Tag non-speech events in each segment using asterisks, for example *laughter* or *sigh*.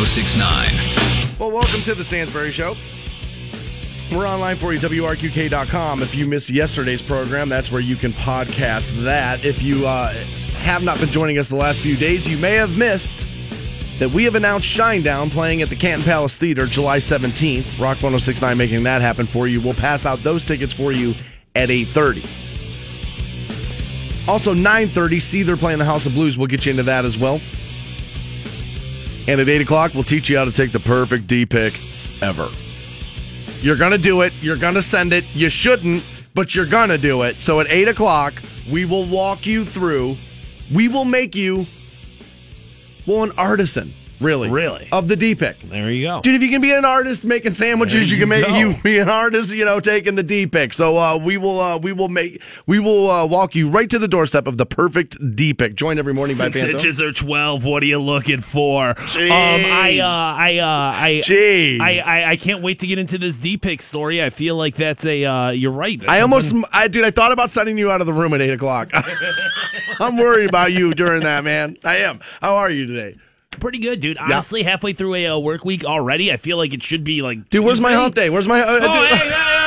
1069. Well, welcome to the Stansbury Show. We're online for you, WRQK.com. If you missed yesterday's program, that's where you can podcast that. If you uh, have not been joining us the last few days, you may have missed that we have announced Shinedown playing at the Canton Palace Theater July 17th. Rock 1069 making that happen for you. We'll pass out those tickets for you at 8.30. Also, 9.30, Seether playing the House of Blues. We'll get you into that as well. And at 8 o'clock, we'll teach you how to take the perfect D pick ever. You're going to do it. You're going to send it. You shouldn't, but you're going to do it. So at 8 o'clock, we will walk you through. We will make you, well, an artisan, really. Really? Of the D pick. There you go. Dude, if you can be an artist making sandwiches, you, you can make go. you be an artist, you know, taking the D pick. So uh, we will uh, we will make we will uh, walk you right to the doorstep of the perfect D pick. Joined every morning by Six inches or twelve. What are you looking for? Um, I, uh, I, uh, I, Jeez. I, I, I can't wait to get into this D pick story. I feel like that's a. Uh, you're right. That's I almost, I dude, I thought about sending you out of the room at eight o'clock. *laughs* I'm worried about you during that, man. I am. How are you today, pretty good, dude. Honestly, halfway through a uh, work week already, I feel like it should be like. dude? Where's my hump day? Where's my? Uh, Oh, hey,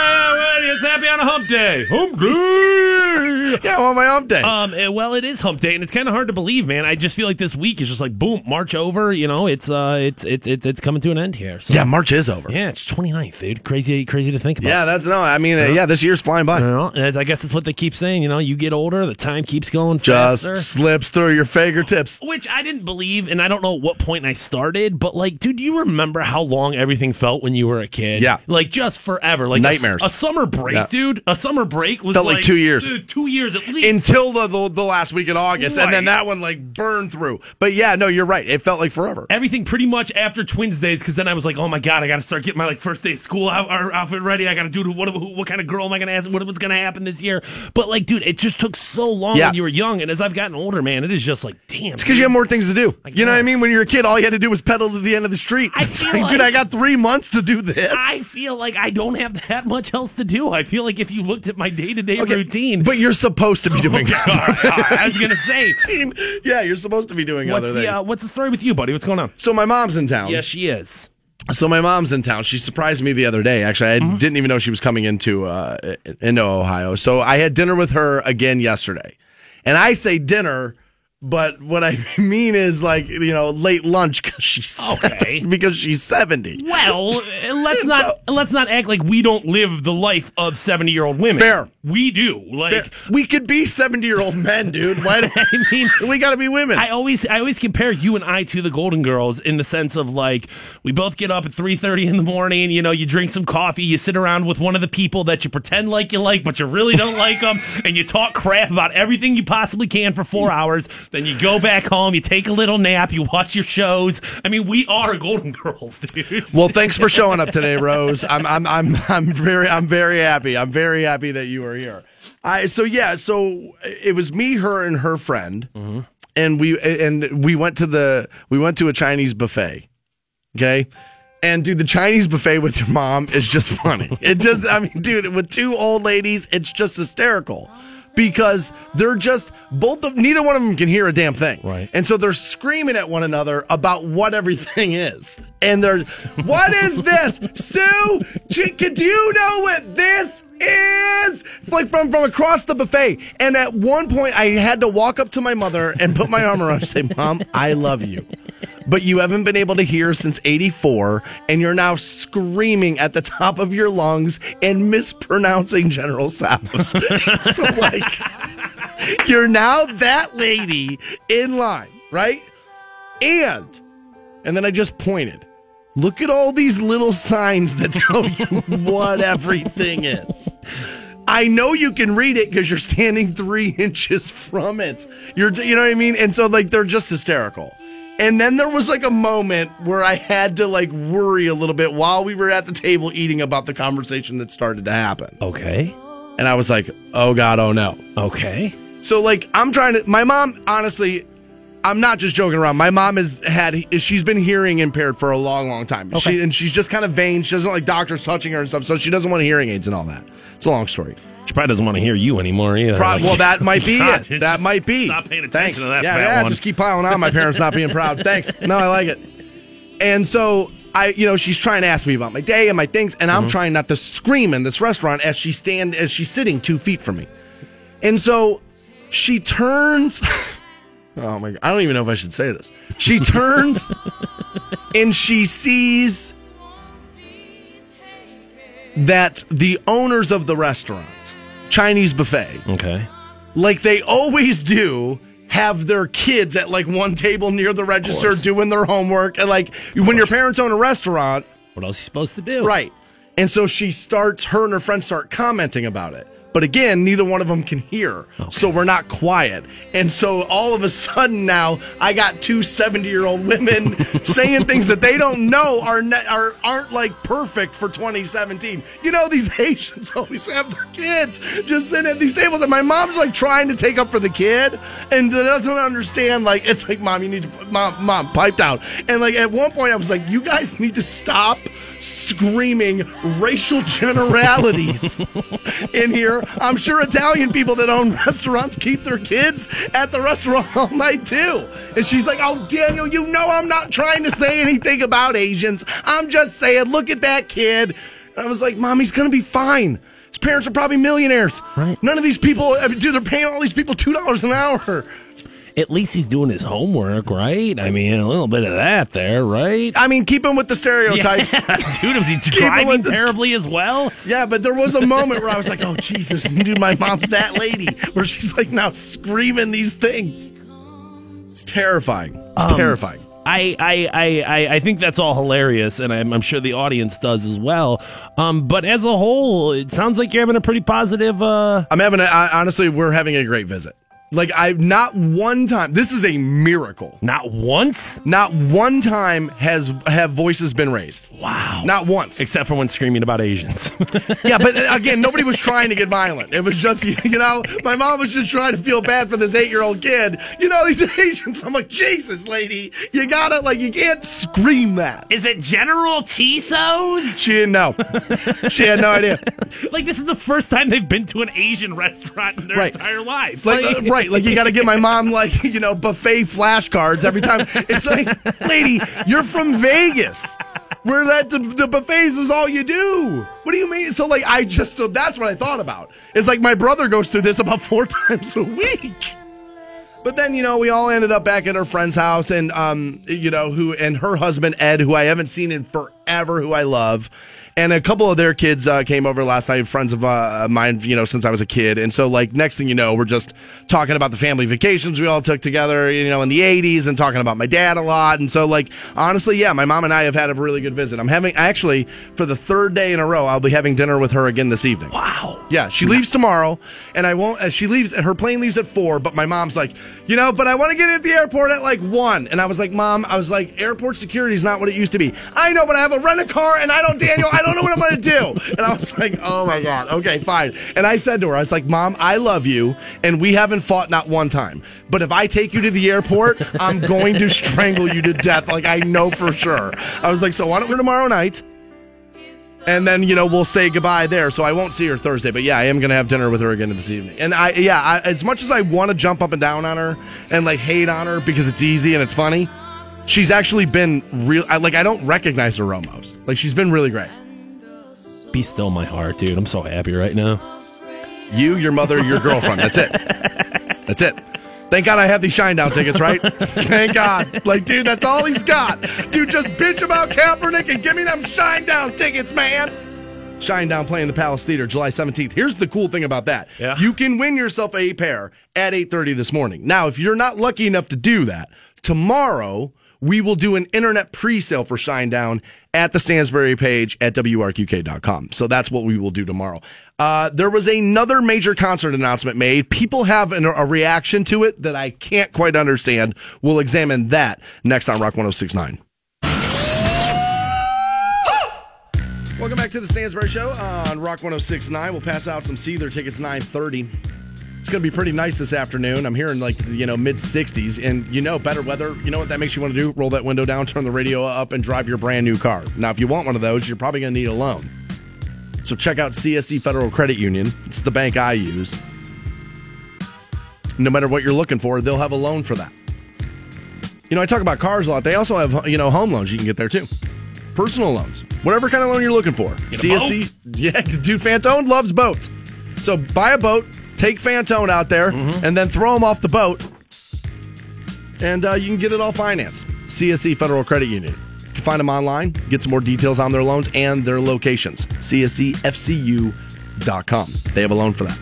it's happy on a hump day. Hump day. yeah, on my hump day. Um, eh, well, it is hump day, and it's kind of hard to believe, man. I just feel like this week is just like boom, March over. You know, it's uh, it's it's it's it's coming to an end here. So, yeah, March is over. yeah, it's 29th, dude. Crazy, crazy to think about. Yeah, that's no. I mean, uh, yeah, this year's flying by. You know, and I guess that's what they keep saying. You know, you get older, the time keeps going Just faster. slips through your fingertips. *gasps* Which I didn't believe, and I don't know at what point I started, but like, dude, do you remember how long everything felt when you were a kid? Yeah. like just forever, like a- Nightmares. A, summer break, Yeah. dude. A summer break was Felt like two years. dude, two years at least. Until the, the the last week in August, and then that one like burned through. But yeah, no, you're right. It felt like forever. Everything pretty much after Twins days, because then I was like, "Oh my god, I got to start getting my like first day of school out, outfit ready. I got to do what who, what kind of girl am I going to ask? What was going to happen this year?" But like, dude, it just took so long Yeah. when you were young, and as I've gotten older, man, it is just like, damn. It's because you have more things to do. You know what I mean? When you're a kid, all you had to do was pedal to the end of the street. I *laughs* feel like, dude, I got three months to do this. I feel like I don't have that much else to do. I feel like if you looked at my day to day routine, But you're supposed to be *laughs* doing Okay, all right, all right, I was gonna say, *laughs* yeah, you're supposed to be doing what's other the things. uh, what's the story with you, buddy? What's going on? so my mom's in town. Yes, she is. So my mom's in town. She surprised me the other day. Actually, I Mm-hmm. didn't even know she was coming into uh, into Ohio. So I had dinner with her again yesterday. And I say dinner, but what I *laughs* mean is like you know late lunch because she's *laughs* Okay. 70 because she's seventy. Well, *laughs* let's not let's not act like we don't live the life of seventy year old women. Fair. we do. Like, We could be seventy year old men, dude. Why? do- I mean, we got to be women. I always I always compare you and I to the Golden Girls in the sense of like we both get up at three thirty in the morning. You know, you drink some coffee, you sit around with one of the people that you pretend like you like, but you really don't like them, and you talk crap about everything you possibly can for four mm. hours. Then you go back home, you take a little nap, you watch your shows. I mean, we are Golden Girls, dude. Well, thanks for showing up today, Rose. I'm I'm I'm I'm very I'm very happy. I'm very happy that you are here. I so yeah, so it was me, her, and her friend, mm-hmm. and we and we went to the we went to a Chinese buffet. Okay. And dude, the Chinese buffet with your mom is just funny. It just, I mean, dude, with two old ladies, it's just hysterical because they're just both of neither one of them can hear a damn thing. Right. And so they're screaming at one another about what everything is. And they're, what is this? Sue, do you know what this is? Like from, from across the buffet. And at one point, I had to walk up to my mother and put my arm around her and say, Mom, I love you. But you haven't been able to hear since 84, and you're now screaming at the top of your lungs and mispronouncing General Tso's. *laughs* so, like, you're now that lady in line, right? And, and then I just pointed. Look at all these little signs that tell you *laughs* what everything is. I know you can read it because you're standing three *laughs* inches from it. You're, you know what I mean? And so, like, they're just hysterical. And then there was like a moment where I had to like worry a little bit while we were at the table eating about the conversation that started to happen. Okay. And I was like, oh God, oh no. Okay. So like I'm trying to my mom honestly I'm not just joking around. My mom has had she's been hearing impaired for a long long time. Okay. She and she's just kind of vain. She doesn't like doctors touching her and stuff, so she doesn't want hearing aids and all that. It's a long story. She probably doesn't want to hear you anymore either. Pro- Like- well, that might be *laughs* God, it. That might be. Stop paying attention Thanks. to that yeah, yeah. one. Just keep piling on. My parents not being proud. Thanks. *laughs* No, I like it. And so I, you know, she's trying to ask me about my day and my things, and I'm mm-hmm. trying not to scream in this restaurant as she stand as she's sitting two feet from me. And so she turns. *laughs* Oh my god! I don't even know if I should say this. She turns and she sees that the owners of the restaurant, Chinese buffet, Okay. like they always do, have their kids at like one table near the register doing their homework. And like when your parents own a restaurant, What else are you supposed to do? right? And so she starts, her and her friends start commenting about it. But again, neither one of them can hear. So we're not quiet. And so all of a sudden now, I got two 70 year old women *laughs* saying things that they don't know are, ne- are, aren't like perfect for 2017. You know, these Haitians always have their kids just sitting at these tables. And my mom's like trying to take up for the kid and doesn't understand. Like, it's like, mom, you need to, mom, mom, pipe down. And like at one point, I was like, you guys need to stop screaming racial generalities in here. I'm sure Italian people that own restaurants keep their kids at the restaurant all night too. And she's like, Oh, Daniel, you know I'm not trying to say anything about Asians. I'm just saying, look at that kid. And I was like, Mom, he's going to be fine. His parents are probably millionaires. Right. None of these people, mean, dude, they're paying all these people $2 an hour. At least he's doing his homework, right? I mean, a little bit of that there, right? I mean, keep him with the stereotypes. *laughs* Dude, is he driving this- terribly as well? Yeah, but there was a moment where I was like, "Oh Jesus, dude, my mom's that lady." Where she's like now screaming these things. It's terrifying. It's Um, terrifying. I, I, I, I- I think that's all hilarious, and I'm, I'm sure the audience does as well. Um, but as a whole, it sounds like you're having a pretty positive. Uh, I'm having a, I, honestly, we're having a great visit. Like I've not one time. This is a miracle. not once, Not one time has have voices been raised. wow. Not once. Except for when screaming about Asians. *laughs* Yeah, but uh, again, nobody was trying to get violent. It was just, *laughs* you know, my mom was just trying to feel bad for this eight year old kid. You know, these *laughs* Asians. I'm like, Jesus, lady, you gotta, like, you can't scream that. Is it General Tiso's? She didn't know. She had no idea. Like this is the first time they've been to an Asian restaurant in their Right. entire lives. Like, uh, right, like you got to get my mom like *laughs* you know buffet flashcards every time. It's like, lady, you're from Vegas, where that the, the buffets is all you do. What do you mean? So like, I just so that's what I thought about. It's like my brother goes through this about four *laughs* times a week. But then you know we all ended up back at her friend's house, and um, you know who and her husband Ed, who I haven't seen in forever, who I love, and a couple of their kids uh, came over last night, friends of uh, mine, you know, since I was a kid, and so like next thing you know, we're just talking about the family vacations we all took together, you know, in the '80s, and talking about my dad a lot, and so like honestly, yeah, my mom and I have had a really good visit. I'm having actually for the third day in a row, I'll be having dinner with her again this evening. wow. Yeah, she leaves tomorrow, and I won't. Uh, she leaves. Her plane leaves at four, but my mom's like, you know, but I want to get at the airport at like one. And I was like, Mom, I was like, airport security is not what it used to be. I know, but I have a rent a car, and I don't, Daniel, I don't know what I'm going to do. And I was like, Oh my god, okay, fine. And I said to her, I was like, Mom, I love you, and we haven't fought not one time. But if I take you to the airport, I'm going to strangle you to death. Like I know for sure. I was like, so why don't we tomorrow night? and then you know we'll say goodbye there. So I won't see her Thursday, but yeah, I am gonna have dinner with her again this evening. And I, yeah, I, as much as I want to jump up and down on her and like hate on her because it's easy and it's funny, she's actually been real. I, like I don't recognize her almost. Like she's been really great. Be still my heart, dude. I'm so happy right now. You, your mother, your girlfriend. That's it. That's it. Thank God I have these Shinedown tickets, right? *laughs* Thank God. Like, dude, that's all he's got. Dude, just bitch about Kaepernick and give me them Shinedown tickets, man. Shinedown playing the Palace Theater July 17th. Here's the cool thing about that. Yeah. You can win yourself a pair at 8:30 this morning. Now, if you're not lucky enough to do that, tomorrow we will do an internet pre-sale for Shinedown at the Stansbury page at WRQK.com. So that's what we will do tomorrow. Uh, there was another major concert announcement made. People have an, a reaction to it that I can't quite understand. We'll examine that next on Rock 1069. Welcome back to the Stansbury Show on Rock 1069. We'll pass out some Seether tickets 930. It's going to be pretty nice this afternoon. I'm hearing like, you know, mid 60s. And you know, better weather, you know what that makes you want to do? Roll that window down, *laughs* turn the radio up, and drive your brand new car. Now, if you want one of those, you're probably going to need a loan. So check out CSE Federal Credit Union. It's the bank I use. No matter what you're looking for, they'll have a loan for that. You know, I talk about cars a lot. They also have, you know, home loans you can get there too. Personal loans. Whatever kind of loan you're looking for. A *laughs* Yeah, dude, Fantone loves boats. So buy a boat, take Fantone out there, and then throw him off the boat. And uh, you can get it all financed. CSE Federal Credit Union. You can find them online, get some more details on their loans and their locations. CSEFCU.com. They have a loan for that.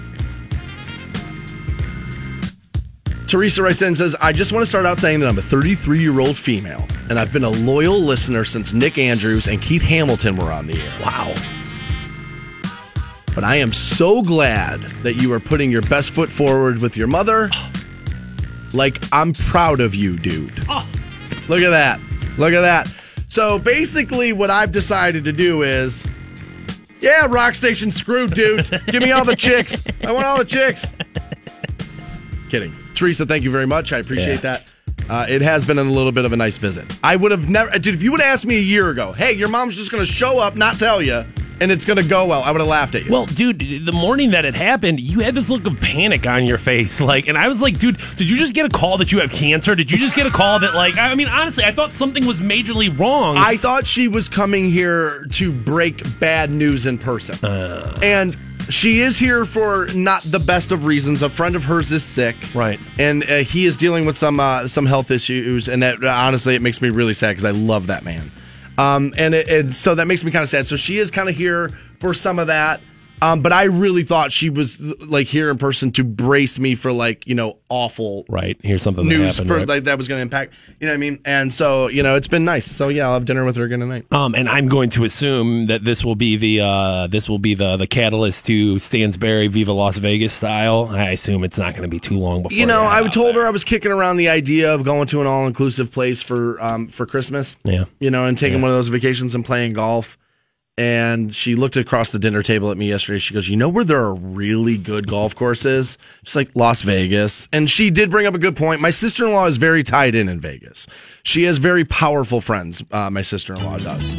Teresa writes in and says, I just want to start out saying that I'm a 33 year old female, and I've been a loyal listener since Nick Andrews and Keith Hamilton were on the air. Wow. But I am so glad that you are putting your best foot forward with your mother. Like, I'm proud of you, dude. Look at that. Look at that. So basically, what I've decided to do is, yeah, rock station screw dudes. Give me all the chicks. I want all the chicks. Kidding. Teresa, thank you very much. I appreciate Yeah. that. Uh, it has been a little bit of a nice visit. I would have never, dude, if you would have asked me a year ago, hey, your mom's just going to show up, not tell you, and it's going to go well, I would have laughed at you. Well, dude, the morning that it happened, you had this look of panic on your face. *laughs* Like, and I was like, dude, did you just get a call that you have cancer? Did you just get a call that, like, I mean, honestly, I thought something was majorly wrong. I thought she was coming here to break bad news in person. and she is here for not the best of reasons. A friend of hers is sick. Right. And uh, he is dealing with some uh, some health issues and that honestly it makes me really sad cuz I love that man. Um, and it, and so that makes me kind of sad. So she is kind of here for some of that. Um, but I really thought she was like here in person to brace me for like, you know, awful right. Here's something that news happened. for right? like that was going to impact, you know what I mean? And so, you know, it's been nice. So yeah, I'll have dinner with her again tonight. Um, and I'm going to assume that this will be the uh, this will be the the catalyst to Stansbury Viva Las Vegas style. I assume it's not going to be too long before You know, I told there. her I was kicking around the idea of going to an all inclusive place for um for Christmas. Yeah. You know, and taking Yeah. one of those vacations and playing golf. And she looked across the dinner table at me yesterday. She goes, "You know where there are really good golf courses? She's like Las Vegas." And she did bring up a good point. My sister in law is very tied in in Vegas. She has very powerful friends. Uh, my sister in law does,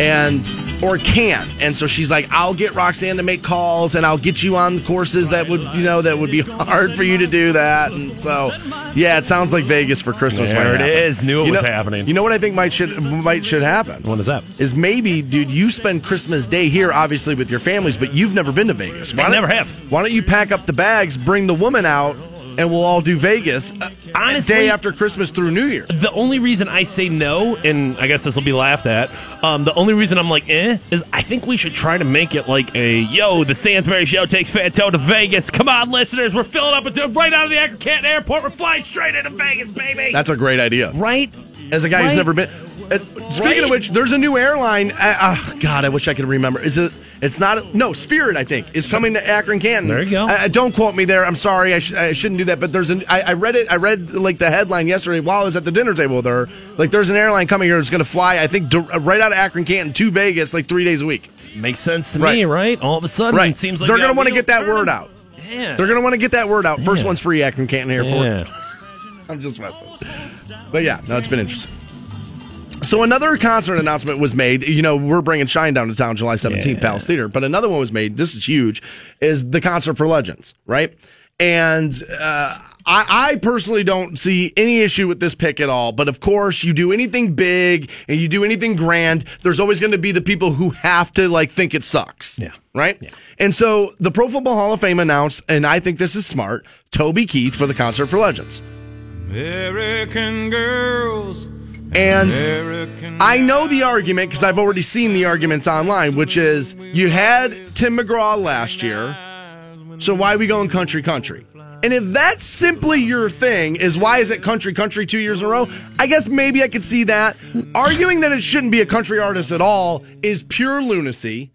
and or can. And so she's like, "I'll get Roxanne to make calls, and I'll get you on courses that would you know that would be *laughs* hard for you to do that." And so, yeah, it sounds like Vegas for Christmas. There it happen. is. Knew it You was know- happening. You know what I think might should might should happen What is that? is maybe, dude, you spend Christmas Day here, obviously with your families, but you've never been to Vegas. Why I never have. Why don't you pack up the bags, bring the woman out, and we'll all do Vegas uh, Honestly- day after Christmas through New Year. The only reason I say no, and I guess this will be laughed at, um, the only reason I'm like, eh, is I think we should try to make it like a, yo, the Stansbury Show takes Fantone to Vegas. Come on, listeners, we're filling up with right out of the Akron Canton Airport. We're flying straight into Vegas, baby. That's a great idea. right. As a guy who's never been. uh, Speaking Right. of which, there's a new airline. Uh, uh, God, I wish I could remember. Is it? It's not. No, Spirit. I think is coming to Akron, Canton. There you go. Uh, don't quote me there. I'm sorry. I, sh- I shouldn't do that. But there's an. I, I read it. I read like the headline yesterday while I was at the dinner table There. Like, there's an airline coming here that's going to fly. I think right out of Akron, Canton to Vegas, like three days a week. Makes sense to Right. me, right? All of a sudden, Right. it seems like they're going to want to get that word out. Yeah. They're going to want to get that word out. First Yeah. one's free, Akron Canton Airport. yeah. *laughs* I'm just messing. But yeah, no, it's been interesting. So another concert announcement was made. You know, we're bringing Shinedown to town July 17th, Yeah. Palace Theater. But another one was made. This is huge. Is the concert for Legends, right? And uh, I, I personally don't see any issue with this pick at all. But of course, you do anything big and you do anything grand, there's always going to be the people who have to like think it sucks. Yeah. Right. Yeah. And so the Pro Football Hall of Fame announced, and I think this is smart, Toby Keith for the concert for Legends. American girls. And I know the argument because I've already seen the arguments online, which is you had Tim McGraw last year, so why are we going country country? And if that's simply your thing, is why is it country country two years in a row? I guess maybe I could see that. Arguing that it shouldn't be a country artist at all is pure lunacy.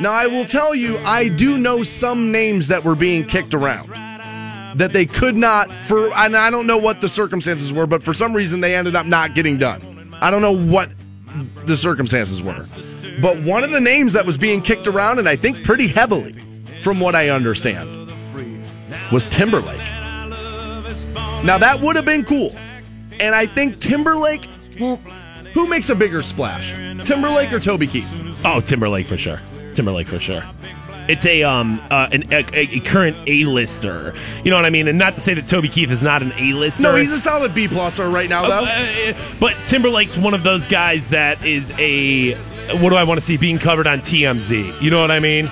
Now, I will tell you, I do know some names that were being kicked around that they could not for and I don't know what the circumstances were, but for some reason they ended up not getting done. I don't know what the circumstances were. But one of the names that was being kicked around and I think pretty heavily from what I understand was Timberlake. Now that would have been cool. And I think Timberlake well who makes a bigger splash? Timberlake or Toby Keith? Oh, Timberlake for sure. Timberlake for sure. It's a um uh, an, a, a current A-lister. You know what I mean? And not to say that Toby Keith is not an A-lister. No, he's a solid B pluser right now, though. Uh, but Timberlake's one of those guys that is a. What do I want to see being covered on TMZ? You know what I mean?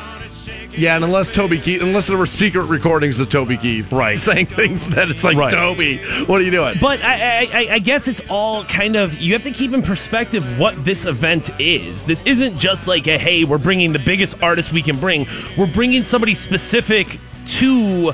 Yeah, and unless Toby Keith, unless there were secret recordings of Toby Keith, Right. saying things that it's like Right. Toby, what are you doing? But I, I, I- guess it's all kind of you have to keep in perspective what this event is. This isn't just like a hey, we're bringing the biggest artist we can bring. We're bringing somebody specific to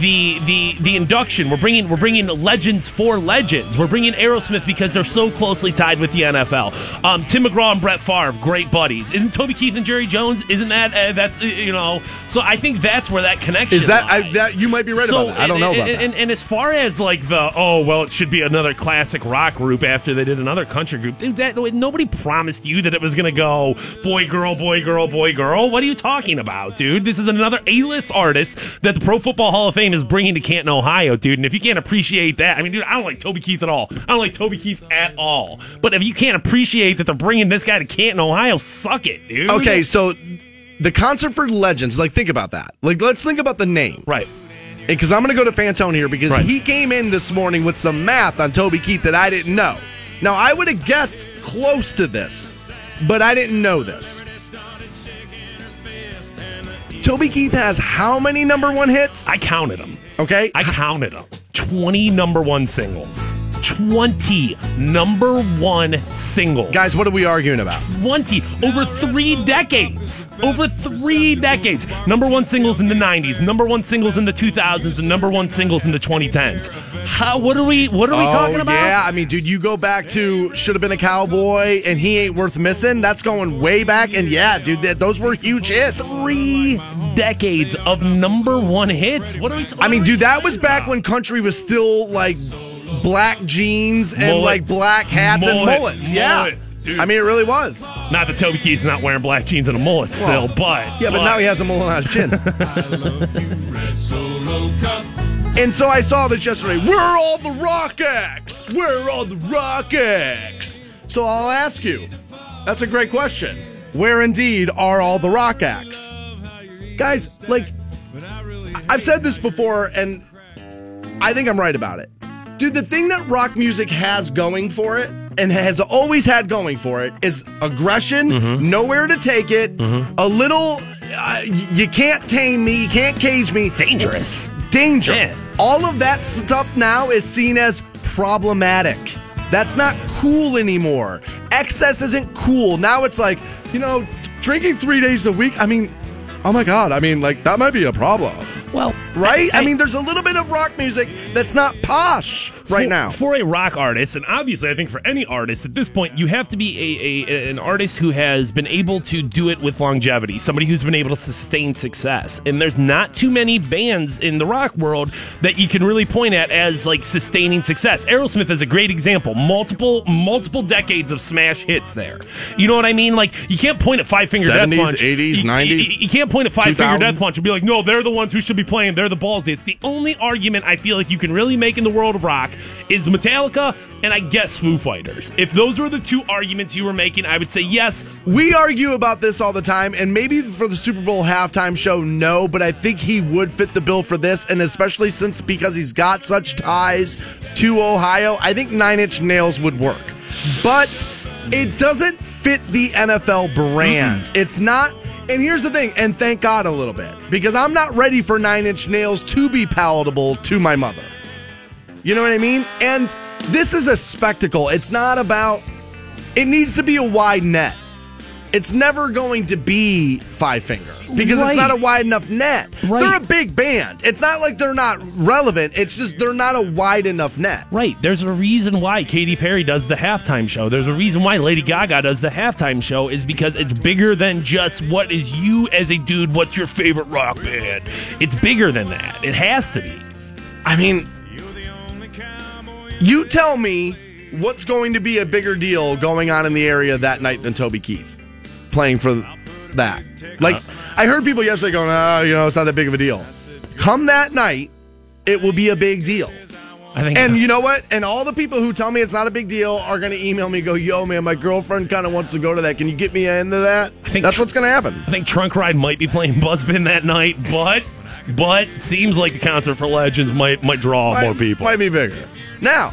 the the the induction. We're bringing we're bringing legends for legends. We're bringing Aerosmith because they're so closely tied with the NFL. Um, Tim McGraw and Brett Favre, great buddies. Isn't Toby Keith and Jerry Jones? Isn't that uh, that's uh, you know? So I think that's where that connection Is that- I- that- you might be right about that. I don't know about and, that. and, and as far as like the oh well, it should be another classic rock group after they did another country group. Dude, that nobody promised you that it was gonna go boy girl boy girl boy girl. What are you talking about, dude? This is another A-list artist that the Pro Football Hall of Fame is bringing to Canton, Ohio, dude. And if you can't appreciate that, I mean, dude, I don't like Toby Keith at all. I don't like Toby Keith at all. But if you can't appreciate that they're bringing this guy to Canton, Ohio, suck it, dude. Okay, so the concert for legends, like think about that. Like let's think about the name. right. Because I'm going to go to Fantone here because Right. he came in this morning with some math on Toby Keith that I didn't know. Now, I would have guessed close to this, but I didn't know this. Toby Keith has how many number one hits? I counted them. Okay. I counted them. 20 number one singles. 20 number one singles. Guys, what are we arguing about? 20 over three decades. Over three decades. Number one singles in the 90s, number one singles in the 2000s, and number one singles in the 2010s. How, what are we what are we oh, talking about? Oh, Yeah, I mean, dude, you go back to should have been a cowboy and he ain't worth missing. That's going way back, and yeah, dude, th- those were huge hits. Three decades of number one hits. What are we talking I mean, dude, that was back when country was still like black jeans and Mullet. like black hats and mullets. Yeah. Mullet, dude. I mean, it really was. Not that Toby Keith's not wearing black jeans and a mullet still, but Yeah, but now he has a mullet on his chin. *laughs* and so I saw this yesterday. Where are all the rock acts? Where are all the rock acts? So I'll ask you. That's a great question. Where indeed are all the rock acts? Guys, like, I- I've said this before, and I think I'm right about it. Dude, the thing that rock music has going for it and has always had going for it is aggression, Mm-hmm. nowhere to take it, a little, uh, you can't tame me, you can't cage me. dangerous. Danger. Man. All of that stuff now is seen as problematic. That's not cool anymore. Excess isn't cool. Now it's like, you know, drinking three days a week. I mean, oh my God. I mean, like, that might be a problem. Well, Right? I, mean, there's a little bit of rock music that's not posh right for, now. For a rock artist, and obviously, I think for any artist at this point, you have to be a, a an artist who has been able to do it with longevity, somebody who's been able to sustain success. And there's not too many bands in the rock world that you can really point at as like sustaining success. Aerosmith is a great example. Multiple multiple decades of smash hits there. You know what I mean? Like you can't point at Five Finger Death 70s, Punch. 80s, You- you- 90s, You, can't point at Five Finger Death Punch and be like, no, they're the ones who should be playing. They're the balls. It's the only argument I feel like you can really make in the world of rock is Metallica and I guess Foo Fighters. If those were the two arguments you were making, I would say yes. We argue about this all the time, and maybe for the Super Bowl halftime show, no, but I think he would fit the bill for this, and especially since because he's got such ties to Ohio, I think Nine Inch Nails would work. But it doesn't fit the NFL brand. It's not. And here's the thing, and thank God a little bit, because I'm not ready for Nine Inch Nails to be palatable to my mother. You know what I mean? And this is a spectacle. It's not about, it needs to be a wide net. It's never going to be Five Finger because Right. it's not a wide enough net. Right. They're a big band. It's not like they're not relevant. It's just they're not a wide enough net. Right. There's a reason why Katy Perry does the halftime show. There's a reason why Lady Gaga does the halftime show is because it's bigger than just what is you as a dude, what's your favorite rock band? It's bigger than that. It has to be. I mean, you tell me what's going to be a bigger deal going on in the area that night than Toby Keith playing for that. Like, I heard people yesterday going, oh, you know, it's not that big of a deal. Come that night, it will be a big deal. I think And you know what? And all the people who tell me it's not a big deal are going to email me, go, "Yo, man, my girlfriend kind of wants to go to that. Can you get me into that?" I think that's tr- what's going to happen. I think Trunk Ride might be playing Buzzbin that night, but but seems like the concert for Legends might might draw more people. Might be bigger. Now,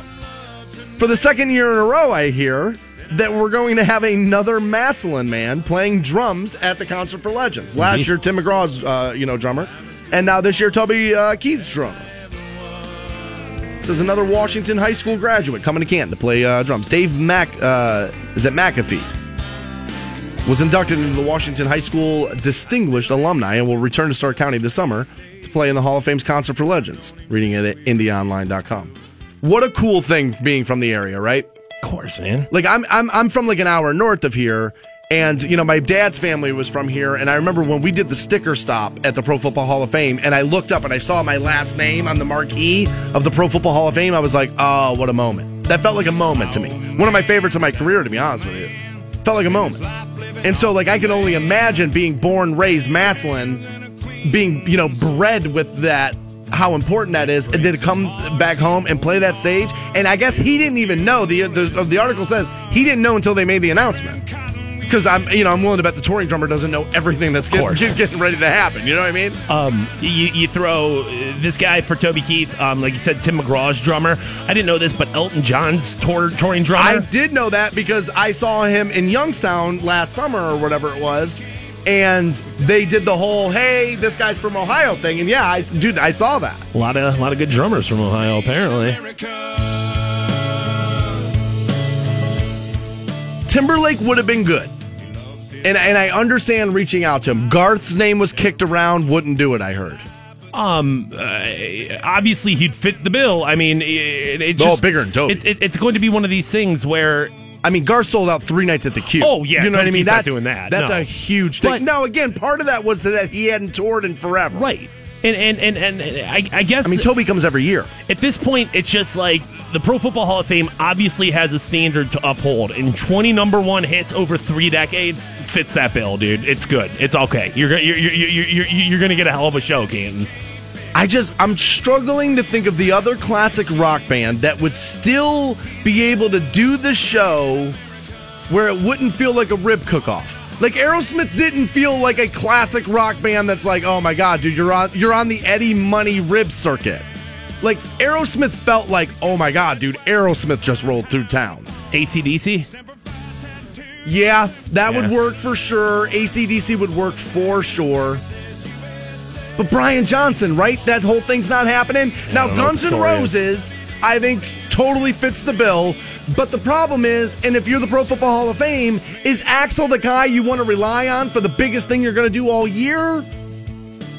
for the second year in a row, I hear that we're going to have another Massillon man playing drums at the concert for Legends. Last Mhm. year, Tim McGraw's uh, you know drummer, and now this year, Toby uh, Keith's drummer. This is another Washington High School graduate coming to Canton to play uh, drums. Dave Mac uh, is at McAfee. Was inducted into the Washington High School Distinguished Alumni and will return to Stark County this summer to play in the Hall of Fame's Concert for Legends. Reading it at IndeOnline.com. What a cool thing being from the area, right? Of course, man. Like I'm I'm I'm from like an hour north of here. And you know, my dad's family was from here, and I remember when we did the sticker stop at the Pro Football Hall of Fame, and I looked up and I saw my last name on the marquee of the Pro Football Hall of Fame. I was like, "Oh, what a moment!" That felt like a moment to me. One of my favorites of my career, to be honest with you. Felt like a moment. And so, like, I can only imagine being born, raised Massillon, being you know bred with that how important that is and then come back home and play that stage and i guess he didn't even know the the, the article says he didn't know until they made the announcement because i'm you know i'm willing to bet the touring drummer doesn't know everything that's *laughs* getting, ready to happen you know what i mean Um, you, you throw uh, this guy for Toby Keith, um, like you said, Tim McGraw's drummer. I didn't know this, but Elton John's tour, touring drummer. i did know that because i saw him in youngstown last summer or whatever it was and they did the whole hey this guy's from ohio thing and yeah i dude i saw that a lot of a lot of good drummers from Ohio, apparently. Timberlake would have been good. And, and I understand reaching out to him. Garth's name was kicked around, wouldn't do it, I heard. Um, uh, obviously he'd fit the bill. I mean, it, it Oh, just, bigger than Toby. It's, it, it's going to be one of these things where I mean, Garth sold out three nights at the Q. Oh, yeah, you know what I mean. That's doing that, That's no. a huge thing. But- no, again, part of that was that he hadn't toured in forever. right. And and and, and I, I guess I mean, Toby comes every year. at this point, it's just like the Pro Football Hall of Fame obviously has a standard to uphold, and 20 number one hits over three decades fits that bill, dude. It's good. It's okay. You're gonna- you're you're you're, you're, you're going to get a hell of a show, Canton. I just I'm struggling to think of the other classic rock band that would still be able to do the show where it wouldn't feel like a rib cook-off. Like Aerosmith didn't feel like a classic rock band that's like, oh my god, dude, you're on you're on the Eddie Money rib circuit. Like Aerosmith felt like, oh my god, dude, Aerosmith just rolled through town. ACDC. Yeah, that would work for sure. ACDC would work for sure. But Brian Johnson, right? That whole thing's not happening. now, know what Guns N' story is. Roses, I think, totally fits the bill. But the problem is, and if you're the Pro Football Hall of Fame, is Axl the guy you want to rely on for the biggest thing you're going to do all year?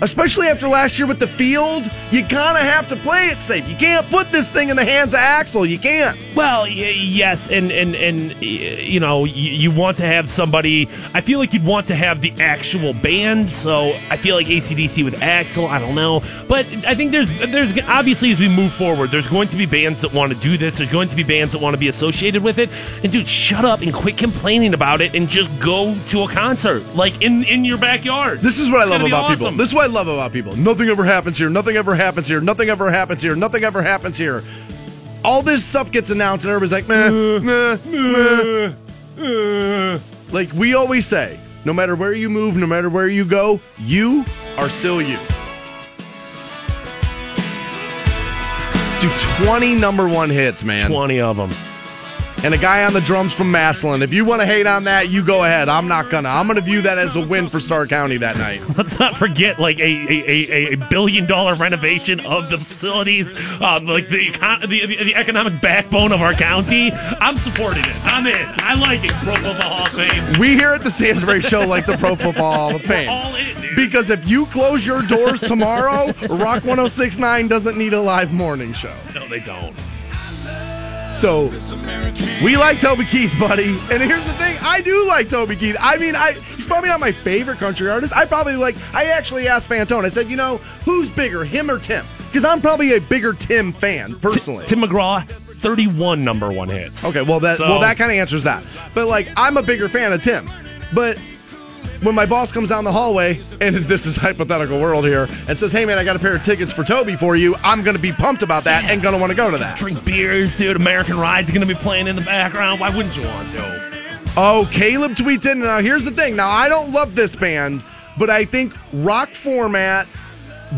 Especially after last year with the field, you kind of have to play it safe. You can't put this thing in the hands of Axl. You can't. Well, y- yes, and and and y- you know, you, you want to have somebody. I feel like you'd want to have the actual band. So I feel like ACDC with Axl. I don't know, but I think there's there's obviously as we move forward, there's going to be bands that want to do this. There's going to be bands that want to be associated with it. And dude, shut up and quit complaining about it, and just go to a concert like in in your backyard. This is what I love about people. This is what I love about people. Nothing ever happens here. Nothing ever happens here. Nothing ever happens here. Nothing ever happens here. All this stuff gets announced, and everybody's like, meh, meh, meh. Like we always say, no matter where you move, no matter where you go, you are still you. Do 20 number one hits, man. twenty of them. And a guy on the drums from Massillon. If you want to hate on that, you go ahead. I'm not gonna. I'm gonna view that as a win for Stark County that night. *laughs* Let's not forget, like a a, a, a billion dollar renovation of the facilities, um, like the, econ- the the the economic backbone of our county. I'm supporting it. I'm in. I like it. Pro Football Hall of Fame. We here at the Stansbury Show like the Pro Football Hall of Fame. All in, dude. Because if you close your doors tomorrow, Rock 1069 doesn't need a live morning show. no, they don't. So we like Toby Keith, buddy. And here's the thing, I do like Toby Keith. I mean, I he's probably not my favorite country artist. I probably like I actually asked Fantone. I said, you know, who's bigger, him or Tim? Because I'm probably a bigger Tim fan, personally. Tim McGraw, 31 number one hits. Okay, well that So- well that kind of answers that. But like I'm a bigger fan of Tim. But when my boss comes down the hallway, and *laughs* this is hypothetical world here, and says, "Hey man, I got a pair of tickets for Toby for you," I'm gonna be pumped about that and gonna want to go to that. Drink beers, dude. American Ride's going to be playing in the background. Why wouldn't you want to? Oh, Caleb tweets in. Now here's the thing. Now I don't love this band, but I think rock format,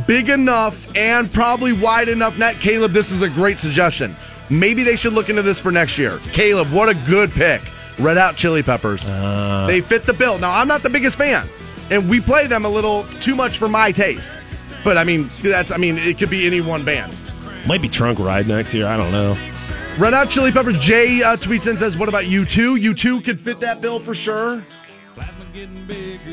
big enough and probably wide enough net. Caleb, this is a great suggestion. Maybe they should look into this for next year. Caleb, what a good pick. Red Hot Chili Peppers. they fit the bill. Now I'm not the biggest fan, and we play them a little too much for my taste. But I mean, that's I mean, it could be any one band. Might be Trunk Ride next year. I don't know. Red Hot Chili Peppers. Jay uh, tweets in says, "What about U2? You two could fit that bill for sure."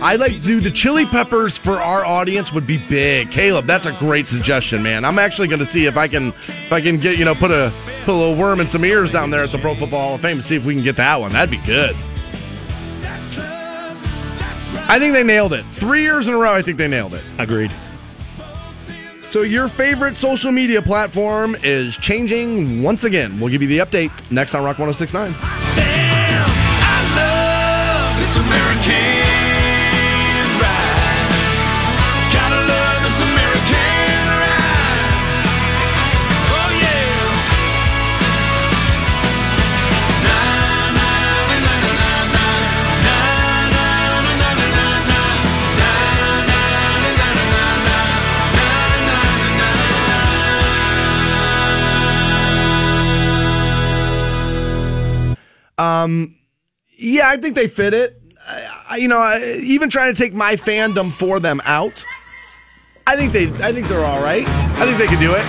I like, dude. The Chili Peppers for our audience would be big. Caleb, that's a great suggestion, man. I'm actually going to see if I can, if I can get, you know, put a put a little worm in some ears down there at the Pro Football Hall of Fame and see if we can get that one. That'd be good. I think they nailed it. Three years in a row, I think they nailed it. Agreed. So your favorite social media platform is changing once again. We'll give you the update next on Rock 1069. Um, yeah, I think they fit it. I, I- you know, I, even trying to take my fandom for them out, I think they, I think they're all right. I think they can do it.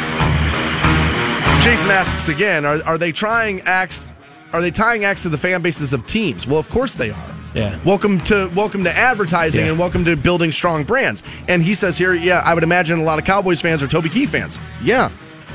Jason asks again: Are are they trying acts? Are they tying acts to the fan bases of teams? Well, of course they are. Yeah. Welcome to welcome to advertising Yeah. and welcome to building strong brands. And he says here, yeah, I would imagine a lot of Cowboys fans are Toby Keith fans. Yeah.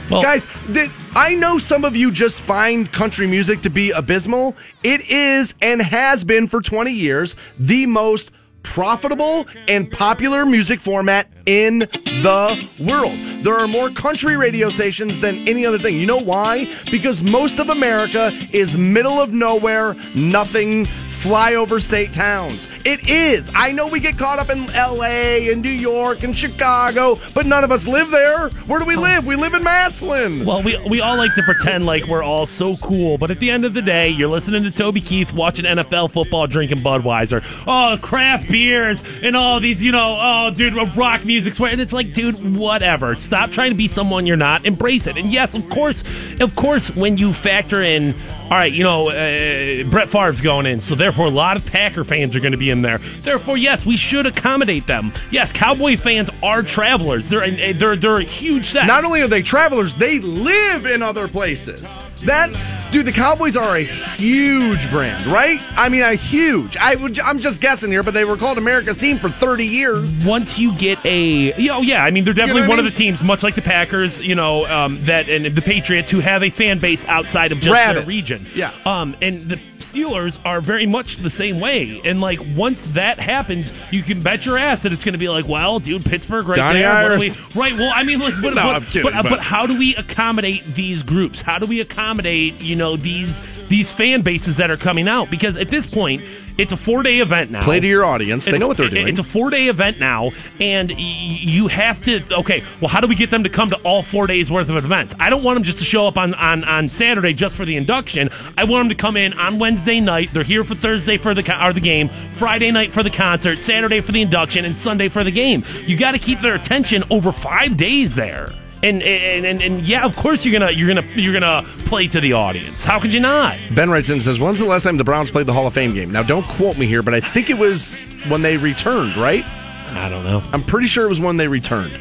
Well- Guys, th- I know some of you just find country music to be abysmal. It is and has been for 20 years the most profitable and popular music format in the world. There are more country radio stations than any other thing. You know why? Because most of America is middle of nowhere, nothing flyover state towns. It is. I know we get caught up in LA and New York and Chicago, but none of us live there. Where do we oh. live? We live in Massillon. Well, we, we all like to pretend like we're all so cool, but at the end of the day, you're listening to Toby Keith, watching NFL football, drinking Budweiser. Oh, craft beers and all these, you know, oh, dude, rock music. And it's like, dude, whatever. Stop trying to be someone you're not. Embrace it. And yes, of course, of course, when you factor in, all right, you know, uh, Brett Favre's going in, so therefore a lot of Packer fans are going to be in there. Therefore, yes, we should accommodate them. Yes, Cowboy fans are travelers. They're they're they're a huge set. Not only are they travelers, they live in other places. That dude, the Cowboys are a huge brand, right? I mean, a huge. I would. I'm just guessing here, but they were called America's team for 30 years. once you get a you know, yeah, I mean they're definitely what I one mean? of the teams, much like the Packers, you know, um, that and the Patriots who have a fan base outside of just their region. Yeah. Um, and the Steelers are very much the same way. And like once that happens, you can bet your ass that it's going to be like, well, dude, Pittsburgh right Johnny there. we- right. Well, I mean, like, but, No, kidding, but, uh, but- but how do we accommodate these groups? How do we accommodate you know these these fan bases that are coming out? Because at this point, it's a four day event now. Play to your audience. They know what they're doing. It's a four day event now, and y- you have to. Okay, well, how do we get them to come to all four days worth of events? I don't want them just to show up on, on, on Saturday just for the induction. I want them to come in on Wednesday night. They're here for Thursday for the or the game, Friday night for the concert, Saturday for the induction, and Sunday for the game. You got to keep their attention over five days there. And and, and and yeah, of course you're gonna you're gonna you're gonna play to the audience. How could you not? Ben writes in and says, "When's the last time the Browns played the Hall of Fame game?" Now, don't quote me here, but I think it was when they returned. Right? I don't know. I'm pretty sure it was when they returned.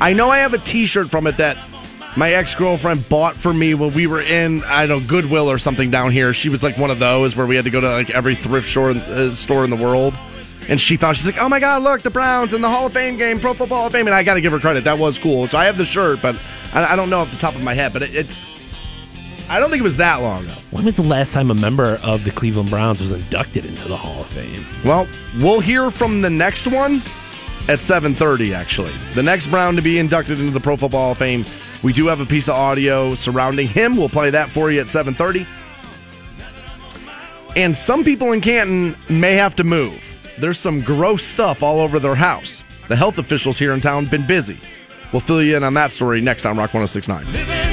I know I have a T-shirt from it that my ex-girlfriend bought for me when we were in I don't know Goodwill or something down here. She was like one of those where we had to go to like every thrift store uh, store in the world. And she found she's like, "Oh my God, look, the Browns in the Hall of Fame game, Pro Football Hall of Fame." And I got to give her credit; that was cool. So I have the shirt, but I, I don't know off the top of my head. But it, it's, I don't think it was that long ago. When was the last time a member of the Cleveland Browns was inducted into the Hall of Fame? Well, we'll hear from the next one at 7:30 actually. The next Brown to be inducted into the Pro Football Hall of Fame. We do have a piece of audio surrounding him. We'll play that for you at 7:30. And some people in Canton may have to move. There's some gross stuff all over their house. The health officials here in town been busy. We'll fill you in on that story next on Rock 1069.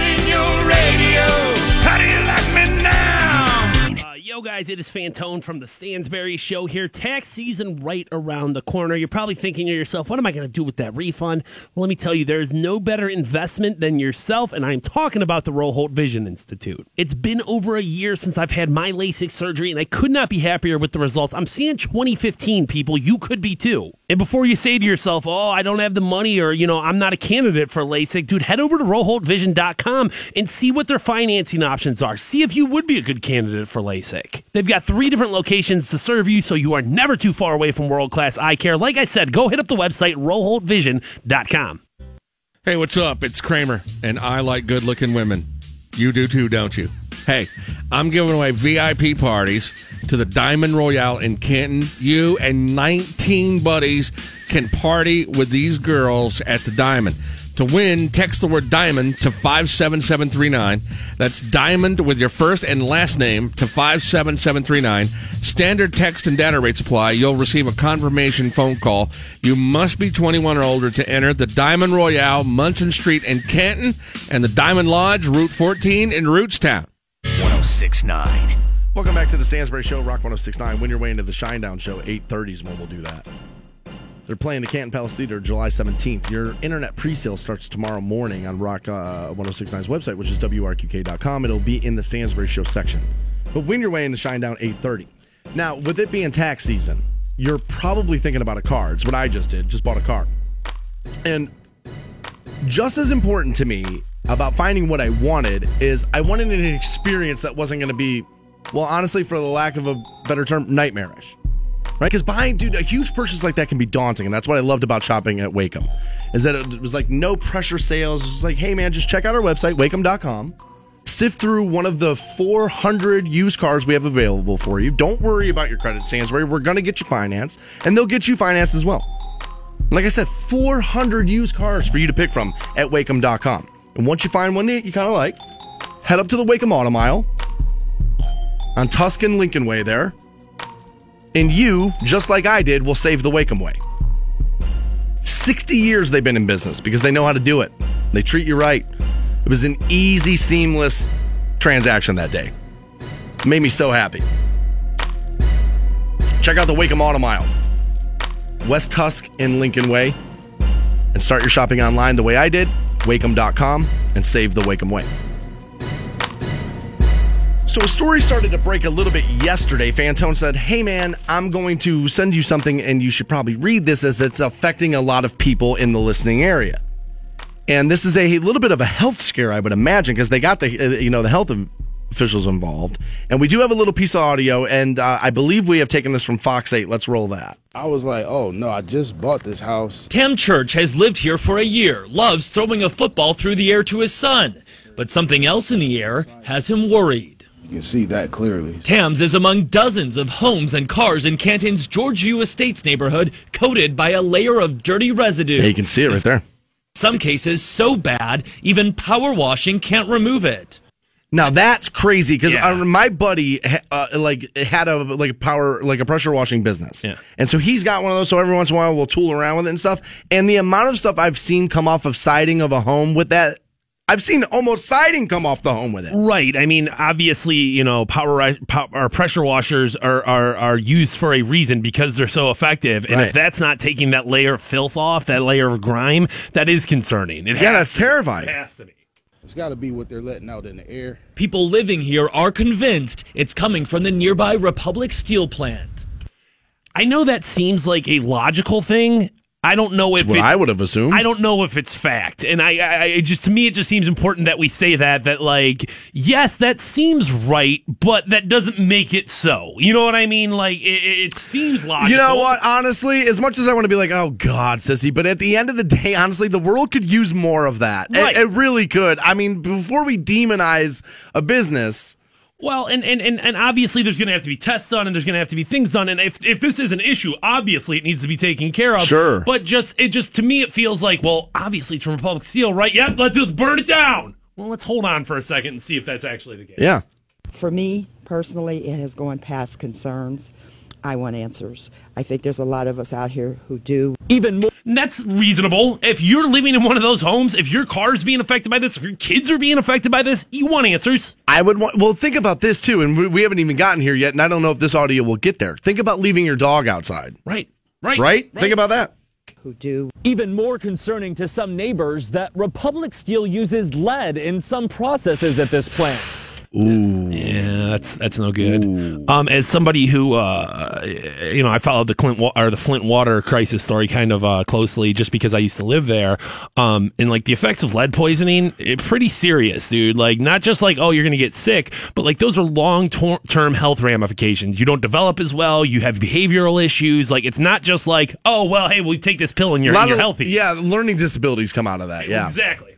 Guys, it is Fantone from the Stansbury Show here. Tax season right around the corner. You're probably thinking to yourself, what am I going to do with that refund? Well, let me tell you, there is no better investment than yourself, and I'm talking about the Roholt Vision Institute. It's been over a year since I've had my LASIK surgery, and I could not be happier with the results. I'm seeing 2015, people. You could be too. And before you say to yourself, oh, I don't have the money or, you know, I'm not a candidate for LASIK, dude, head over to RoholtVision.com and see what their financing options are. See if you would be a good candidate for LASIK. They've got three different locations to serve you, so you are never too far away from world class eye care. Like I said, go hit up the website, RoholtVision.com. Hey, what's up? It's Kramer, and I like good looking women. You do too, don't you? Hey, I'm giving away VIP parties to the Diamond Royale in Canton. You and 19 buddies can party with these girls at the Diamond. To win, text the word diamond to 57739. That's diamond with your first and last name to 57739. Standard text and data rates apply. You'll receive a confirmation phone call. You must be 21 or older to enter the Diamond Royale, Munson Street in Canton, and the Diamond Lodge, Route 14 in Rootstown. 1069. Welcome back to the Stansbury Show, Rock 1069. Win your way into the Shinedown Show, 8.30 is when we'll do that. They're playing the Canton Palace Theater July 17th. Your internet pre-sale starts tomorrow morning on Rock uh, 1069's website, which is WRQK.com. It'll be in the Stansbury Show section. But win your way into Shinedown 8.30. Now, with it being tax season, you're probably thinking about a car. It's what I just did, just bought a car. And just as important to me about finding what I wanted is I wanted an experience that wasn't going to be, well, honestly, for the lack of a better term, nightmarish. Right? Because buying, dude, a huge purchase like that can be daunting. And that's what I loved about shopping at Waikem, is that it was like no pressure sales. It was like, hey, man, just check out our website, waikem.com. Sift through one of the 400 used cars we have available for you. Don't worry about your credit, Stansbury. We're going to get you financed, and they'll get you financed as well. Like I said, 400 used cars for you to pick from at Waikem.com. And once you find one that you kind of like, head up to the Waikem Auto Mile on Tuscan Lincoln Way there. And you, just like I did, will save the Waikem Way. 60 years they've been in business because they know how to do it. They treat you right. It was an easy, seamless transaction that day. Made me so happy. Check out the Waikem Auto Mile. West Tusk and Lincoln Way. And start your shopping online the way I did, waikem.com, and save the Waikem Way. So a story started to break a little bit yesterday. Fantone said, Hey man, I'm going to send you something and you should probably read this as it's affecting a lot of people in the listening area. And this is a little bit of a health scare, I would imagine, because they got the, uh, you know, the health officials involved. And we do have a little piece of audio, and uh, I believe we have taken this from Fox 8. Let's roll that. I was like, oh no, I just bought this house. Tam Church has lived here for a year, loves throwing a football through the air to his son. But something else in the air has him worried. You can see that clearly. Tams is among dozens of homes and cars in Canton's Georgeview Estates neighborhood coated by a layer of dirty residue. Yeah, you can see it right there. In some cases, so bad, even power washing can't remove it. Now that's crazy because Yeah. my buddy uh, like had a like a power like a pressure washing business, Yeah. and so he's got one of those. So every once in a while we'll tool around with it and stuff. And the amount of stuff I've seen come off of siding of a home with that, I've seen almost siding come off the home with it. Right. I mean, obviously, you know, power, power pressure washers are, are are used for a reason because they're so effective. And Right. if that's not taking that layer of filth off, that layer of grime, that is concerning. It Yeah, has that's to terrifying. It has to be. It's got to be what they're letting out in the air. People living here are convinced it's coming from the nearby Republic Steel plant. I know that seems like a logical thing. I don't know if I would have assumed. I don't know if it's fact, and I, I, I just to me it just seems important that we say that that like yes that seems right, but that doesn't make it so. You know what I mean? Like it, it seems logical. You know what? Honestly, as much as I want to be like, oh God, sissy, but at the end of the day, honestly, the world could use more of that. It- It, really could. I mean, before we demonize a business, Well, and, and, and, and obviously there's going to have to be tests done and there's going to have to be things done. And if, if this is an issue, obviously it needs to be taken care of. Sure. But just, it just, to me, it feels like, well, obviously it's from Republic Steel, right? Yep, let's, let's burn it down. Well, let's hold on for a second and see if that's actually the case. yeah. For me personally, it has gone past concerns. I want answers. I think there's a lot of us out here who do. Even more. And That's reasonable. If you're living in one of those homes, if your car's being affected by this, if your kids are being affected by this, you want answers. I would want. Well, think about this too, and we, we haven't even gotten here yet, and I don't know if this audio will get there. Think about leaving your dog outside. Right. Right. Right? Think about that. Who do. Even more concerning to some neighbors that Republic Steel uses lead in some processes at this plant. Ooh. Yeah, that's that's no good. Um, as somebody who, uh, you know, I followed the Clint wa- or the Flint water crisis story kind of uh, closely, just because I used to live there. Um, and like the effects of lead poisoning, it, pretty serious, dude. Like not just like oh you're gonna get sick, but like those are long tor- term health ramifications. You don't develop as well. You have behavioral issues. Like it's not just like oh well, hey, we take this pill and you're, and you're of- healthy. Yeah, learning disabilities come out of that. Yeah. exactly.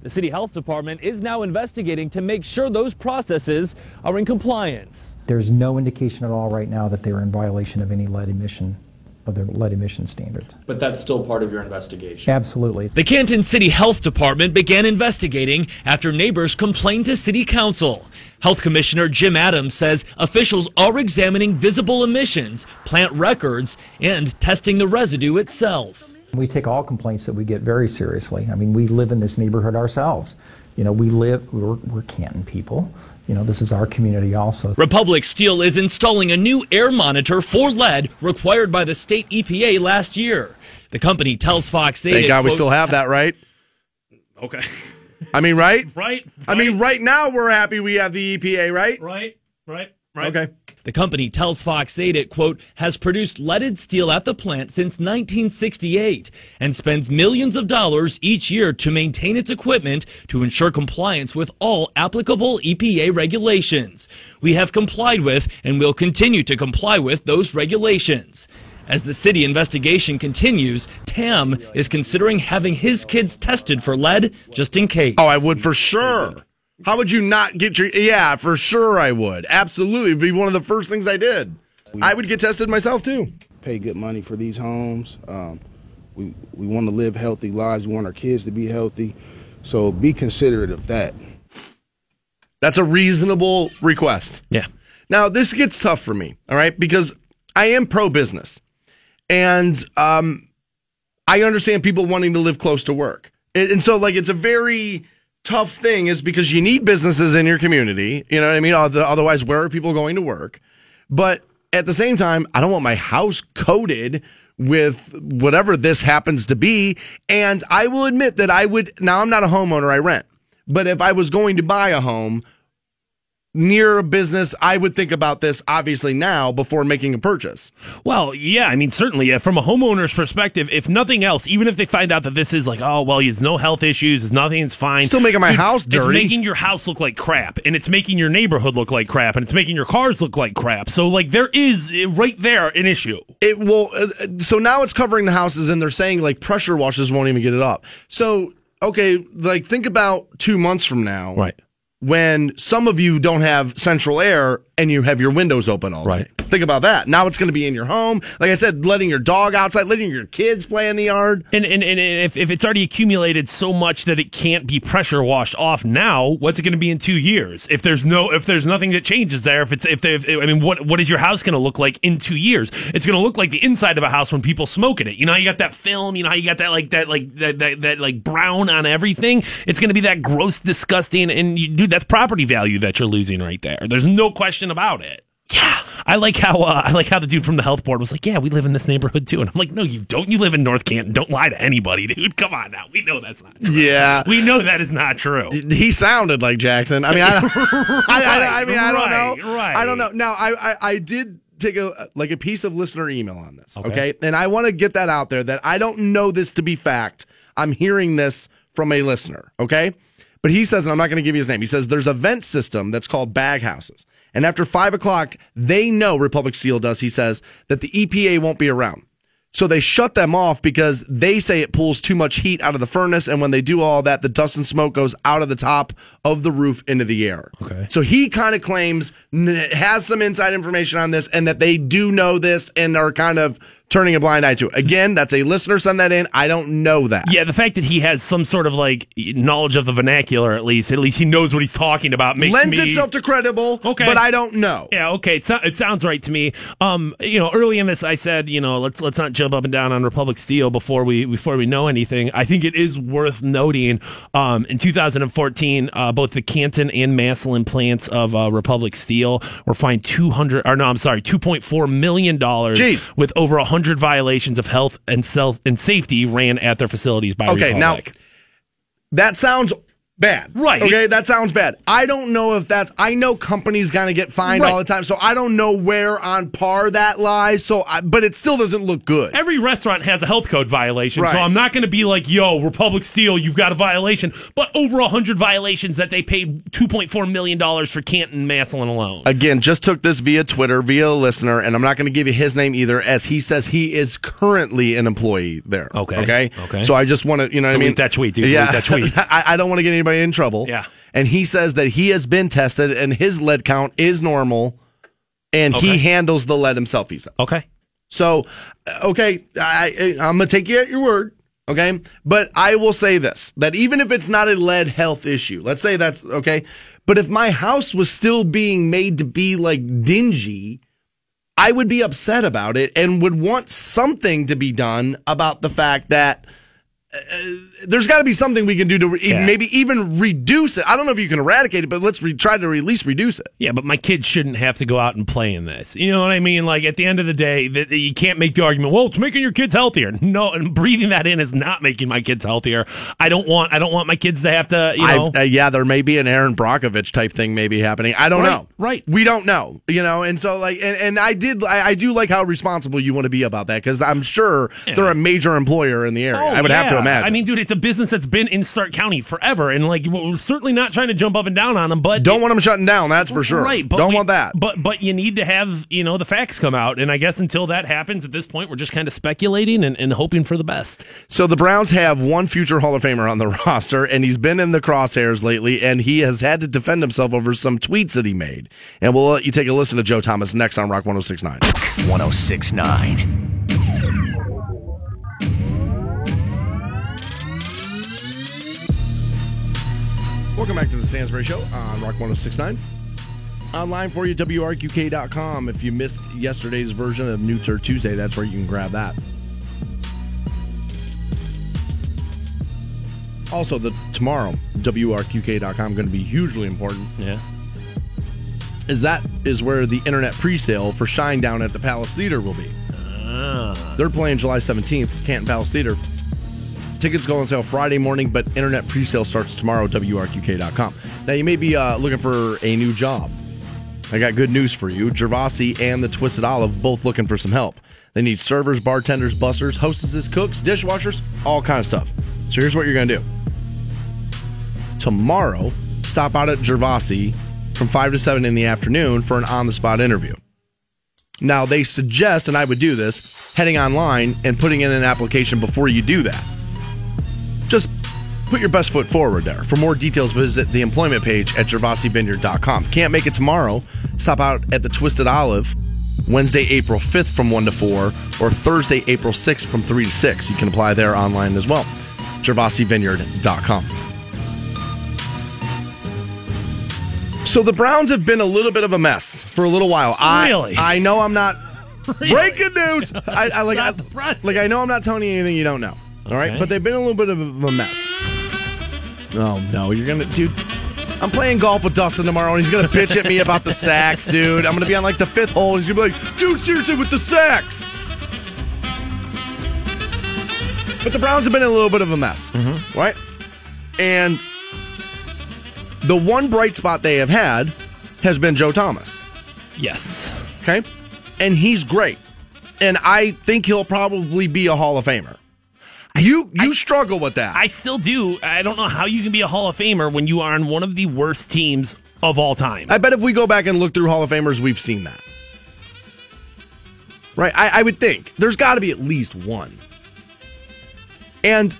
The city health department is now investigating to make sure those processes are in compliance. There's no indication at all right now that they're in violation of any lead emission, of their lead emission standards. But that's still part of your investigation. Absolutely. The Canton City Health Department began investigating after neighbors complained to City Council. Health Commissioner Jim Adams says officials are examining visible emissions, plant records, and testing the residue itself. We take all complaints that we get very seriously. I mean, we live in this neighborhood ourselves. You know, we live, we're, we're Canton people. You know, this is our community also. Republic Steel is installing a new air monitor for lead required by the state EPA last year. The company tells Fox 8 Thank it, God we quote, still have that, right? Okay. *laughs* I mean, right? Right. I mean, right now we're happy we have the EPA, right? Right. Right. Right. Okay. The company tells Fox 8 it, quote, has produced leaded steel at the plant since 1968 and spends millions of dollars each year to maintain its equipment to ensure compliance with all applicable EPA regulations. We have complied with and will continue to comply with those regulations. As the city investigation continues, Tam is considering having his kids tested for lead just in case. Oh, I would for sure. How would you not get your? Yeah, for sure I would. Absolutely, It'd be one of the first things I did. I would get tested myself too. Pay good money for these homes. Um, we we want to live healthy lives. We want our kids to be healthy. So be considerate of that. That's a reasonable request. Yeah. Now this gets tough for me, all right, because I am pro business, and um, I understand people wanting to live close to work, and, and so like it's a very tough thing, is because you need businesses in your community. You know what I mean? Otherwise, where are people going to work? But at the same time, I don't want my house coated with whatever this happens to be. And I will admit that I would, now I'm not a homeowner, I rent. But if I was going to buy a home near a business, I would think about this obviously now before making a purchase. Well, yeah, I mean, certainly, from a homeowner's perspective, if nothing else, even if they find out that this is like, oh, well, there's no health issues, there's it's fine. Still making my Dude, house dirty. It's making your house look like crap, and it's making your neighborhood look like crap, and it's making your cars look like crap. So, like, there is eh, right there an issue. It will, uh, uh, so now it's covering the houses and they're saying like pressure washers won't even get it up. So, okay, like think about two months from now. Right. When some of you don't have central air and you have your windows open all day. Right. Think about that. Now it's going to be in your home. Like I said, letting your dog outside, letting your kids play in the yard. And, and, and if, if it's already accumulated so much that it can't be pressure washed off now, what's it going to be in two years? If there's no, if there's nothing that changes there, if it's, if, they, I mean, what, what is your house going to look like in two years? It's going to look like the inside of a house when people smoke in it. You know, how you got that film. You know, how you got that like that like that that, that like brown on everything. It's going to be that gross, disgusting, and you, dude, that's property value that you're losing right there. There's no question about it. Yeah, I like how uh, I like how the dude from the health board was like, "Yeah, we live in this neighborhood too," and I'm like, "No, you don't. You live in North Canton. Don't lie to anybody, dude. Come on now. We know that's not. True. Yeah. We know that is not true. He sounded like Jackson. I mean, *laughs* I, I, I, I mean, I don't Right, know. right. I don't know. Now, I, I, I did take a like a piece of listener email on this. Okay. Okay, and I want to get that out there that I don't know this to be fact. I'm hearing this from a listener. Okay, but he says, and I'm not going to give you his name. He says there's a vent system that's called bag houses, and after five o'clock, they know Republic Steel does. He says that the EPA won't be around. So they shut them off because they say it pulls too much heat out of the furnace. And when they do all that, the dust and smoke goes out of the top of the roof into the air. Okay. So he kind of claims, has some inside information on this and that they do know this and are kind of turning a blind eye to. Again, that's a listener send that in. I don't know that. Yeah, the fact that he has some sort of like knowledge of the vernacular, at least, at least he knows what he's talking about, makes Lends me. itself to credible, Okay. but I don't know. Yeah, okay. It, so, it sounds right to me. Um, you know, early in this, I said, you know, let's let's not jump up and down on Republic Steel before we before we know anything. I think it is worth noting. Um, in 2014, uh, both the Canton and Massillon plants of uh, Republic Steel were fined 200, or no, I'm sorry, 2.4 million dollars, with over 100 violations of health and self and safety ran at their facilities by Okay, now that sounds bad. Right. Okay, that sounds bad. I don't know if that's. I know companies gonna get fined Right. all the time, so I don't know where on par that lies. So, I, but it still doesn't look good. every restaurant has a health code violation, Right. so I'm not going to be like, "Yo, Republic Steel, you've got a violation." But over hundred violations that they paid 2.4 million dollars for Canton Massillon alone. Again, just took this via Twitter, via a listener, and I'm not going to give you his name either, as he says he is currently an employee there. Okay. Okay. Okay. So I just want to, you know, what I mean, that tweet, dude. Delete Yeah, that tweet. *laughs* I, I don't want to get anybody in trouble. Yeah. And he says that he has been tested and his lead count is normal, and he handles the lead himself. He says. okay. So, uh, okay, I, I'm gonna take you at your word. Okay, but I will say this: that even if it's not a lead health issue, let's say that's okay, but if my house was still being made to be like dingy, I would be upset about it and would want something to be done about the fact that. uh, there's got to be something we can do to re- Yeah. maybe even reduce it. I don't know if you can eradicate it, but let's re- try to at least reduce it. Yeah, but my kids shouldn't have to go out and play in this. You know what I mean? Like at the end of the day, that you can't make the argument. Well, it's making your kids healthier. *laughs* No, and breathing that in is not making my kids healthier. I don't want. I don't want my kids to have to. You know. Uh, yeah, there may be an Erin Brockovich type thing maybe happening. I don't Right, know. right. We don't know. You know, and so like, and, and I did, I, I do like how responsible you want to be about that because I'm sure they're a major employer in the area. I would have to Oh, imagine. I mean, dude, it's a business that's been in Stark County forever, and like we're certainly not trying to jump up and down on them, but don't want them shutting down. That's for sure. Right, but don't we- want that. But but you need to have you know the facts come out, and I guess until that happens, at this point, we're just kind of speculating and, and hoping for the best. So the Browns have one future Hall of Famer on the *laughs* roster, and he's been in the crosshairs lately, and he has had to defend himself over some tweets that he made. And we'll let you take a listen to Joe Thomas next on Rock 1069. 1069. Welcome back to the Stansbury Show on Rock 1069. Online for you, WRQK.com. If you missed yesterday's version of New Tour Tuesday, that's where you can grab that. Also, the tomorrow, WRQK.com, going to be hugely important. Yeah. Is that is where the internet pre-sale for Shinedown at the Palace Theater will be. Ah. They're playing July 17th, Canton Palace Theater. Tickets go on sale Friday morning, but internet pre-sale starts tomorrow WRQK.com. Now, you may be uh, looking for a new job. I got good news for you. Gervasi and the Twisted Olive both looking for some help. They need servers, bartenders, busters, hostesses, cooks, dishwashers, all kind of stuff. So here's what you're going to do. Tomorrow, stop out at Gervasi from 5 to 7 in the afternoon for an on-the-spot interview. Now, they suggest, and I would do this, heading online and putting in an application before you do that. Just put your best foot forward there. For more details, visit the employment page at gervasivineyard.com. Can't make it tomorrow? Stop out at the Twisted Olive Wednesday, April 5th from 1 to 4, or Thursday, April 6th from 3 to 6. You can apply there online as well. gervasivineyard.com. So the Browns have been a little bit of a mess for a little while. I, Really? I know I'm not *laughs* Really? breaking news. *laughs* I, I like I, Stop the press. like I know I'm not telling you anything you don't know. All right, Okay. but they've been a little bit of a mess. Oh no, you're gonna, dude. I'm playing golf with Dustin tomorrow, and he's gonna bitch at me about the sacks, *laughs* dude. I'm gonna be on like the fifth hole, and he's gonna be like, "Dude, seriously, with the sacks." But the Browns have been a little bit of a mess, mm-hmm. right? And the one bright spot they have had has been Joe Thomas. Yes. Okay. And he's great. And I think he'll probably be a Hall of Famer. You you struggle with that. I still do. I don't know how you can be a Hall of Famer when you are on one of the worst teams of all time. I bet if we go back and look through Hall of Famers, we've seen that. Right? I, I would think there's got to be at least one. And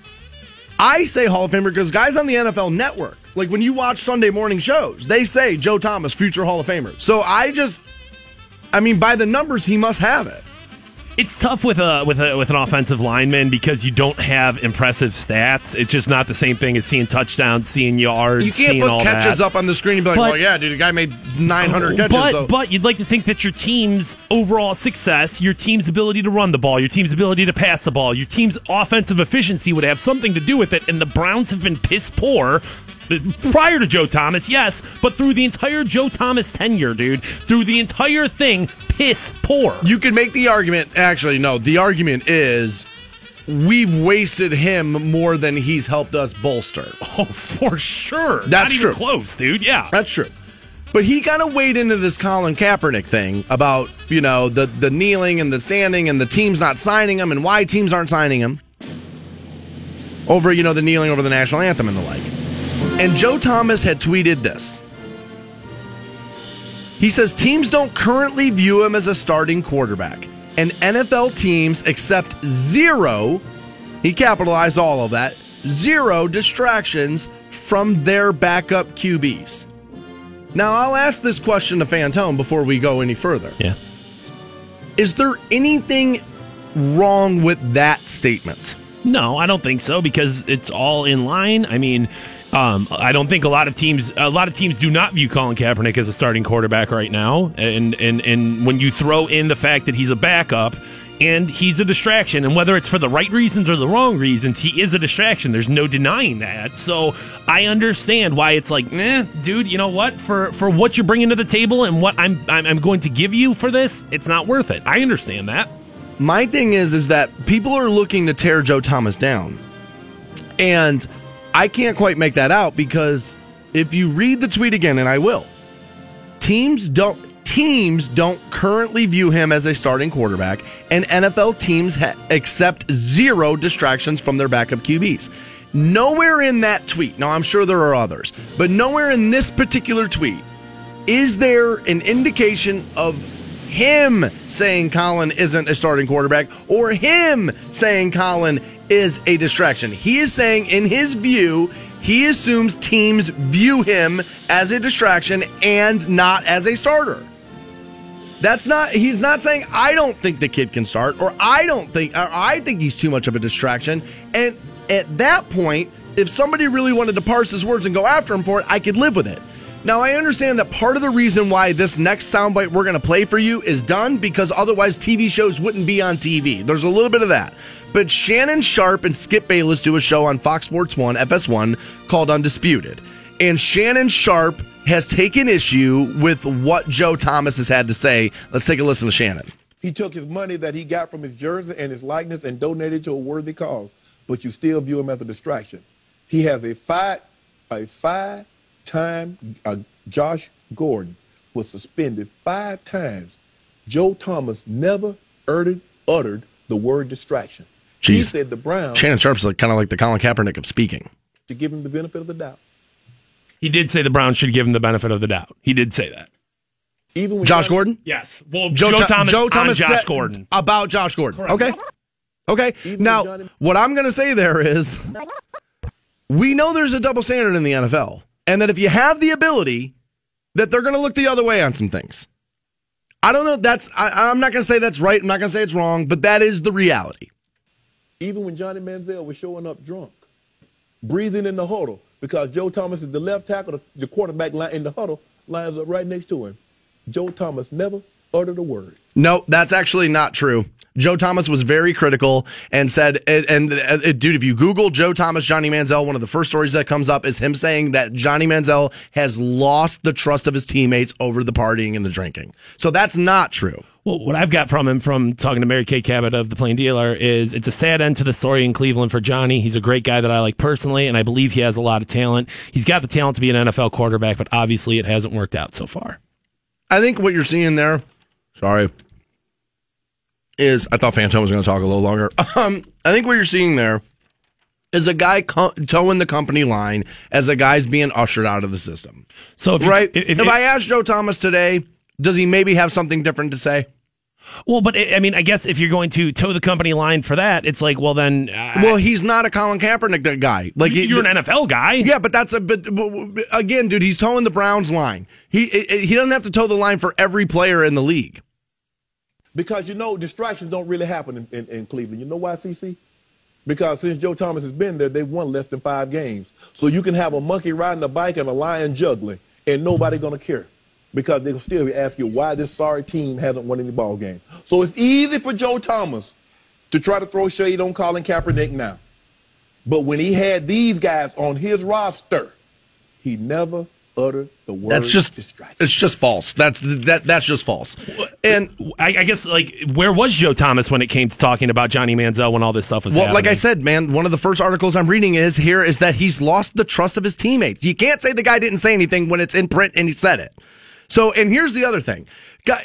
I say Hall of Famer because guys on the NFL network, like when you watch Sunday morning shows, they say Joe Thomas, future Hall of Famer. So I just, I mean, by the numbers, he must have it. It's tough with a with a with an offensive lineman because you don't have impressive stats. It's just not the same thing as seeing touchdowns, seeing yards, You can't seeing put all catches that. up on the screen and be like, But- well, yeah, dude, the guy made 900 catches. But so. but you'd like to think that your team's overall success, your team's ability to run the ball, your team's ability to pass the ball, your team's offensive efficiency would have something to do with it. And the Browns have been piss poor. *laughs* Prior to Joe Thomas, yes, but through the entire Joe Thomas tenure, dude, through the entire thing, piss poor. You can make the argument. Actually, no. The argument is we've wasted him more than he's helped us bolster. *laughs* Oh, for sure. That's Not even true. close, dude. Yeah. That's true. But he kind of weighed into this Colin Kaepernick thing about you know the the kneeling and the standing and the teams not signing him and why teams aren't signing him over you know the kneeling over the national anthem and the like. And Joe Thomas had tweeted this. He says teams don't currently view him as a starting quarterback, and NFL teams accept zero. He capitalized all of that zero distractions from their backup QBs. Now, I'll ask this question to Fantone before we go any further. Yeah. Is there anything wrong with that statement? No, I don't think so because it's all in line. I mean, um, I don't think a lot of teams a lot of teams do not view Colin Kaepernick as a starting quarterback right now. And and and when you throw in the fact that he's a backup and he's a distraction, and whether it's for the right reasons or the wrong reasons, he is a distraction. There's no denying that. So I understand why it's like, nah, dude. You know what? For for what you're bringing to the table and what I'm I'm, I'm going to give you for this, it's not worth it. I understand that. My thing is is that people are looking to tear Joe Thomas down. And I can't quite make that out because if you read the tweet again and I will. Teams don't teams don't currently view him as a starting quarterback and NFL teams ha- accept zero distractions from their backup QBs. Nowhere in that tweet. Now I'm sure there are others, but nowhere in this particular tweet is there an indication of him saying Colin isn't a starting quarterback or him saying Colin is a distraction? He is saying, in his view, he assumes teams view him as a distraction and not as a starter. That's not, he's not saying, I don't think the kid can start, or I don't think, or I think he's too much of a distraction. And at that point, if somebody really wanted to parse his words and go after him for it, I could live with it. Now, I understand that part of the reason why this next soundbite we're going to play for you is done because otherwise TV shows wouldn't be on TV. There's a little bit of that. But Shannon Sharpe and Skip Bayless do a show on Fox Sports 1, FS1, called Undisputed. And Shannon Sharpe has taken issue with what Joe Thomas has had to say. Let's take a listen to Shannon. He took his money that he got from his jersey and his likeness and donated to a worthy cause, but you still view him as a distraction. He has a five, a five-time uh, Josh Gordon was suspended five times. Joe Thomas never uttered, uttered the word distraction. He said the Browns Shannon Sharpe's like, kind of like the Colin Kaepernick of speaking. should give him the benefit of the doubt. He did say the Browns should give him the benefit of the doubt. He did say that. Even when Josh Johnny- Gordon? Yes. Well, Joe, Joe, Thomas, Joe on Thomas Josh Gordon. about Josh Gordon. Correct. Okay. Okay. Even now, Johnny- what I'm going to say there is we know there's a double standard in the NFL, and that if you have the ability, that they're going to look the other way on some things. I don't know. That's I, I'm not going to say that's right. I'm not going to say it's wrong, but that is the reality. even when Johnny Manziel was showing up drunk, breathing in the huddle, because Joe Thomas is the left tackle, the, the quarterback line in the huddle lines up right next to him. Joe Thomas never uttered a word. No, that's actually not true. Joe Thomas was very critical and said, and, and uh, dude, if you Google Joe Thomas, Johnny Manziel, one of the first stories that comes up is him saying that Johnny Manziel has lost the trust of his teammates over the partying and the drinking. So that's not true. Well, what I've got from him from talking to Mary Kay Cabot of the Plain Dealer is it's a sad end to the story in Cleveland for Johnny. He's a great guy that I like personally, and I believe he has a lot of talent. He's got the talent to be an NFL quarterback, but obviously it hasn't worked out so far. I think what you're seeing there, sorry, is I thought Phantom was going to talk a little longer. *laughs* Um, I think what you're seeing there is a guy co- toeing the company line as a guy's being ushered out of the system. So if you- right, if- if, if- I ask Joe Thomas today, does he maybe have something different to say? Well, but I I mean, I guess if you're going to toe the company line for that, it's like, well, then uh, Well, he's not a Colin Kaepernick guy. Like you're an NFL guy. Yeah, but that's a but, again, dude. He's toeing the Browns line. He he doesn't have to toe the line for every player in the league. Because you know distractions don't really happen in, in, in Cleveland. You know why, CC? Because since Joe Thomas has been there, they've won less than five games. So you can have a monkey riding a bike and a lion juggling, and nobody gonna care. Because they'll still be asking you why this sorry team hasn't won any ball games. So it's easy for Joe Thomas to try to throw shade on Colin Kaepernick now. But when he had these guys on his roster, he never uttered the word That's just it's just false. That's that that's just false. And I, I guess like where was Joe Thomas when it came to talking about Johnny Manziel when all this stuff was well, happening? like I said, man, one of the first articles I'm reading is here is that he's lost the trust of his teammates. You can't say the guy didn't say anything when it's in print and he said it. So, and here's the other thing: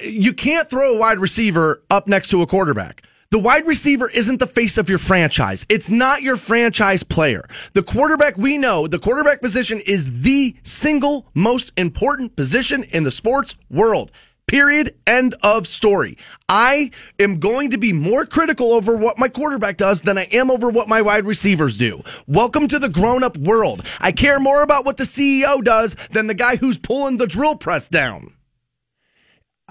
you can't throw a wide receiver up next to a quarterback. The wide receiver isn't the face of your franchise. It's not your franchise player. The quarterback, we know, the quarterback position is the single most important position in the sports world. Period. End of story. I am going to be more critical over what my quarterback does than I am over what my wide receivers do. Welcome to the grown up world. I care more about what the CEO does than the guy who's pulling the drill press down.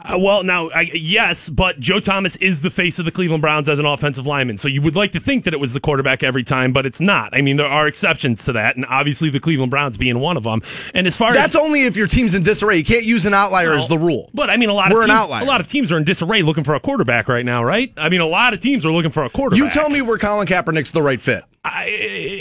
Uh, well, now, I, yes, but Joe Thomas is the face of the Cleveland Browns as an offensive lineman. So you would like to think that it was the quarterback every time, but it's not. I mean, there are exceptions to that, and obviously the Cleveland Browns being one of them. And as far as That's as only if your team's in disarray. You can't use an outlier as the rule. But I mean, a lot We're of an teams, outlier. a lot of teams are in disarray looking for a quarterback right now, right? I mean, a lot of teams are looking for a quarterback. You tell me where Colin Kaepernick's the right fit. I,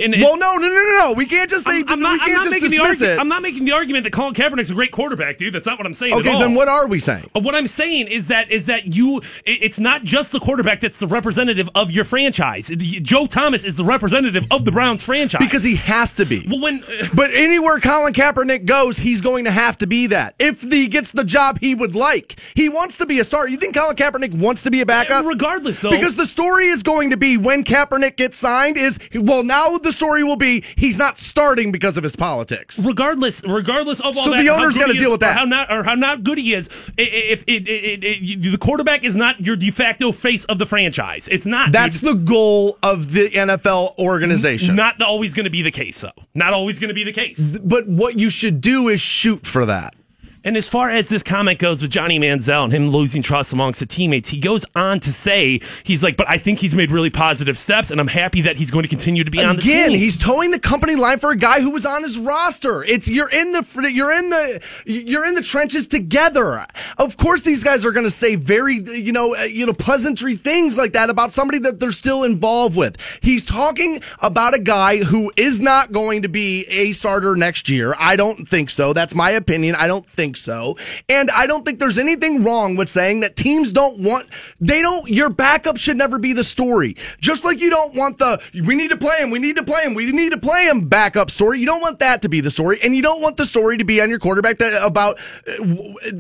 and well, no, no, no, no, no. We can't just say I'm, I'm not, we can't I'm not just making the dismiss argu- it. I'm not making the argument that Colin Kaepernick's a great quarterback, dude. That's not what I'm saying. Okay, at all. then what are we saying? Uh, What I'm saying is that is that you it's not just the quarterback that's the representative of your franchise. Joe Thomas is the representative of the Browns franchise Because he has to be. Well, when But anywhere Colin Kaepernick goes, he's going to have to be that. If he gets the job he would like, he wants to be a star. You think Colin Kaepernick wants to be a backup? regardless, though, Because the story is going to be when Kaepernick gets signed is well now the story will be he's not starting because of his politics. regardless regardless of all So that, the owner's good gonna deal is, with that. or how not or how not good he is. If it, the quarterback is not your de facto face of the franchise, it's not. That's the goal of the NFL organization. not always going to be the case, though. Not always going to be the case. But what you should do is shoot for that. And as far as this comment goes with Johnny Manziel and him losing trust amongst the teammates, he goes on to say, he's like, but I think he's made really positive steps, and I'm happy that he's going to continue to be on the team. Again, he's toeing the company line for a guy who was on his roster. It's you're in the you're in the you're in the trenches together. Of course, these guys are going to say very you know uh, you know pleasantry things like that about somebody that they're still involved with. He's talking about a guy who is not going to be a starter next year. I don't think so. That's my opinion. I don't think so. And I don't think there's anything wrong with saying that teams don't want they don't your backup should never be the story. Just like you don't want the we need to play him, we need to play him, we need to play him backup story. You don't want that to be the story and you don't want the story to be on your quarterback that about uh,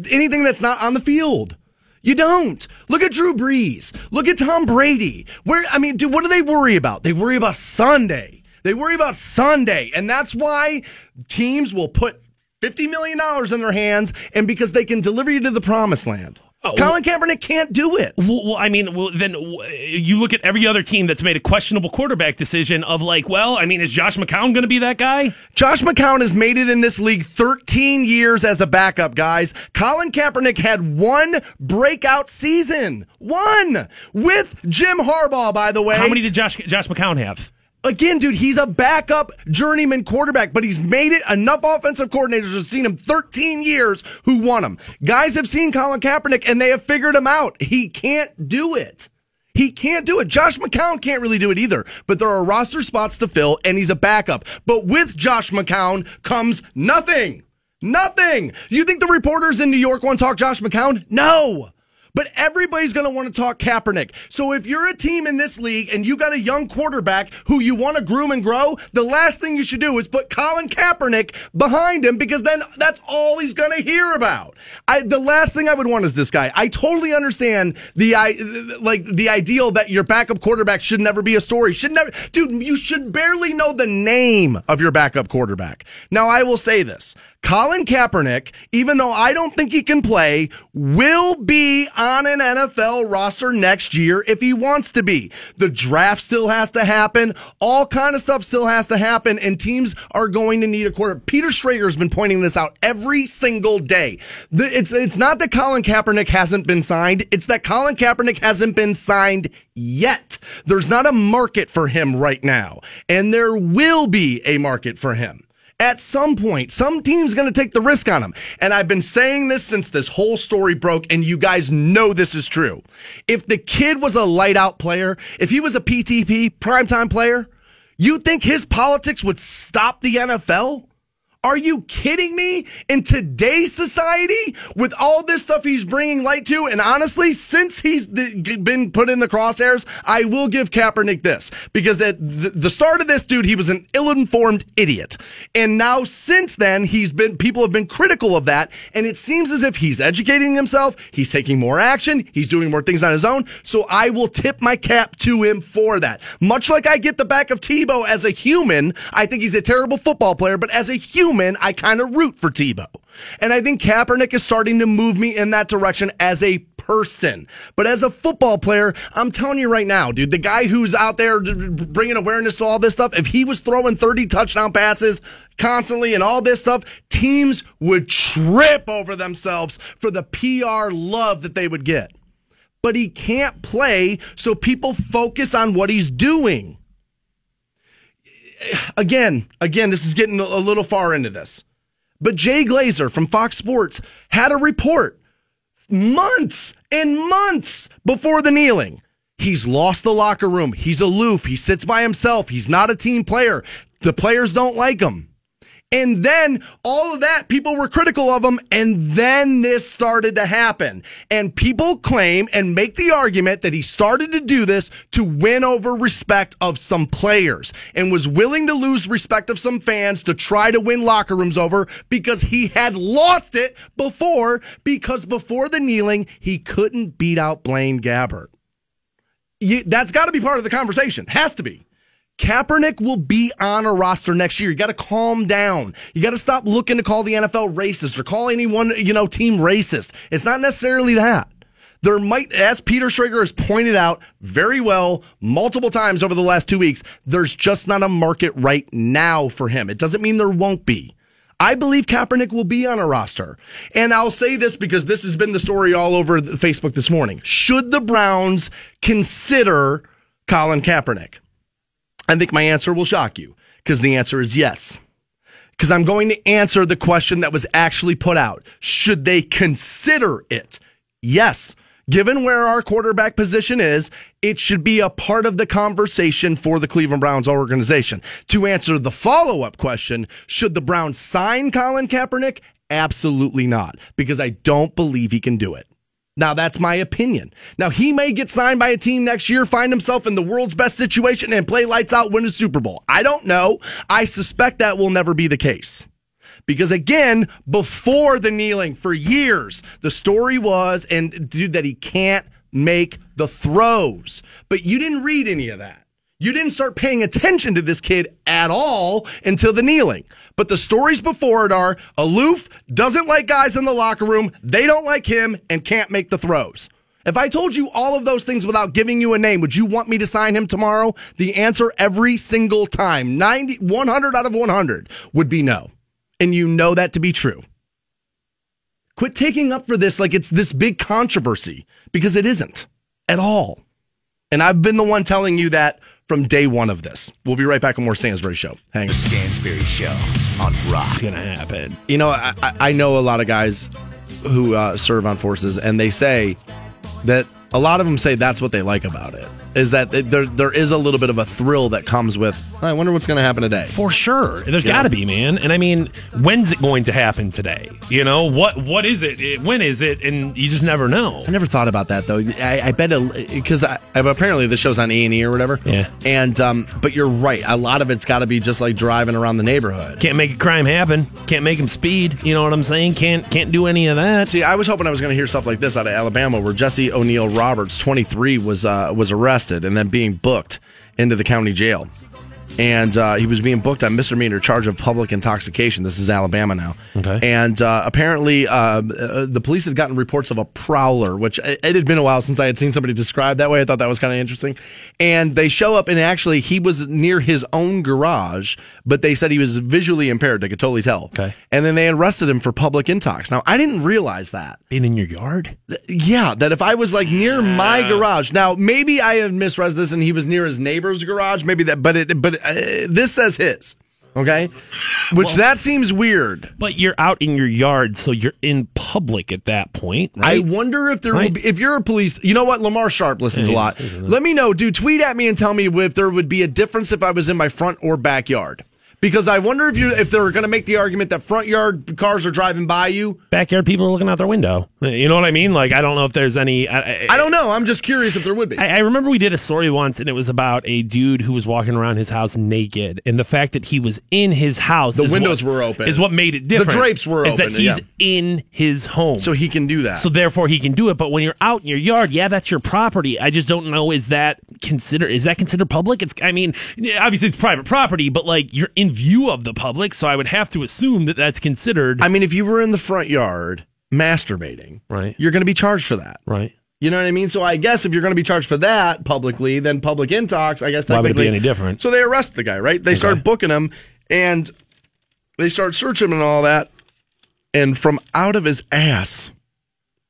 anything that's not on the field. You don't. Look at Drew Brees. Look at Tom Brady. Where I mean, dude, what do they worry about? They worry about Sunday. They worry about Sunday. And that's why teams will put $50 million in their hands and because they can deliver you to the promised land. Oh, Colin Kaepernick can't do it. Well, well, I mean, well, then w- you look at every other team that's made a questionable quarterback decision of like, well, I mean, is Josh McCown going to be that guy? Josh McCown has made it in this league 13 years as a backup, guys. Colin Kaepernick had one breakout season. One! With Jim Harbaugh, by the way. How many did Josh Josh McCown have? Again, dude, he's a backup journeyman quarterback, but he's made it. Enough offensive coordinators have seen him 13 years who won him. Guys have seen Colin Kaepernick and they have figured him out. He can't do it. He can't do it. Josh McCown can't really do it either, but there are roster spots to fill and he's a backup. But with Josh McCown comes nothing. Nothing. You think the reporters in New York want to talk Josh McCown? No. But everybody's going to want to talk Kaepernick. So if you're a team in this league and you got a young quarterback who you want to groom and grow, the last thing you should do is put Colin Kaepernick behind him because then that's all he's going to hear about. I, the last thing I would want is this guy. I totally understand the I like the ideal that your backup quarterback should never be a story. Should never, dude. You should barely know the name of your backup quarterback. Now I will say this: Colin Kaepernick, even though I don't think he can play, will be on an NFL roster next year if he wants to be. The draft still has to happen. All kind of stuff still has to happen, and teams are going to need a quarter. Peter Schrager has been pointing this out every single day. It's it's not that Colin Kaepernick hasn't been signed. It's that Colin Kaepernick hasn't been signed yet. There's not a market for him right now, and there will be a market for him. At some point, some team's going to take the risk on him. And I've been saying this since this whole story broke, and you guys know this is true. If the kid was a light out player, if he was a PTP, primetime player, you think his politics would stop the NFL? Are you kidding me? In today's society, with all this stuff he's bringing light to, and honestly, since he's been put in the crosshairs, I will give Kaepernick this because at the start of this, dude, he was an ill-informed idiot, and now since then, he's been people have been critical of that, and it seems as if he's educating himself, he's taking more action, he's doing more things on his own. So I will tip my cap to him for that. Much like I get the back of Tebow as a human, I think he's a terrible football player, but as a human, I kind of root for Tebow. And I think Kaepernick is starting to move me in that direction as a person. But as a football player, I'm telling you right now, dude, the guy who's out there bringing awareness to all this stuff, if he was throwing 30 touchdown passes constantly and all this stuff, teams would trip over themselves for the PR love that they would get. But he can't play, so people focus on what he's doing again, again, this is getting a little far into this. But Jay Glazer from Fox Sports had a report months and months before the kneeling. He's lost the locker room. He's aloof. He sits by himself. He's not a team player. The players don't like him. And then all of that, people were critical of him. And then this started to happen. And people claim and make the argument that he started to do this to win over respect of some players and was willing to lose respect of some fans to try to win locker rooms over because he had lost it before because before the kneeling, he couldn't beat out Blaine Gabbert. You, that's got to be part of the conversation. Has to be. Kaepernick will be on a roster next year. You got to calm down. You got to stop looking to call the NFL racist or call anyone, you know, team racist. It's not necessarily that. There might, as Peter Schrager has pointed out very well multiple times over the last two weeks, there's just not a market right now for him. It doesn't mean there won't be. I believe Kaepernick will be on a roster. And I'll say this because this has been the story all over Facebook this morning. Should the Browns consider Colin Kaepernick? I think my answer will shock you because the answer is yes. Because I'm going to answer the question that was actually put out. Should they consider it? Yes. Given where our quarterback position is, it should be a part of the conversation for the Cleveland Browns organization. To answer the follow up question, should the Browns sign Colin Kaepernick? Absolutely not, because I don't believe he can do it. Now, that's my opinion. Now, he may get signed by a team next year, find himself in the world's best situation, and play lights out, win a Super Bowl. I don't know. I suspect that will never be the case. Because again, before the kneeling for years, the story was, and dude, that he can't make the throws. But you didn't read any of that. You didn't start paying attention to this kid at all until the kneeling. But the stories before it are aloof, doesn't like guys in the locker room, they don't like him, and can't make the throws. If I told you all of those things without giving you a name, would you want me to sign him tomorrow? The answer every single time, 90, 100 out of 100, would be no. And you know that to be true. Quit taking up for this like it's this big controversy because it isn't at all. And I've been the one telling you that from day one of this. We'll be right back on more Stansbury Show. Hang The Stansbury Show on Rock. It's gonna happen. You know, I, I- I know a lot of guys who uh, serve on forces, and they say that a lot of them say that's what they like about it is that there there is a little bit of a thrill that comes with. I wonder what's going to happen today. For sure. There's Yeah. got to be, man. And I mean, when's it going to happen today? You know, what what is it? It- When is it? And you just never know. I never thought about that though. I, I bet because apparently the show's on A and E or whatever. Yeah. And um, but you're right. A lot of it's got to be just like driving around the neighborhood. Can't make a crime happen. Can't make them speed. You know what I'm saying? Can't can't do any of that. See, I was hoping I was going to hear stuff like this out of Alabama, where Jesse O'Neill Roberts, 23, was uh, was arrested and then being booked into the county jail. And uh, he was being booked on misdemeanor charge of public intoxication. This is Alabama now. Okay. And uh, apparently, uh, uh, the police had gotten reports of a prowler, which it it had been a while since I had seen somebody described that way. I thought that was kind of interesting. And they show up, and actually, he was near his own garage, but they said he was visually impaired. They could totally tell. Okay. And then they arrested him for public intox. Now, I didn't realize that. Being in your yard? Yeah, that if I was like near my garage, now maybe I have misread this and he was near his neighbor's garage, maybe that, but it, but uh, this says his, okay, which that seems weird. But you're out in your yard, so you're in public at that point, I wonder if there Right. will be, if you're a police, you know what? Lamar Sharp listens a lot. Let me know, dude. Tweet at me and tell me if there would be a difference if I was in my front or backyard. Because I wonder if you if they're going to make the argument that front yard cars are driving by you. Backyard people are looking out their window. You know what I mean? Like, I don't know if there's any. I, I, I don't know. I'm just curious if there would be. I, I remember we did a story once, and it was about a dude who was walking around his house naked, and the fact that he was in his house, The windows what- were open. is what made it different. The drapes were open. is open, that he's yeah. in his home, so he can do that. so therefore he can do it. But when you're out in your yard, yeah, that's your property. I just don't know is that consider is that considered public? It's I mean, obviously it's private property, but like you're in view of the public, so I would have to assume that that's considered I mean, if you were in the front yard masturbating, right. you're going to be charged for that. Right. You know what I mean? So I guess if you're going to be charged for that publicly, then public intox, I guess Why would it be any different? So they arrest the guy, right? They start booking him and they start searching him and all that. And from out of his ass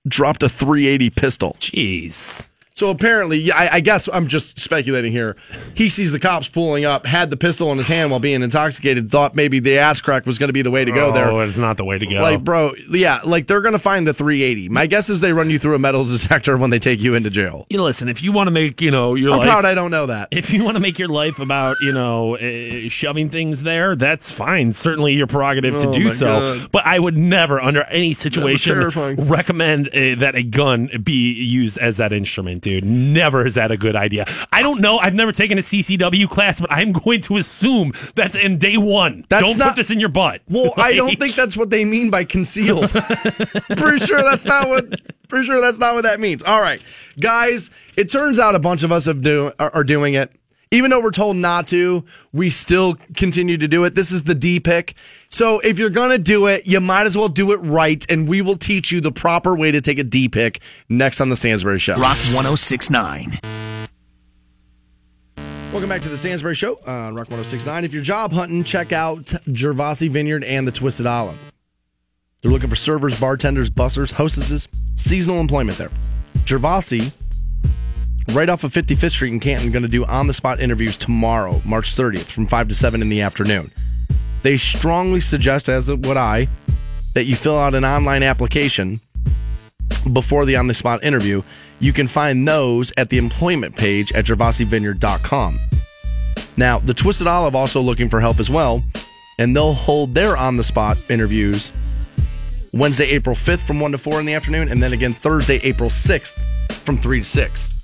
dropped a 380 pistol. Jeez. So apparently, yeah, I, I guess I'm just speculating here. He sees the cops pulling up, had the pistol in his hand while being intoxicated, thought maybe the ass crack was going to be the way to go there. Oh, it's not the way to go. Like, bro, yeah, like they're gonna find the 380. My guess is they run you through a metal *laughs* detector when they take you into jail. you know, listen, if you want to make, you know, your I'm life proud I don't know that. if you want to make your life about you know uh, shoving things there that's fine certainly your prerogative to Oh, do so God. but i would never under any situation recommend uh, that a gun be used as that instrument dude never is that a good idea i don't know i've never taken a ccw class but i'm *laughs* going to assume that's in day one That's don't not- put this in your butt Well, I *laughs* don't think that's what they mean by concealed. *laughs* pretty sure that's not what. Pretty sure that's not what that means. All right, guys. It turns out a bunch of us have do are, are doing it. Even though we're told not to, we still continue to do it. This is the D pick. So if you're gonna do it, you might as well do it right, and we will teach you the proper way to take a D pick next on the Stansbury Show. Rock 1069. Welcome back to the Stansbury Show on Rock 1069. If you're job hunting, check out Gervasi Vineyard and the Twisted Olive. They're looking for servers, bartenders, bussers, hostesses, seasonal employment there. Gervasi, right off of 55th Street in Canton, going to do on the spot interviews tomorrow, March 30th, from 5 to 7 in the afternoon. They strongly suggest, as would I, that you fill out an online application before the on the spot interview. You can find those at the employment page at gervasivineyard.com. Now, the Twisted Olive also looking for help as well, and they'll hold their on the spot interviews Wednesday, April 5th from 1 to 4 in the afternoon, and then again Thursday, April 6th from 3 to 6.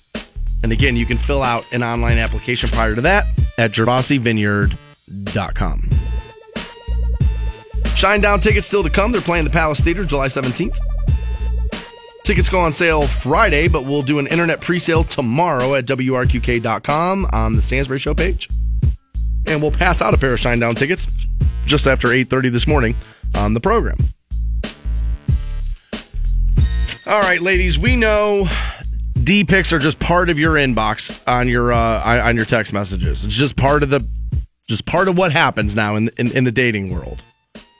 And again, you can fill out an online application prior to that at gervasivineyard.com. Shinedown tickets still to come. They're playing the Palace Theater July 17th. Tickets go on sale Friday, but we'll do an internet pre-sale tomorrow at WRQK.com on the Stansbury Show page. And we'll pass out a pair of Shinedown tickets just after 8.30 this morning on the program. All right, ladies, we know D pics are just part of your inbox on your uh, on your text messages. It's just part of the just part of what happens now in in, in the dating world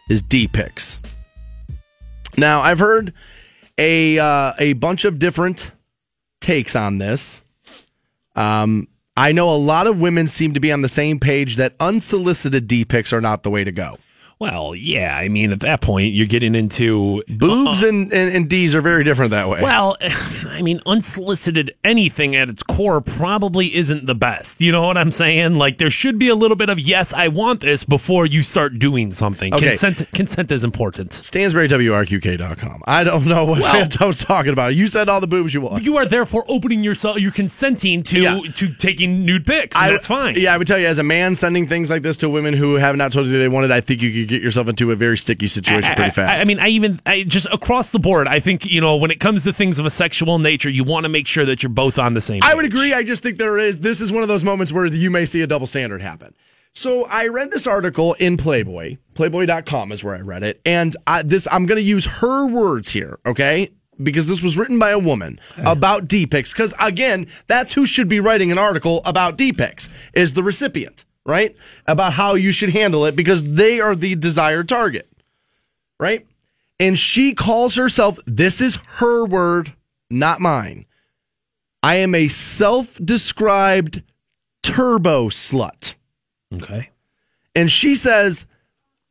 is D pics. Now, I've heard a uh, a bunch of different takes on this. Um, I know a lot of women seem to be on the same page that unsolicited D pics are not the way to go. Well yeah i mean at that point you're getting into Boobs uh, and, and, and D's are very different that way. Well, *sighs* I mean, unsolicited anything at its core probably isn't the best. You know what I'm saying? Like, there should be a little bit of yes, I want this before you start doing something. Okay. Consent, consent is important. StansburyWRQK.com. I don't know what Well- I was talking about. You said all the boobs you want. You are therefore opening yourself. You're consenting to Yeah. to taking nude pics. I- that's fine. Yeah, I would tell you, as a man sending things like this to women who have not told you they wanted, I think you could get yourself into a very sticky situation pretty I- I- fast. I, mean, I even I just across the board. I think you know when it comes to things of a sexual nature, you want to make sure that you're both on the same. I would agree. I just think there is. This is one of those moments where you may see a double standard happen. So I read this article in Playboy. Playboy.com is where I read it. And I, this, I'm going to use her words here, okay? Because this was written by a woman about D pics. Because again, that's who should be writing an article about D pics is the recipient, right? About how you should handle it because they are the desired target, right? And she calls herself, this is her word, not mine. I am a self described turbo slut. Okay. And she says,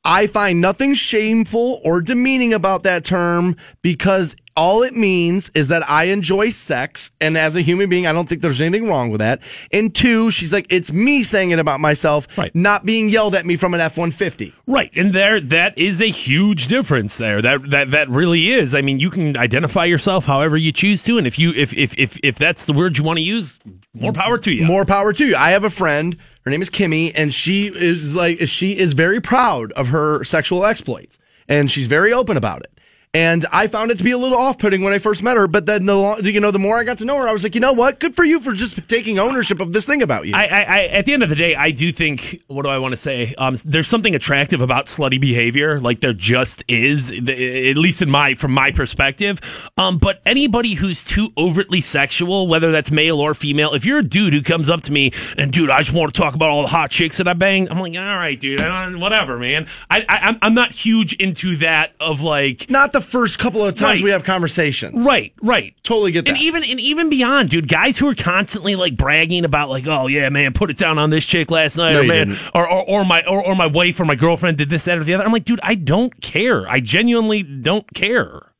I find nothing shameful or demeaning about that term because all it means is that I enjoy sex. And as a human being, I don't think there's anything wrong with that. And two, she's like, it's me saying it about myself, Right. not being yelled at me from an F 150. Right, and there that is a huge difference there. That that that really is. I mean, you can identify yourself however you choose to, and if you if if if, if that's the word you want to use, more power to you. More power to you. I have a friend. Her name is Kimmy, and she is like she is very proud of her sexual exploits, and she's very open about it. And I found it to be a little off-putting when I first met her, but then the you know the more I got to know her, I was like, you know what? Good for you for just taking ownership of this thing about you. I, I, I, at the end of the day, I do think. What do I want to say? Um, there's something attractive about slutty behavior. Like there just is, at least in my from my perspective. Um, but anybody who's too overtly sexual, whether that's male or female, if you're a dude who comes up to me and dude, I just want to talk about all the hot chicks that I banged, I'm like, all right, dude, I don't, whatever, man. I, I I'm I'm not huge into that of like. Not the first couple of times Right. we have conversations. Right, right. Totally get that. And even and even beyond, dude, guys who are constantly like bragging about like, oh yeah, man, put it down on this chick last night, No, or man, or, or or my or, or my wife or my girlfriend did this, that, or the other. I'm like, dude, I don't care. I genuinely don't care.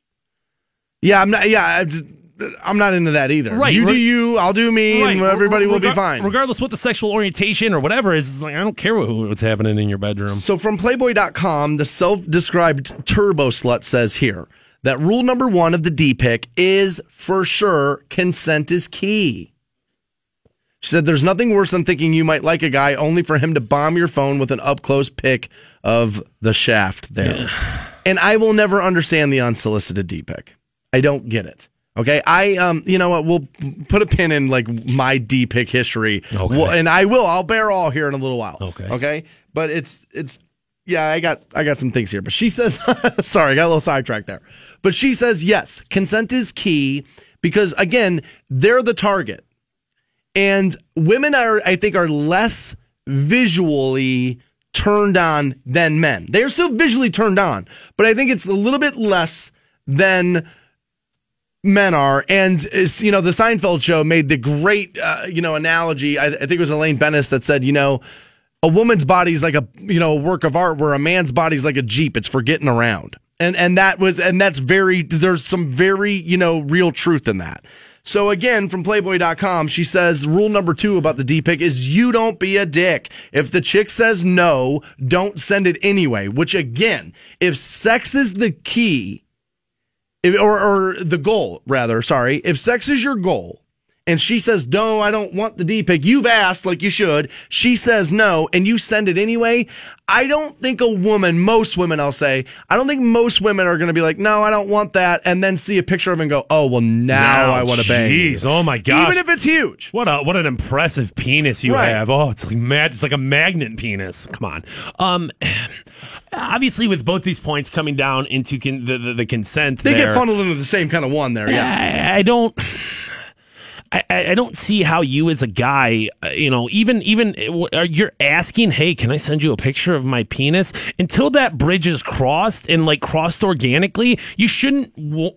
yeah, I'm not. Yeah, I'm not into that either. Right, You do you. I'll do me, and Right. everybody will be fine. Regardless what the sexual orientation or whatever is, it's like I don't care what, what's happening in your bedroom. So from Playboy.com, the self-described turbo slut says here that rule number one of the D pick is for sure consent is key. She said there's nothing worse than thinking you might like a guy only for him to bomb your phone with an up close pic of the shaft there. And I will never understand the unsolicited D pic. I don't get it. Okay, I um, you know what? We'll put a pin in like my D pick history, Okay. Well, and I will. I'll bear all here in a little while. Okay. okay, but it's it's yeah. I got I got some things here, but she says *laughs* sorry, I got a little sidetracked there. But she says yes, consent is key because again, they're the target, and women are I think are less visually turned on than men. They are still visually turned on, but I think it's a little bit less than men are. And you know, the Seinfeld show made the great, uh, you know, analogy. I, I think it was Elaine Benes that said, you know, a woman's body is like a, you know, a work of art where a man's body is like a Jeep. It's for getting around. And, and that was, and that's very, there's some very, you know, real truth in that. So again, from Playboy.com, she says rule number two about the D pick is you don't be a dick. If the chick says no, don't send it anyway. Which again, if sex is the key, or, or the goal rather sorry. If sex is your goal and she says no i don't want the d pic you've asked like you should she says no and you send it anyway i don't think a woman most women i'll say i don't think most women are going to be like no i don't want that and then see a picture of it and go oh well now, i want to bang. Jeez, oh my god! even if it's huge What a what an impressive penis you Right. have. Oh, it's like mag- it's like a magnet penis. Come on. Um, *sighs* obviously, with both these points coming down into con- the, the the consent, they there, get funneled into the same kind of one there yeah I, I don't. I, I don't see how you as a guy, uh, you know, even even uh, you're asking, hey, can I send you a picture of my penis? Until that bridge is crossed and like crossed organically, you shouldn't.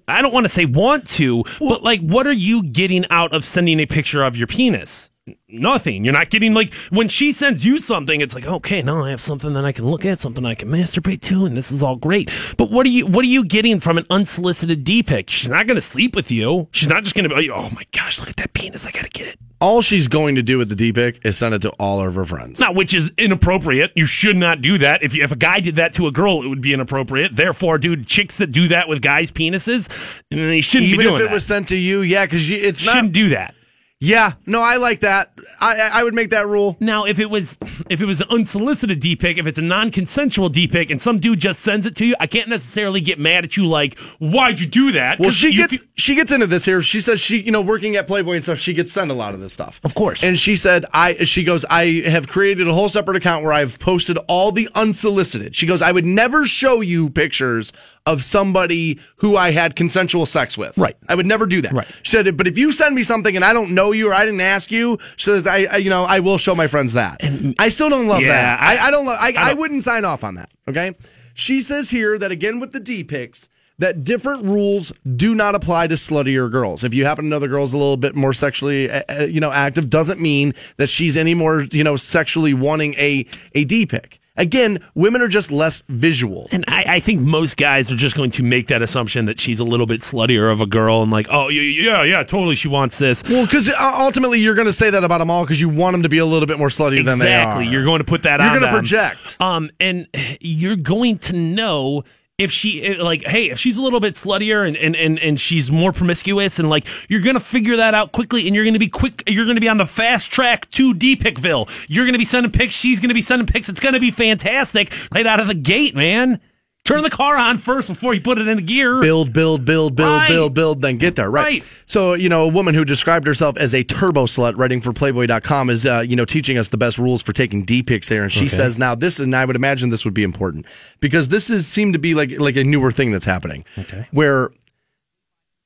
I don't want to say want to, but like, what are you getting out of sending a picture of your penis? Nothing. You're not getting like when she sends you something, it's like, okay, now I have something that I can look at, something I can masturbate to, and this is all great. But what are you what are you getting from an unsolicited D pic? She's not gonna sleep with you. She's not just gonna be, oh, oh my gosh, look at that penis, I gotta get it. all she's going to do with the d pic is send it to all of her friends Now, which is inappropriate. You should not do that. If you, if a guy did that to a girl, it would be inappropriate. Therefore, dude, chicks that do that with guys' penises, eh, they shouldn't even be doing that. Even if it that. was sent to you yeah because it's not shouldn't do that. Yeah, no, I like that. I, I I would make that rule. Now, if it was if it was an unsolicited D pic, if it's a non-consensual D pic, and some dude just sends it to you, I can't necessarily get mad at you like, why'd you do that? Well, she you gets she gets into this here. She says she, you know, working at Playboy and stuff, she gets sent a lot of this stuff. Of course. And she said, I she goes, I have created a whole separate account where I've posted all the unsolicited. She goes, I would never show you pictures of somebody who I had consensual sex with. Right. I would never do that. Right. She said, but if you send me something and I don't know you or I didn't ask you, she says, I, I you know, I will show my friends that. I still don't love Yeah, that. I, I- I don't love. I, I, don't- wouldn't sign off on that. Okay. She says here that again with the D pics that different rules do not apply to sluttier girls. If you happen to know the girl's a little bit more sexually, uh, uh, you know, active, doesn't mean that she's any more, you know, sexually wanting a a D pic. Again, women are just less visual. And I, I think most guys are just going to make that assumption that she's a little bit sluttier of a girl and like, oh, yeah, yeah, totally, she wants this. Well, because ultimately you're going to say that about them all because you want them to be a little bit more slutty than they are. Exactly. You're going to put that out. You're on gonna project. Um, and you're going to know if she eh, like, hey, if she's a little bit sluttier and and and, and she's more promiscuous and like, you're gonna figure that out quickly, and you're gonna be quick. You're gonna be on the fast track to D Pickville. You're gonna be sending pics. She's gonna be sending pics. It's gonna be fantastic right out of the gate, man. Turn the car on first before you put it into gear. build, build, build, build, Right. build, build, then get there. Right. Right. So, you know, a woman who described herself as a turbo slut writing for Playboy.com is, uh, you know, teaching us the best rules for taking D pics here. And she says, now this, and I would imagine this would be important because this is seemed to be like, like a newer thing that's happening. Okay. Where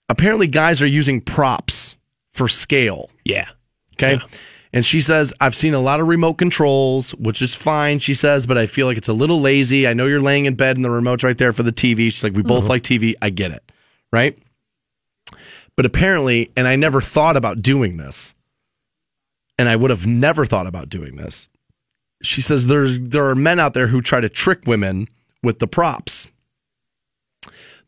apparently guys are using props for scale. Yeah. Okay. And she says, I've seen a lot of remote controls, which is fine, she says, but I feel like it's a little lazy. I know you're laying in bed and the remote's right there for the TV. She's like, we both uh-huh. like TV. I get it. Right. But apparently, and I never thought about doing this, and I would have never thought about doing this. She says there's there are men out there who try to trick women with the props.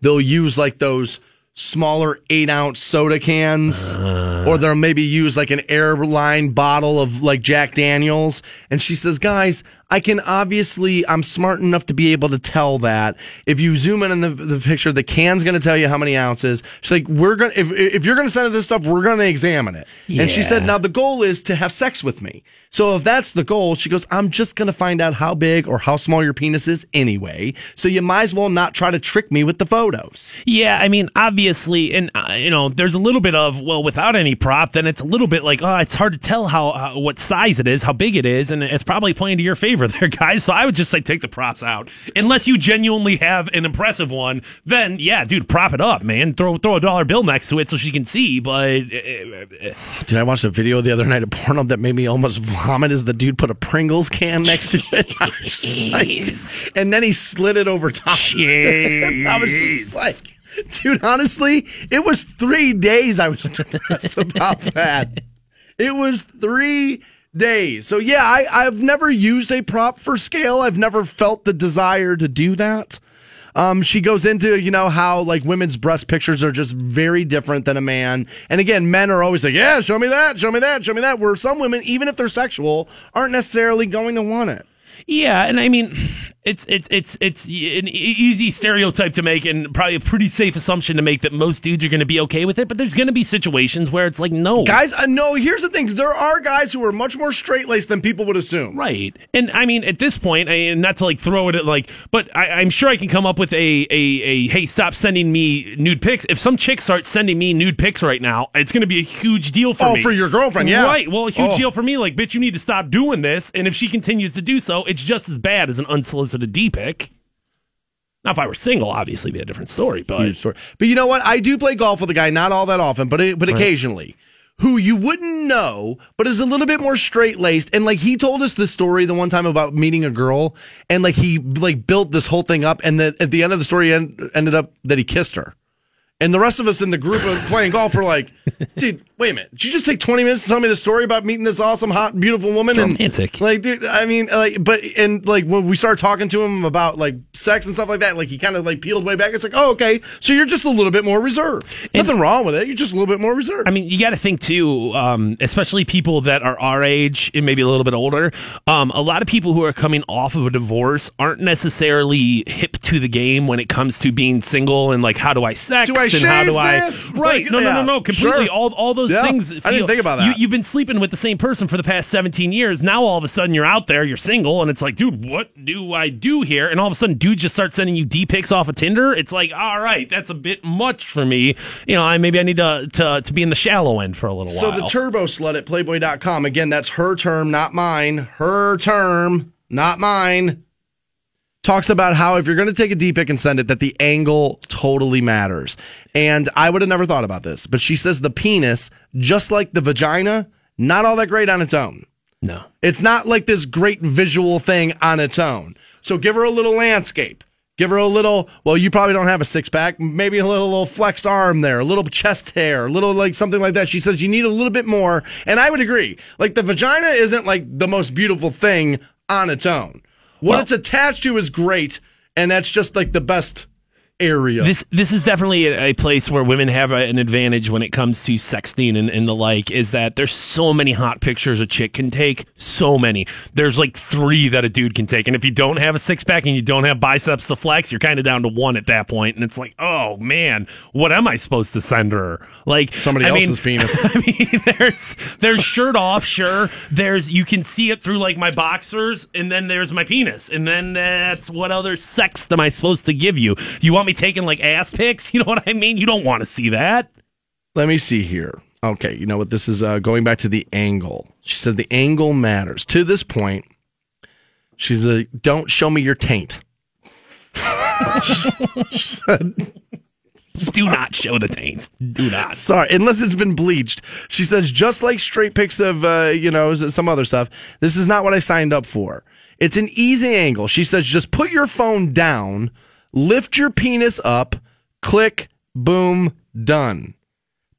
They'll use like those smaller eight ounce soda cans, or they'll maybe use like an airline bottle of like Jack Daniels. And she says, guys, I can obviously, I'm smart enough to be able to tell that. If you zoom in on the, the picture, the can's going to tell you how many ounces. She's like, we're going to, if, if you're going to send us this stuff, we're going to examine it. And she said, now the goal is to have sex with me. So if that's the goal, she goes, I'm just going to find out how big or how small your penis is anyway. So you might as well not try to trick me with the photos. Yeah, I mean, obviously, and uh, you know, there's a little bit of well, without any prop, then it's a little bit like, oh, it's hard to tell how, how what size it is, how big it is, and it's probably playing to your favor *laughs* there, guys. So I would just say take the props out, unless you genuinely have an impressive one. Then yeah, dude, prop it up, man. Throw throw a dollar bill next to it so she can see. But *sighs* uh, Did I watch a video the other night of porno that made me almost vomit as the dude put a Pringles can next to it? *laughs* I was just like- and then he slid it over top. *laughs* I was just like, *laughs* dude, honestly, it was three days I was *laughs* depressed about that. It was three days. So yeah, I, I've never used a prop for scale. I've never felt the desire to do that. Um, she goes into, you know, how like women's breast pictures are just very different than a man. And again, men are always like, yeah, show me that, show me that, show me that. Where some women, even if they're sexual, aren't necessarily going to want it. Yeah, and I mean, it's it's it's it's an easy stereotype to make, and probably a pretty safe assumption to make that most dudes are going to be okay with it. But there's going to be situations where it's like, no, Guys, uh, no, here's the thing. There are guys who are much more straight laced than people would assume. Right. And I mean, at this point, I, not to like throw it at like, but I, I'm sure I can come up with a, a, a, hey, stop sending me nude pics. If some chick starts sending me nude pics right now, it's going to be a huge deal for me. Oh, me. for your girlfriend, yeah. Right. Well, a huge Oh. deal for me. Like, bitch, you need to stop doing this. And if she continues to do so, it's just as bad as an unsolicited D pic. Now, if I were single, obviously, it'd be a different story. But story. But you know what? I do play golf with a guy, not all that often, but but occasionally, who you wouldn't know, but is a little bit more straight laced. And like he told us the story the one time about meeting a girl, and like he like built this whole thing up, and then at the end of the story, end, ended up that he kissed her. And the rest of us in the group of playing golf were like, *laughs* dude, wait a minute. Did you just take 20 minutes to tell me the story about meeting this awesome, hot, beautiful woman? And romantic. like, dude, I mean, like, but, and like when we started talking to him about like sex and stuff like that, like he kind of like peeled way back. It's like, oh, okay. So you're just a little bit more reserved. Nothing wrong with it. You're just a little bit more reserved. I mean, you got to think too, um, especially people that are our age and maybe a little bit older. Um, a lot of people who are coming off of a divorce aren't necessarily hip to the game when it comes to being single and like how do I sex Do I and how do I right? Like, no, no, no, yeah, no, completely. sure. All all those those Yeah, things. I didn't think about that. You, you've been sleeping with the same person for the past 17 years. Now all of a sudden you're out there, you're single, and it's like, dude, what do I do here? And all of a sudden, dude just starts sending you D pics off of Tinder. It's like, all right, that's a bit much for me. You know, I maybe I need to to, to be in the shallow end for a little So while. So the turbo slut at playboy.com, again, that's her term, not mine. Her term, not mine. Talks about how if you're going to take a D pic and send it, that the angle totally matters. And I would have never thought about this, but she says the penis, just like the vagina, not all that great on its own. no. It's not like this great visual thing on its own. So give her a little landscape. Give her a little, well, you probably don't have a six pack, maybe a little, little flexed arm there, a little chest hair, a little like something like that. She says you need a little bit more. And I would agree. Like the vagina isn't like the most beautiful thing on its own. What Well- it's attached to is great. And that's just like the best area. This this is definitely a, a place where women have a, an advantage when it comes to sexting and, and the like. Is that there's so many hot pictures a chick can take, so many. There's like three that a dude can take, and if you don't have a six pack and you don't have biceps to flex, you're kind of down to one at that point. And it's like, oh man, what am I supposed to send her? Like Somebody I mean- else's penis. *laughs* I mean, there's there's shirt off, sure. There's you can see it through like my boxers, and then there's my penis, and then that's what other sex am I supposed to give you? You want me taking like ass pics? *laughs* You know what I mean? You don't want to see that. Let me see here. Okay, you know what? This is uh, going back to the angle. She said the angle matters. To this point, she's like, don't show me your taint. She *laughs* said, Do not show the taints. Do not. Sorry, unless it's been bleached. She says, just like straight pics of, uh, you know, some other stuff, this is not what I signed up for. It's an easy angle. She says, just put your phone down, lift your penis up, click, boom, done.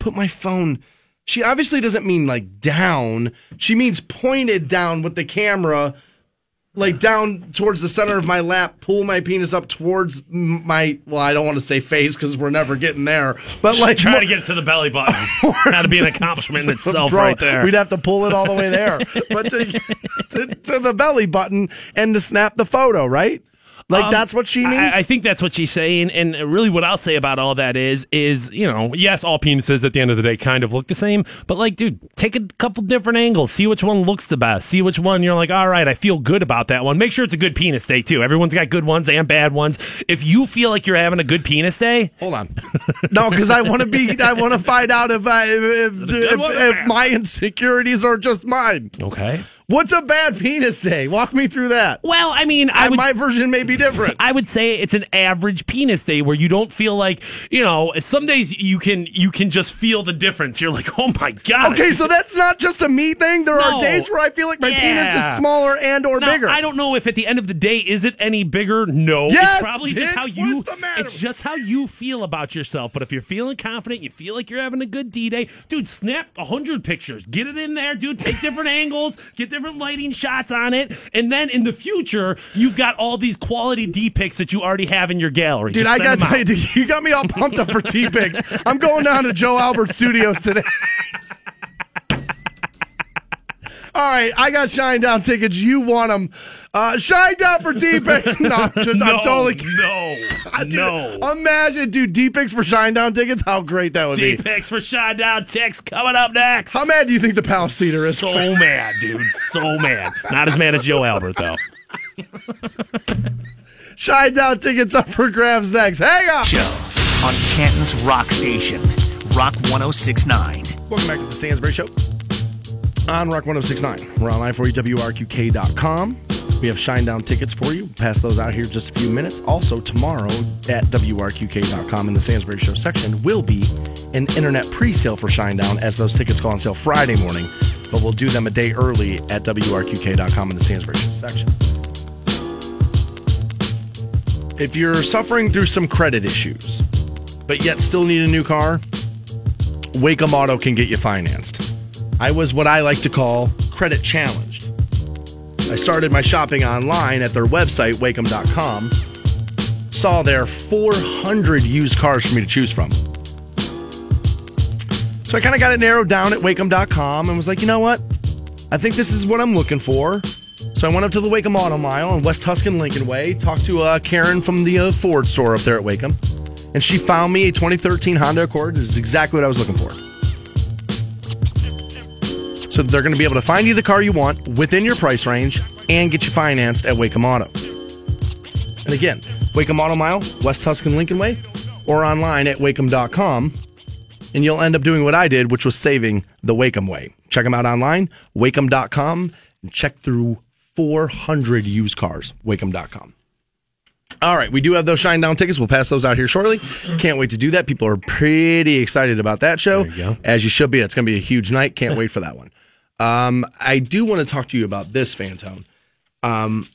Put my phone. She obviously doesn't mean like down. She means pointed down with the camera, like down towards the center of my lap, pull my penis up towards my, well, I don't want to say face because we're never getting there, but like Try to get to the belly *laughs* button. That'd be an accomplishment in *laughs* itself, Bro, right there. We'd have to pull it all the way there, *laughs* but to, to, to the belly button and to snap the photo, right? Like Um, that's what she means. I, I think that's what she's saying, and really, what I'll say about all that is, is you know, yes, all penises at the end of the day kind of look the same, but like, dude, take a couple different angles, see which one looks the best, see which one you're like, all right, I feel good about that one. Make sure it's a good penis day too. Everyone's got good ones and bad ones. If you feel like you're having a good penis day, Hold on, *laughs* no, because I want to be. I want to find out if I if, if, one or if my insecurities are just mine. okay. What's a bad penis day? Walk me through that. Well, I mean, I would my version may be different. I would say it's an average penis day where you don't feel like you know. Some days you can you can just feel the difference. You're like, oh my god. Okay, so that's not just a me thing. There No. are days where I feel like my penis is smaller and or Now, bigger. I don't know if at the end of the day is it any bigger. No, Yes, it's probably Dick. just how you. is the matter? It's just how you feel about yourself. But if you're feeling confident, you feel like you're having a good D day, dude. Snap a hundred pictures, get it in there, dude. Take different *laughs* angles, get different lighting shots on it, and then in the future, you've got all these quality D pics that you already have in your gallery. Dude, Just I got to tell *laughs* you, dude, you got me all pumped up for *laughs* T pics. I'm going down to Joe Albert Studios today. *laughs* All right, I got Shinedown tickets. You want them? Uh, Shinedown for D pics. *laughs* No, I'm just, no, I'm totally. no, *laughs* Dude, no. Imagine, dude, D pics for Shinedown tickets. How great that would D be. pics for Shinedown Text coming up next. How mad do you think the Palace Theater is? So mad, dude. So mad. Not as mad as Joe Albert, though. *laughs* Shinedown tickets up for grabs next. Hang on. Show on Canton's Rock Station, Rock 1069. Welcome back to the Stansbury Show on Rock 1069. We're online for you, WRQK.com. We have Shinedown tickets for you. Pass those out here in just a few minutes. Also, tomorrow at WRQK.com in the Stansbury Show section will be an internet pre sale for Shinedown as those tickets go on sale Friday morning, but we'll do them a day early at WRQK.com in the Stansbury Show section. If you're suffering through some credit issues, but yet still need a new car, Waikem Auto can get you financed. I was what I like to call credit challenged. I started my shopping online at their website, waikem.com, saw there 400 used cars for me to choose from. So I kind of got it narrowed down at waikem.com and was like, you know what? I think this is what I'm looking for. So I went up to the Waikem Auto Mile on West Tuscan Lincoln Way, talked to uh, Karen from the uh, Ford store up there at Waikem, and she found me a 2013 Honda Accord. It is exactly what I was looking for. So they're going to be able to find you the car you want within your price range and get you financed at Waikem Auto. And again, Waikem Auto Mile, West Tuscan Lincoln Way, or online at waikem.com. And you'll end up doing what I did, which was saving the Waikem way. Check them out online, waikem.com, and check through 400 used cars, waikem.com. All right, we do have those Shinedown tickets. We'll pass those out here shortly. Can't wait to do that. People are pretty excited about that show, as you should be. It's going to be a huge night. Can't wait for that one. Um, I do want to talk to you about this, Fantone. Um,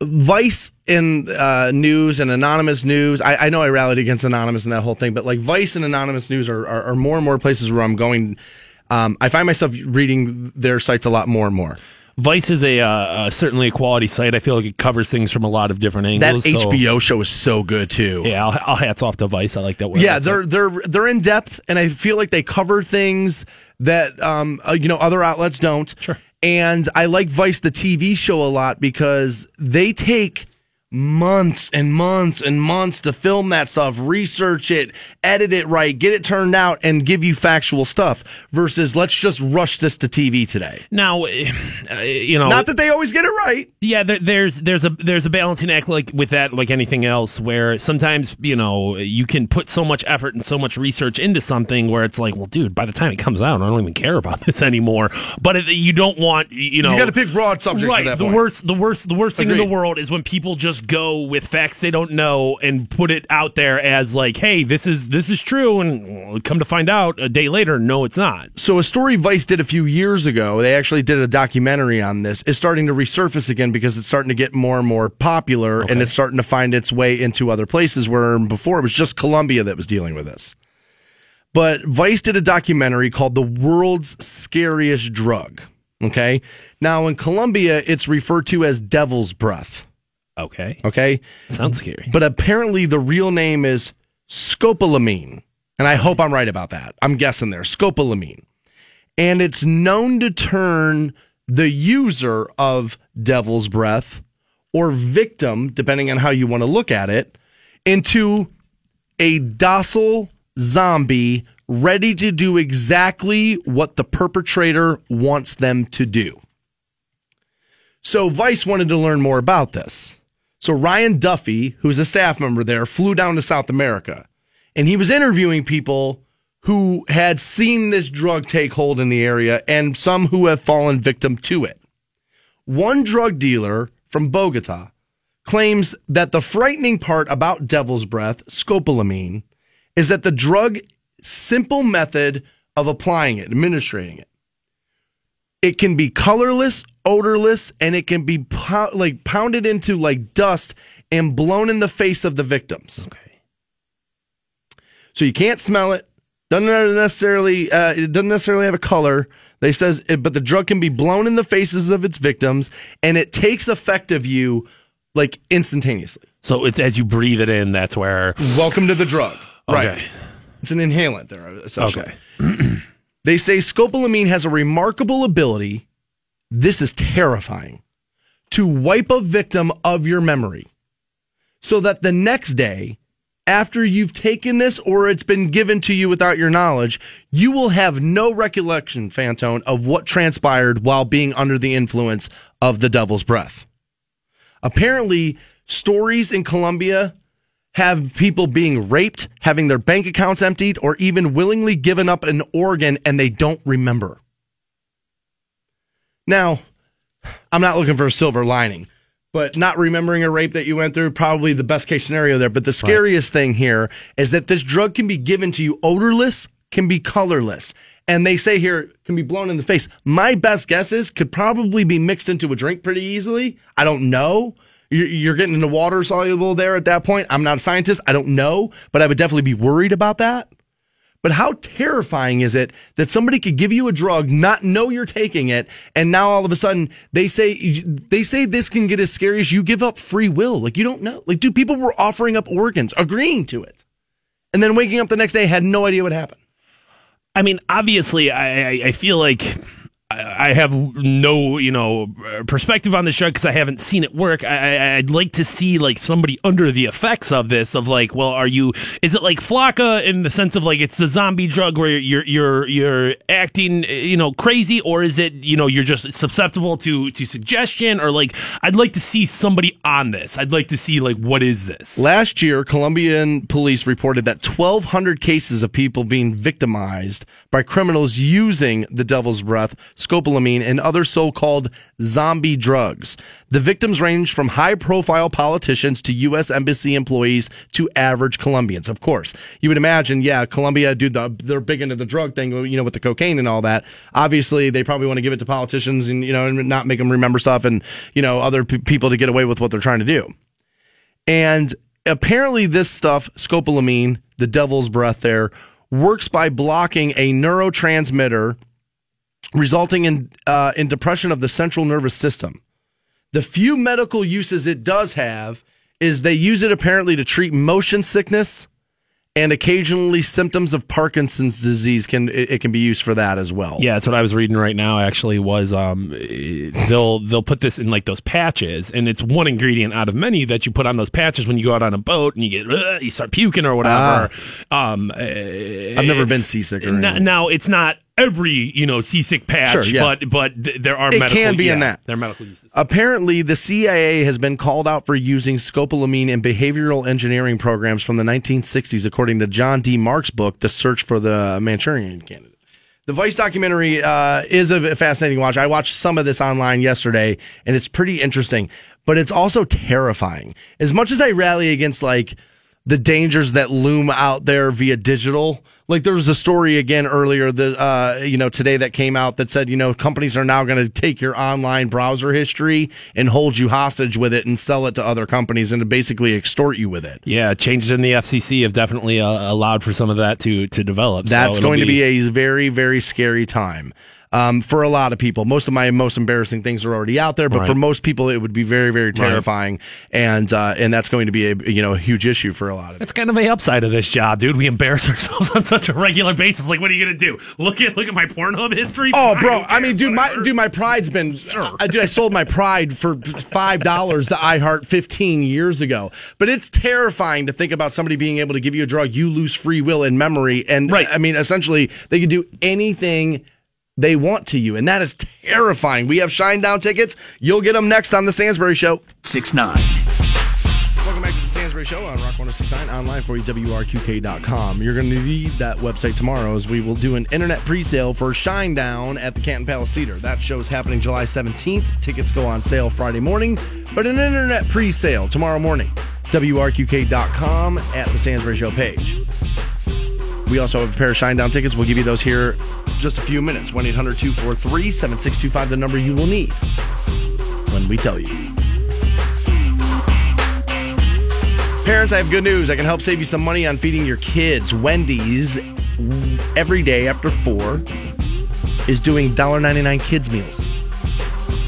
Vice and uh, News and Anonymous News. I, I know I rallied against Anonymous and that whole thing, but like Vice and Anonymous News are, are, are more and more places where I'm going. Um, I find myself reading their sites a lot more and more. Vice is a uh, uh, certainly a quality site. I feel like it covers things from a lot of different That angles. so- HBO show is so good too. yeah, I'll, I'll hats off to Vice. I like that. word. yeah, they're they're they're in depth, and I feel like they cover things that um uh, you know other outlets don't. Sure. And I like Vice the TV show a lot because they take months and months and months to film that stuff, research it, edit it right, get it turned out, and give you factual stuff. Versus let's just rush this to TV today. now, *sighs* uh, you know, Not that they always get it right. Yeah, there, there's there's a there's a balancing act like with that, like anything else, where sometimes you know you can put so much effort and so much research into something where it's like, well, dude, by the time it comes out, I don't even care about *laughs* this anymore. But it, you don't want, you know, You got to pick broad subjects right. at that the point. worst, the worst, the worst thing in the world is when people just go with facts they don't know and put it out there as like, hey, this is this is true, and come to find out a day later, no, it's not. So a story Vice did a few years ago, they actually did a documentary on this, is starting to resurface again because it's starting to get more and more popular and it's starting to find its way into other places where before it was just Colombia that was dealing with this. But Vice did a documentary called The World's Scariest Drug. Okay. Now in Colombia, it's referred to as devil's breath. Okay. Okay. Sounds scary. But apparently the real name is scopolamine. And I hope I'm right about that. I'm guessing there. Scopolamine. And it's known to turn the user of devil's breath or victim, depending on how you want to look at it, into a docile zombie ready to do exactly what the perpetrator wants them to do. So Vice wanted to learn more about this. So Ryan Duffy, who's a staff member there, flew down to South America and he was interviewing people who had seen this drug take hold in the area and some who have fallen victim to it. One drug dealer from Bogota claims that the frightening part about devil's breath, scopolamine, is that the drug simple method of applying it, administrating it. It can be colorless, odorless, and it can be pou- like pounded into like dust and blown in the face of the victims. Okay. So you can't smell it. Doesn't necessarily uh, it doesn't necessarily have a color. They says, it, but the drug can be blown in the faces of its victims, and it takes effect of you like instantaneously. So it's as you breathe it in, that's where. Welcome to the drug. Right. Okay. It's an inhalant there, essentially. *clears throat* they say scopolamine has a remarkable ability. This is terrifying to wipe a victim of your memory so that the next day, after you've taken this or it's been given to you without your knowledge, you will have no recollection, Fantone, of what transpired while being under the influence of the devil's breath. Apparently, stories in Colombia have people being raped, having their bank accounts emptied, or even willingly given up an organ and they don't remember. Now, I'm not looking for a silver lining, but not remembering a rape that you went through, probably the best case scenario there. But the scariest thing here is that this drug can be given to you odorless, can be colorless. And they say here can be blown in the face. My best guess is could probably be mixed into a drink pretty easily. I don't know. You're getting into water soluble there at that point. I'm not a scientist. I don't know, but I would definitely be worried about that. But how terrifying is it that somebody could give you a drug, not know you're taking it, and now all of a sudden they say they say this can get as scary as you give up free will. Like you don't know. Like, dude, people were offering up organs, agreeing to it, and then waking up the next day had no idea what happened. I mean, obviously, I, I, I feel like I have no, you know, perspective on the show because I haven't seen it work. I, I'd like to see like somebody under the effects of this. Of like, well, are you? Is it like Flakka in the sense of like it's the zombie drug where you're you're you're acting you know crazy, or is it you know you're just susceptible to to suggestion, or like I'd like to see somebody on this. I'd like to see like what is this? Last year, Colombian police reported that 1,200 cases of people being victimized by criminals using the devil's breath, scopolamine, and other so called zombie drugs. The victims range from high profile politicians to U.S. Embassy employees to average Colombians. Of course, you would imagine, yeah, Colombia, dude, the, they're big into the drug thing, you know, with the cocaine and all that. Obviously, they probably want to give it to politicians and, you know, and not make them remember stuff and, you know, other p- people to get away with what they're trying to do. And apparently, this stuff, scopolamine, the devil's breath there, works by blocking a neurotransmitter resulting in, uh, in depression of the central nervous system. The few medical uses it does have is they use it apparently to treat motion sickness and occasionally symptoms of Parkinson's disease can it, it can be used for that as well. Yeah, that's what I was reading right now. Actually, was um, eh, they'll they'll put this in like those patches, and it's one ingredient out of many that you put on those patches when you go out on a boat and you get you start puking or whatever. um, eh, I've never been seasick or N- anything. now it's not every you know seasick patch, Sure, yeah. but but th- there are It medical, can be in that. There are medical uses. Apparently, the CIA has been called out for using scopolamine in behavioral engineering programs from the 1960s, according to John D. Marks' book, The Search for the Manchurian Candidate. The Vice documentary uh, is a fascinating watch. I watched some of this online yesterday, and it's pretty interesting, but it's also terrifying. As much as I rally against like the dangers that loom out there via digital, like there was a story again earlier that uh, you know today that came out that said you know companies are now going to take your online browser history and hold you hostage with it and sell it to other companies and to basically extort you with it. Yeah, changes in the FCC have definitely uh, allowed for some of that to to develop. That's it'll going to be a very, very scary time um, for a lot of people. Most of my most embarrassing things are already out there, but Right. for most people, it would be very, very terrifying, and uh, and that's going to be a you know a huge issue for a lot of. People. That's kind of a upside of this job, dude. We embarrass *laughs* ourselves on such a regular basis. Like, what are you gonna do? Look at look at my Pornhub history. Oh, Fine, bro! who I mean, cares? dude, my dude, my pride's been. I, dude, I sold my pride for five dollars to iHeart fifteen years ago. But it's terrifying to think about somebody being able to give you a drug, you lose free will and memory, and Right. I mean, essentially, they can do anything they want to you, and that is terrifying. We have Shinedown tickets. You'll get them next on the Stansbury Show. 6 9. Show on Rock 1069 online for you, WRQK.com. You're going to need that website tomorrow as we will do an internet pre-sale for Shinedown at the Canton Palace Theater. That show is happening July 17th. Tickets go on sale Friday morning, but an internet pre-sale tomorrow morning. WRQK.com at the Stansbury Show page. We also have a pair of Shinedown tickets. We'll give you those here in just a few minutes. 1 800 243 7625, the number you will need when we tell you. Parents, I have good news. I can help save you some money on feeding your kids. Wendy's every day after four is doing $1.99 kids meals.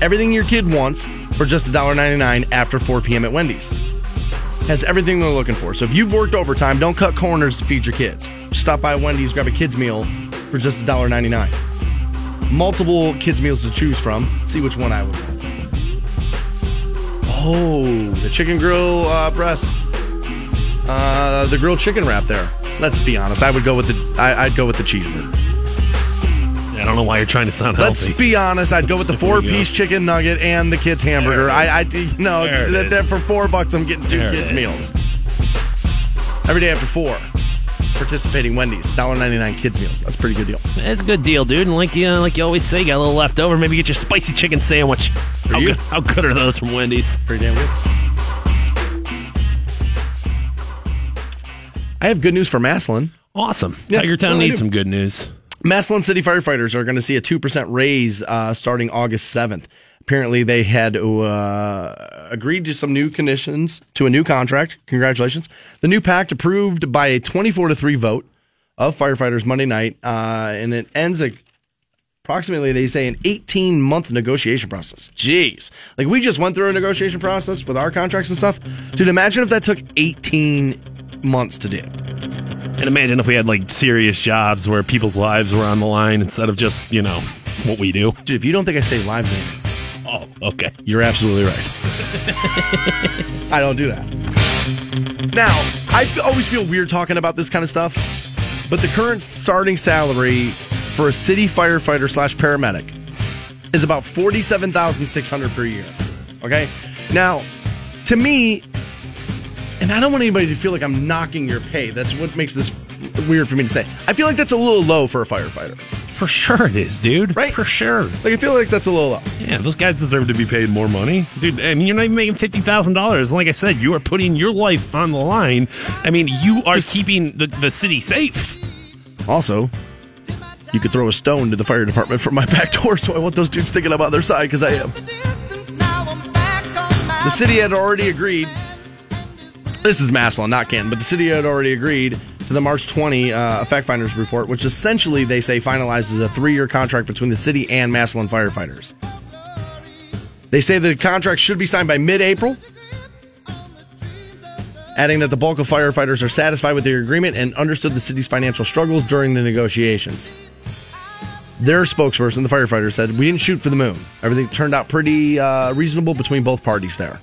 Everything your kid wants for just $1.99 after 4 p.m. at Wendy's. Has everything they're looking for. So if you've worked overtime, don't cut corners to feed your kids. Stop by Wendy's, grab a kids meal for just $1.99. Multiple kids meals to choose from. See which one I would. Oh, the chicken grill uh, breast. Uh, the grilled chicken wrap there. Let's be honest. I would go with the. I, I'd go with the cheeseburger. I don't know why you're trying to sound healthy. Let's be honest. I'd go with the four-piece chicken nugget and the kids hamburger. I, I, you know, that, that for four bucks, I'm getting two There kids meals every day after four. Participating Wendy's, $1.99 kids meals. That's a pretty good deal. That's a good deal, dude. And like you, like you always say, you got a little left over. Maybe get your spicy chicken sandwich. How good, how good are those from Wendy's? Pretty damn good. I have good news for Massillon. Awesome. Tiger Town well, needs some good news. Massillon City firefighters are going to see a 2% raise uh, starting August 7th. Apparently, they had uh, agreed to some new conditions to a new contract. Congratulations. The new pact approved by a 24 to 3 vote of firefighters Monday night, uh, and it ends a, approximately, they say, an 18 month negotiation process. Jeez. Like, we just went through a negotiation process with our contracts and stuff. Dude, imagine if that took 18 months to do. And imagine if we had like serious jobs where people's lives were on the line instead of just, you know, what we do. Dude, if you don't think I save lives in Oh, okay. You're absolutely right. *laughs* I don't do that. Now, I f- always feel weird talking about this kind of stuff, but the current starting salary for a city firefighter slash paramedic is about forty-seven thousand six hundred per year. Okay, now to me, and I don't want anybody to feel like I'm knocking your pay. That's what makes this weird for me to say. I feel like that's a little low for a firefighter. For sure it is, dude. Right? For sure. Like I feel like that's a little low. Yeah, those guys deserve to be paid more money, dude. And you're not even making fifty thousand dollars. Like I said, you are putting your life on the line. I mean, you are keeping the, the city safe. Also, you could throw a stone to the fire department from my back door, so I want those dudes thinking about their side because I am. The city had already agreed. This is Massillon, not Canton, but the city had already agreed to the March 20 uh, finders report, which essentially they say finalizes a three year contract between the city and Massillon firefighters. They say the contract should be signed by mid April, adding that the bulk of firefighters are satisfied with their agreement and understood the city's financial struggles during the negotiations. Their spokesperson, the firefighter, said, We didn't shoot for the moon. Everything turned out pretty uh, reasonable between both parties there.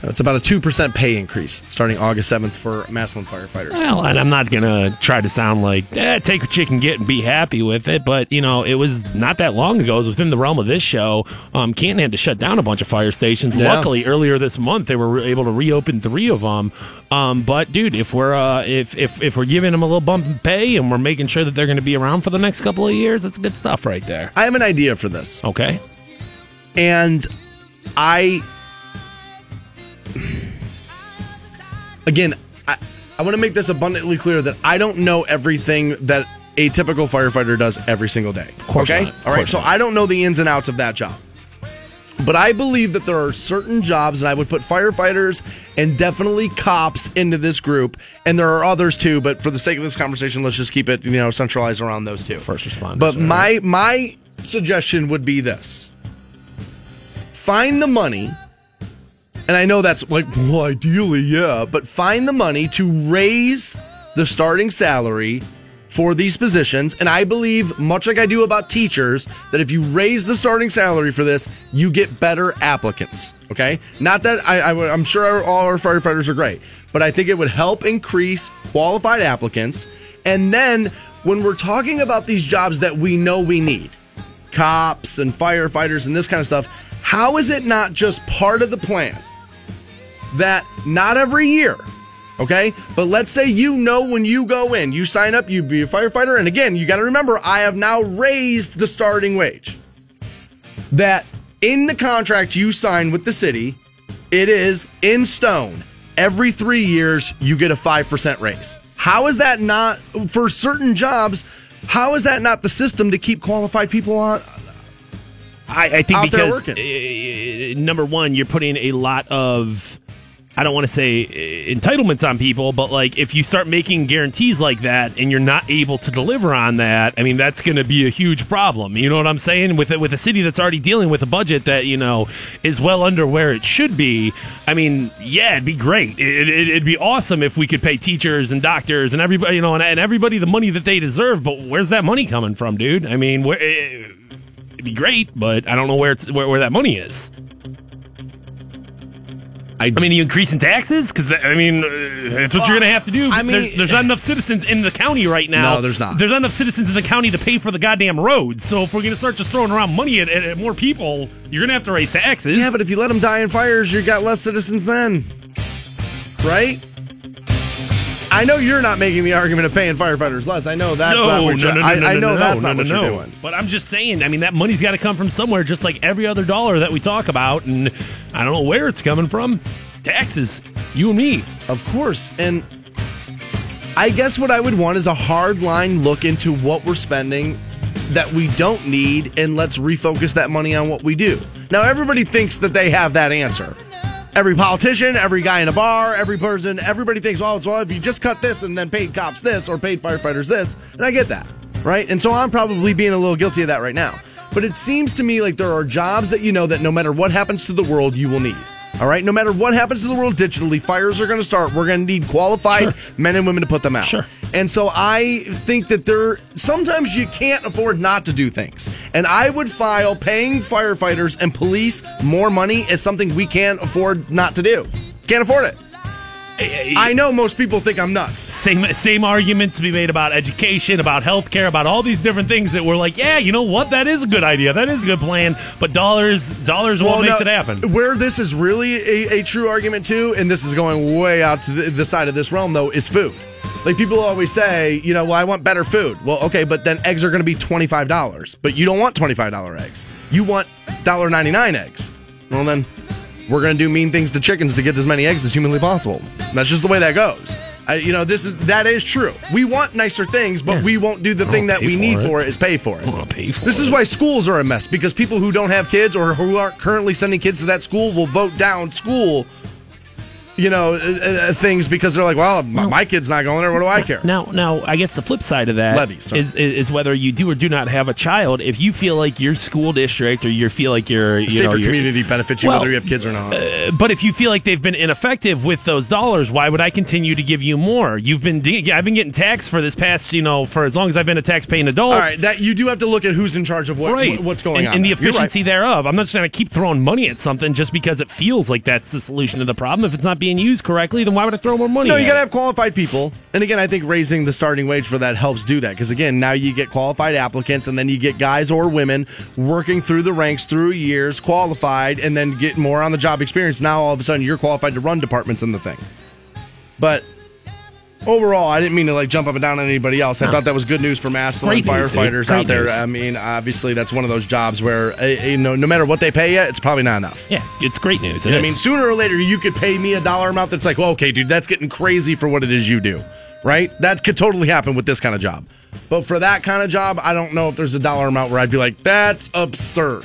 So it's about a 2% pay increase starting August 7th for Massillon firefighters. Well, and I'm not gonna try to sound like eh, take what you can get and be happy with it, but you know, it was not that long ago. It was within the realm of this show. Um, Canton had to shut down a bunch of fire stations. Yeah. Luckily, earlier this month they were able to reopen three of them. Um, but dude, if we're uh, if if if we're giving them a little bump in pay and we're making sure that they're going to be around for the next couple of years, that's good stuff right there. I have an idea for this. Okay. And I. Again, I, I want to make this abundantly clear that I don't know everything that a typical firefighter does every single day. Of course okay? not. All right. So not. I don't know the ins and outs of that job. But I believe that there are certain jobs, and I would put firefighters and definitely cops into this group. And there are others too, but for the sake of this conversation, let's just keep it, you know, centralized around those two. First responders. But my right. my suggestion would be this: find the money, and I know that's like well, ideally, yeah, but find the money to raise the starting salary for these positions. And I believe, much like I do about teachers, that if you raise the starting salary for this, you get better applicants. Okay, not that I, I am sure all our firefighters are great, but I think it would help increase qualified applicants. And then when we're talking about these jobs that we know we need, cops and firefighters and this kind of stuff, how is it not just part of the plan that not every year, okay? But let's say you know when you go in, you sign up, you be a firefighter, and again, you got to remember, I have now raised the starting wage. That in the contract you sign with the city, it is in stone. Every three years, you get a 5% raise. How is that not, for certain jobs, how is that not the system to keep qualified people on? I, I think because uh, number one, you're putting a lot of. I don't want to say uh, entitlements on people, but like if you start making guarantees like that and you're not able to deliver on that, I mean that's going to be a huge problem. You know what I'm saying? With it, with a city that's already dealing with a budget that you know is well under where it should be. I mean, yeah, it'd be great. It, it, it'd be awesome if we could pay teachers and doctors and everybody, you know, and, and everybody the money that they deserve. But where's that money coming from, dude? I mean, where? eh, it'd be great, but I don't know where it's where, where that money is. I, I mean, you increasing taxes because I mean, uh, that's what you're going to have to do. I mean- there's, there's not enough citizens in the county right now. No, there's not. There's not enough citizens in the county to pay for the goddamn roads. So if we're going to start just throwing around money at, at, at more people, you're going to have to raise taxes. Yeah, but if you let them die in fires, you got less citizens then. Right? I know you're not making the argument of paying firefighters less. I know that's no, not no, what no, you're no, I, no, I know no, that's no, not no, what no. you're doing. But I'm just saying. I mean, that money's got to come from somewhere, just like every other dollar that we talk about, and I don't know where it's coming from. Taxes, you and me. Of course. And I guess what I would want is a hard line look into what we're spending that we don't need and let's refocus that money on what we do. Now, everybody thinks that they have that answer. Every politician, every guy in a bar, every person, everybody thinks, oh, so if you just cut this and then paid cops this or paid firefighters this, and I get that, right? And so I'm probably being a little guilty of that right now. But it seems to me like there are jobs that you know that no matter what happens to the world, you will need. All right, no matter what happens to the world digitally, fires are going to start. We're going to need qualified men and women to put them out. Sure. And so I think that there sometimes you can't afford not to do things. And I would file paying firefighters and police more money as something we can't afford not to do. Can't afford it. I *laughs* know most people think I'm nuts. Same same argument to be made about education, about healthcare, about all these different things that we're like, yeah, you know what? That is a good idea. That is a good plan. But dollars dollars what makes it happen. Where this is really a, a true argument too, and this is going way out to the, the side of this realm though, is food. Like people always say, you know, well, I want better food. Well, okay, but then eggs are going to be twenty five dollars, but you don't want twenty five dollar eggs. You want dollar ninety nine eggs. Well, then we're going to do mean things to chickens to get as many eggs as humanly possible. That's just the way that goes. I, you know, this is that is true. We want nicer things, but we won't do the thing that we for need it. for it is pay for it. Pay for This it. is why schools are a mess because people who don't have kids or who aren't currently sending kids to that school will vote down school, you know, uh, uh, things because they're like, well, my, my kid's not going there. What do I care? Now, now, I guess the flip side of that sorry. is, is whether you do or do not have a child. If you feel like your school district or you feel like your you Safer know your, community benefits you Well, whether you have kids or not. Uh, but if you feel like they've been ineffective with those dollars, why would I continue to give you more? You've been de- I've been getting taxed for this past you know for as long as I've been a tax paying adult. All right, that you do have to look at who's in charge of what, right. what's going and, on. and the. You're right. efficiency thereof. I'm not just going to keep throwing money at something just because it feels like that's the solution to the problem. If it's not being used correctly, then why would I throw more money? No, you got to have qualified people. And again, I think raising the starting wage for that helps do that. Because again, now you get qualified applicants, and then you get guys or women working through the ranks through years, qualified, and then get more on the job experience. Now all of a sudden you're qualified to run departments in the thing. But overall, I didn't mean to like jump up and down on anybody else. I thought that was good news for Massillon Great news, firefighters Great out there. news. I mean, obviously that's one of those jobs where uh, you know no matter what they pay you, it's probably not enough. Yeah, it's great news. It I is. mean, sooner or later, you could pay me a dollar amount that's like, well, okay, dude, that's getting crazy for what it is you do, right? That could totally happen with this kind of job. But for that kind of job, I don't know if there's a dollar amount where I'd be like, that's absurd.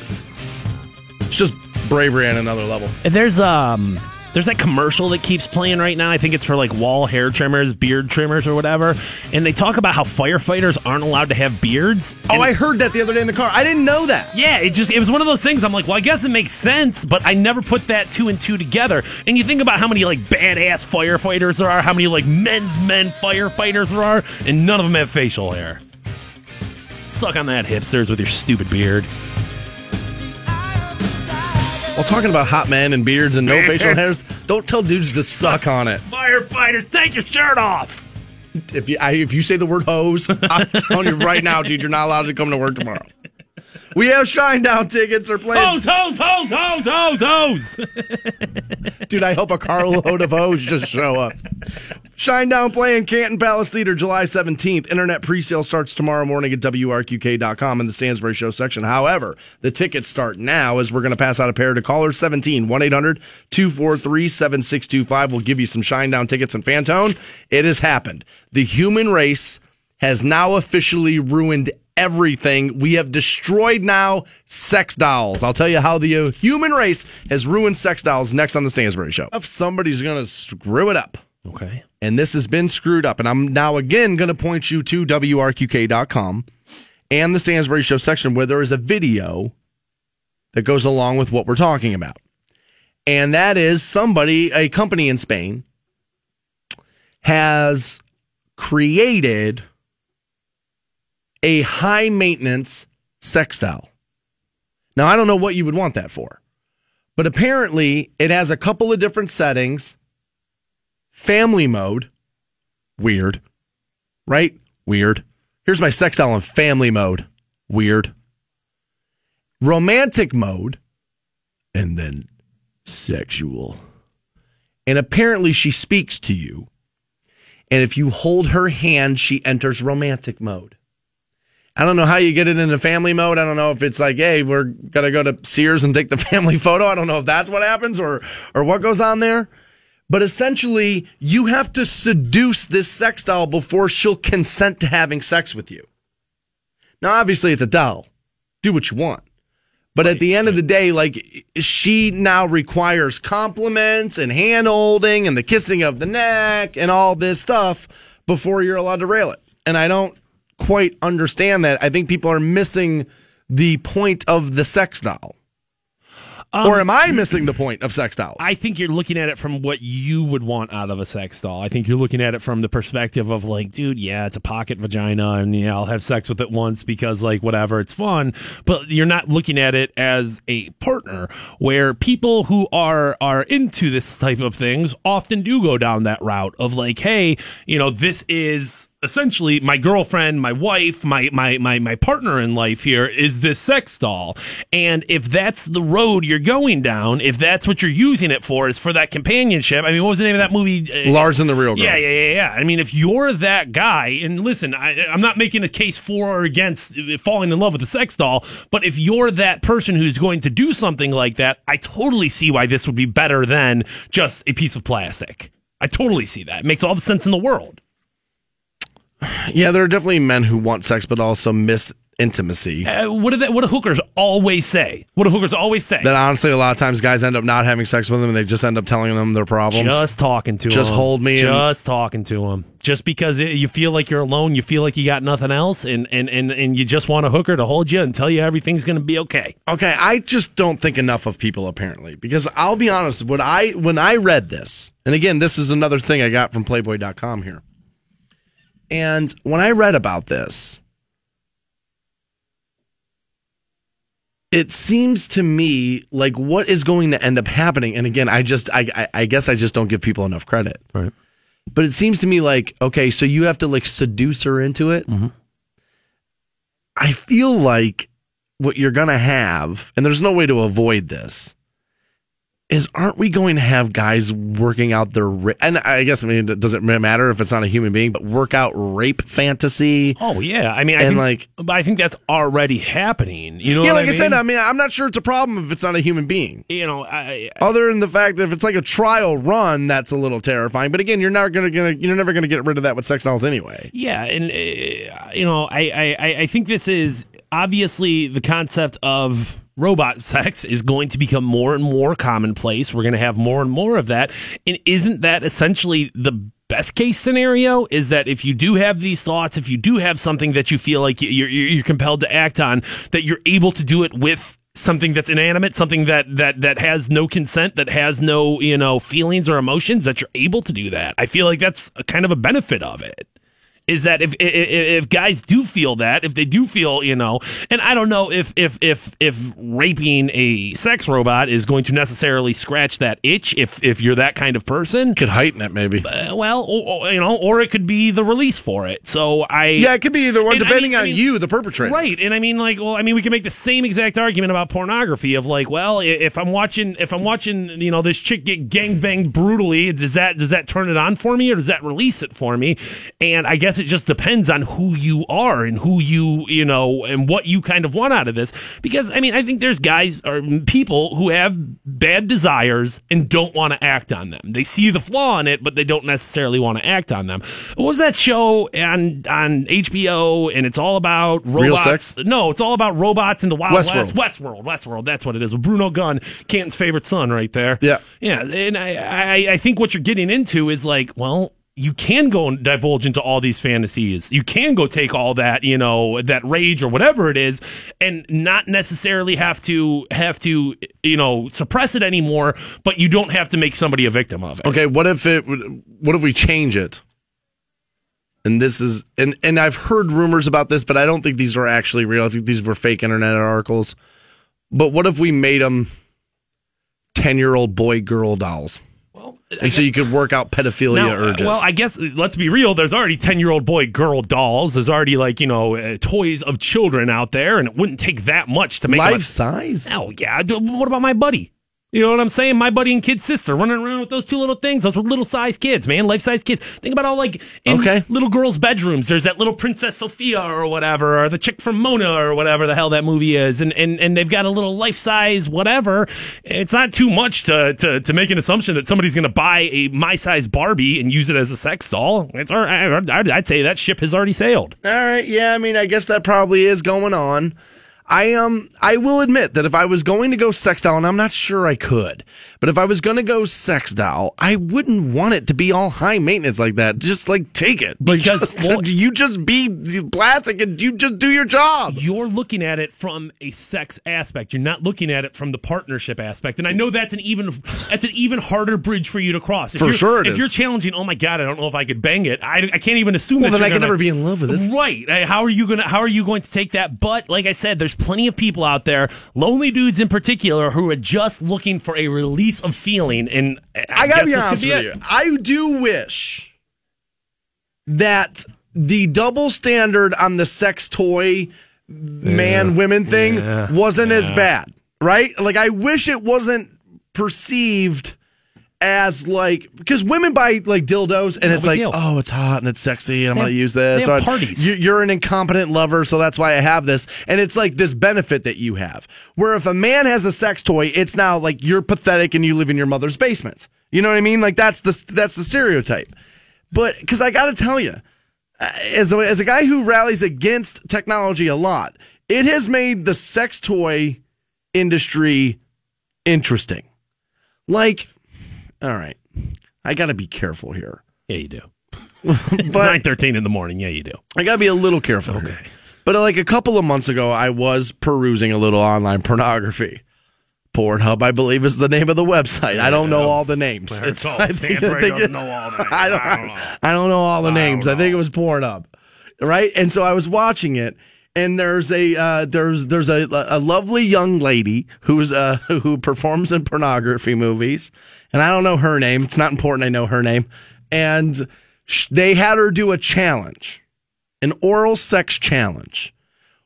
It's just bravery on another level. There's um there's that commercial that keeps playing right now. I think it's for like wall hair trimmers, beard trimmers, or whatever. And they talk about how firefighters aren't allowed to have beards. Oh, I heard that the other day in the car. I didn't know that. yeah, it just it was one of those things. I'm like, well, I guess it makes sense, but I never put that two and two together. And you think about how many like badass firefighters there are, how many like men's men firefighters there are, and none of them have facial hair. Suck on that, hipsters, with your stupid beard. Well, talking about hot men and beards and no Beards. facial hairs, don't tell dudes to suck on it. Firefighters, take your shirt off. If you I, if you say the word hose, I'm *laughs* telling you right now, dude, you're not allowed to come to work tomorrow. *laughs* We have Shinedown tickets. They're playing. Hose, hose, hose, hose, hose, hose. *laughs* Dude, I hope a carload of O's just show up. Shinedown playing Canton Palace Theater July 17th. Internet pre-sale starts tomorrow morning at WRQK.com in the Stansbury Show section. However, the tickets start now as we're going to pass out a pair to caller 17 1-800-243-7625. We'll give you some Shinedown tickets and Fantone. It has happened. The human race has now officially ruined everything. We have destroyed now sex dolls. I'll tell you how the uh, human race has ruined sex dolls next on the Stansbury Show. If somebody's going to screw it up, Okay. and this has been screwed up, and I'm now again going to point you to WRQK.com and the Stansbury Show section where there is a video that goes along with what we're talking about. And that is somebody, a company in Spain, has created a high maintenance sex doll. Now, I don't know what you would want that for, but apparently it has a couple of different settings. Family mode, weird, right? Weird. Here's my sex doll in family mode, weird. Romantic mode, and then sexual. And apparently she speaks to you. And if you hold her hand, she enters romantic mode. I don't know how you get it into family mode. I don't know if it's like, hey, we're gonna go to Sears and take the *laughs* family photo. I don't know if that's what happens or or what goes on there. But essentially, you have to seduce this sex doll before she'll consent to having sex with you. Now, obviously, it's a doll. Do what you want. But at the end of the day, like she now requires compliments and hand holding and the kissing of the neck and all this stuff before you're allowed to rail it. And I don't quite understand that. I think people are missing the point of the sex doll. Um, or am I missing the point of sex dolls? I think you're looking at it from what you would want out of a sex doll. I think you're looking at it from the perspective of like, dude, yeah, it's a pocket vagina, and yeah, I'll have sex with it once because like whatever, it's fun. But you're not looking at it as a partner, where people who are are into this type of things often do go down that route of like, hey, you know, this is essentially my girlfriend, my wife, my my my my partner in life here is this sex doll. And if that's the road you're going down, if that's what you're using it for, is for that companionship. I mean, what was the name of that movie? Uh, Lars and the Real Girl. Yeah, yeah, yeah, yeah. I mean, if you're that guy, and listen, I, I'm not making a case for or against falling in love with a sex doll, but if you're that person who's going to do something like that, I totally see why this would be better than just a piece of plastic. I totally see that. It makes all the sense in the world. Yeah, there are definitely men who want sex, but also miss intimacy. Uh, what do they, what do hookers always say? What do hookers always say? That honestly, a lot of times guys end up not having sex with them, and they just end up telling them their problems. Just talking to Just them. hold me Just talking to them. Just because it, you feel like you're alone, you feel like you got nothing else, and, and, and, and you just want a hooker to hold you and tell you everything's going to be okay. Okay, I just don't think enough of people apparently because I'll be honest, when I when I read this, and again, this is another thing I got from playboy.com here. And when I read about this, it seems to me like what is going to end up happening and again, I just I I, I guess I just don't give people enough credit. Right. But it seems to me like okay, so you have to like seduce her into it. Mm-hmm. I feel like what you're going to have, and there's no way to avoid this, is aren't we going to have guys working out their ra- and I guess I mean it doesn't matter if it's not a human being, but work out rape fantasy. Oh yeah, I mean, I And, think, like- but I think that's already happening. You know, yeah, like I, I, said. I mean I'm not sure it's a problem if it's not a human being. you know, I, Other than the fact that if it's like a trial run, that's a little terrifying. But again, you're not gonna, gonna you're never gonna get rid of that with sex dolls anyway. Yeah, and uh, you know, I I- I think this is obviously the concept of robot sex is going to become more and more commonplace. We're going to have more and more of that, and isn't that essentially the best case scenario? Is that if you do have these thoughts, if you do have something that you feel like you're you're, compelled to act on, that you're able to do it with something that's inanimate, something that that that has no consent, that has no you know feelings or emotions, that you're able to do that. I feel like that's kind of a benefit of it. Is that if, if if guys do feel that, if they do feel you know, and I don't know if if if if raping a sex robot is going to necessarily scratch that itch, if if you're that kind of person, Could heighten it maybe. uh, well, or, you know, or it could be the release for it. So I Yeah, it could be either one, And I depending mean- I on mean- you, the perpetrator. Right, and I mean, like, well, I mean, we can make the same exact argument about pornography of like, well, if I'm watching, if I'm watching, you know, this chick get gang banged brutally, does that does that turn it on for me, or does that release it for me? And I guess it just depends on who you are and who you, you know, and what you kind of want out of this. Because I mean, I think there's guys or people who have bad desires and don't want to act on them. They see the flaw in it, but they don't necessarily want to act on them. What was that show on on HBO? And it's all about robots. Real sex? No, it's all about robots in the Wild Westworld. West. Westworld. Westworld. That's what it is. With Bruno Gunn, Canton's favorite son, right there. Yeah. Yeah. And I, I, I think what you're getting into is like, well, you can go and divulge into all these fantasies. You can go take all that, you know, that rage or whatever it is, and not necessarily have to have to, you know, suppress it anymore. But you don't have to make somebody a victim of it. Okay, what if it? What if we change it? And this is, and and I've heard rumors about this, but I don't think these are actually real. I think these were fake internet articles. But what if we made them ten-year-old boy girl dolls? And so you could work out pedophilia Now, uh, urges. Well, I guess let's be real. There's already ten year old boy girl dolls. There's already like you know uh, toys of children out there, and it wouldn't take that much to make them a- life size. Oh yeah. What about my buddy? You know what I'm saying? My buddy and kid's sister running around with those two little things. Those were little size kids, man. Life size kids. Think about all like in Okay. little girls' bedrooms. There's that little Princess Sophia or whatever, or the chick from Moana or whatever the hell that movie is, and and, and they've got a little life size whatever. It's not too much to, to to make an assumption that somebody's going to buy a my size Barbie and use it as a sex doll. It's all right. I'd, I'd say that ship has already sailed. All right, yeah, I mean, I guess that probably is going on. I um I will admit that if I was going to go sex doll, and I'm not sure I could, but if I was going to go sex doll, I wouldn't want it to be all high maintenance like that. Just like take it Because, just, well- *laughs* you just be plastic and you just do your job. You're looking at it from a sex aspect. You're not looking at it from the partnership aspect. And I know that's an even that's an even harder bridge for you to cross. If For sure it if is. you're challenging, oh my god, I don't know if I could bang it. I, I can't even assume Well, that then I can gonna- never be in love with it. Right. How are you gonna how are you going to take that? But like I said, there's plenty of people out there, lonely dudes in particular, who are just looking for a release of feeling. And I, I gotta be honest be with it. you. I do wish that the double standard on the sex toy man women thing Yeah. wasn't as bad, right? Like I wish it wasn't perceived as like because women buy like dildos and No it's like deal. oh it's hot and it's sexy and I'm They gonna have- use this they have Or, parties. you- you're an incompetent lover so that's why I have this and it's like this benefit that you have where if a man has a sex toy it's now like you're pathetic and you live in your mother's basement you know what I mean like that's the that's the stereotype but because I got to tell you, uh, as a, as a guy who rallies against technology a lot, it has made the sex toy industry interesting. Like, all right, I got to be careful here. Yeah, you do. *laughs* it's nine thirteen in the morning. Yeah, you do. I got to be a little careful. Okay. But like a couple of months ago, I was perusing a little online pornography. Pornhub, I believe, is the name of the website. I don't know all the names. It's all *laughs* I think- Stanford I think- doesn't know all the names. I don't, I don't know. I don't know all the names. I think it was Pornhub, right? And so I was watching it, and there's a uh, there's there's a, a lovely young lady who's uh, *laughs* who performs in pornography movies, and I don't know her name. It's not important. I know her name, and sh- they had her do a challenge, an oral sex challenge,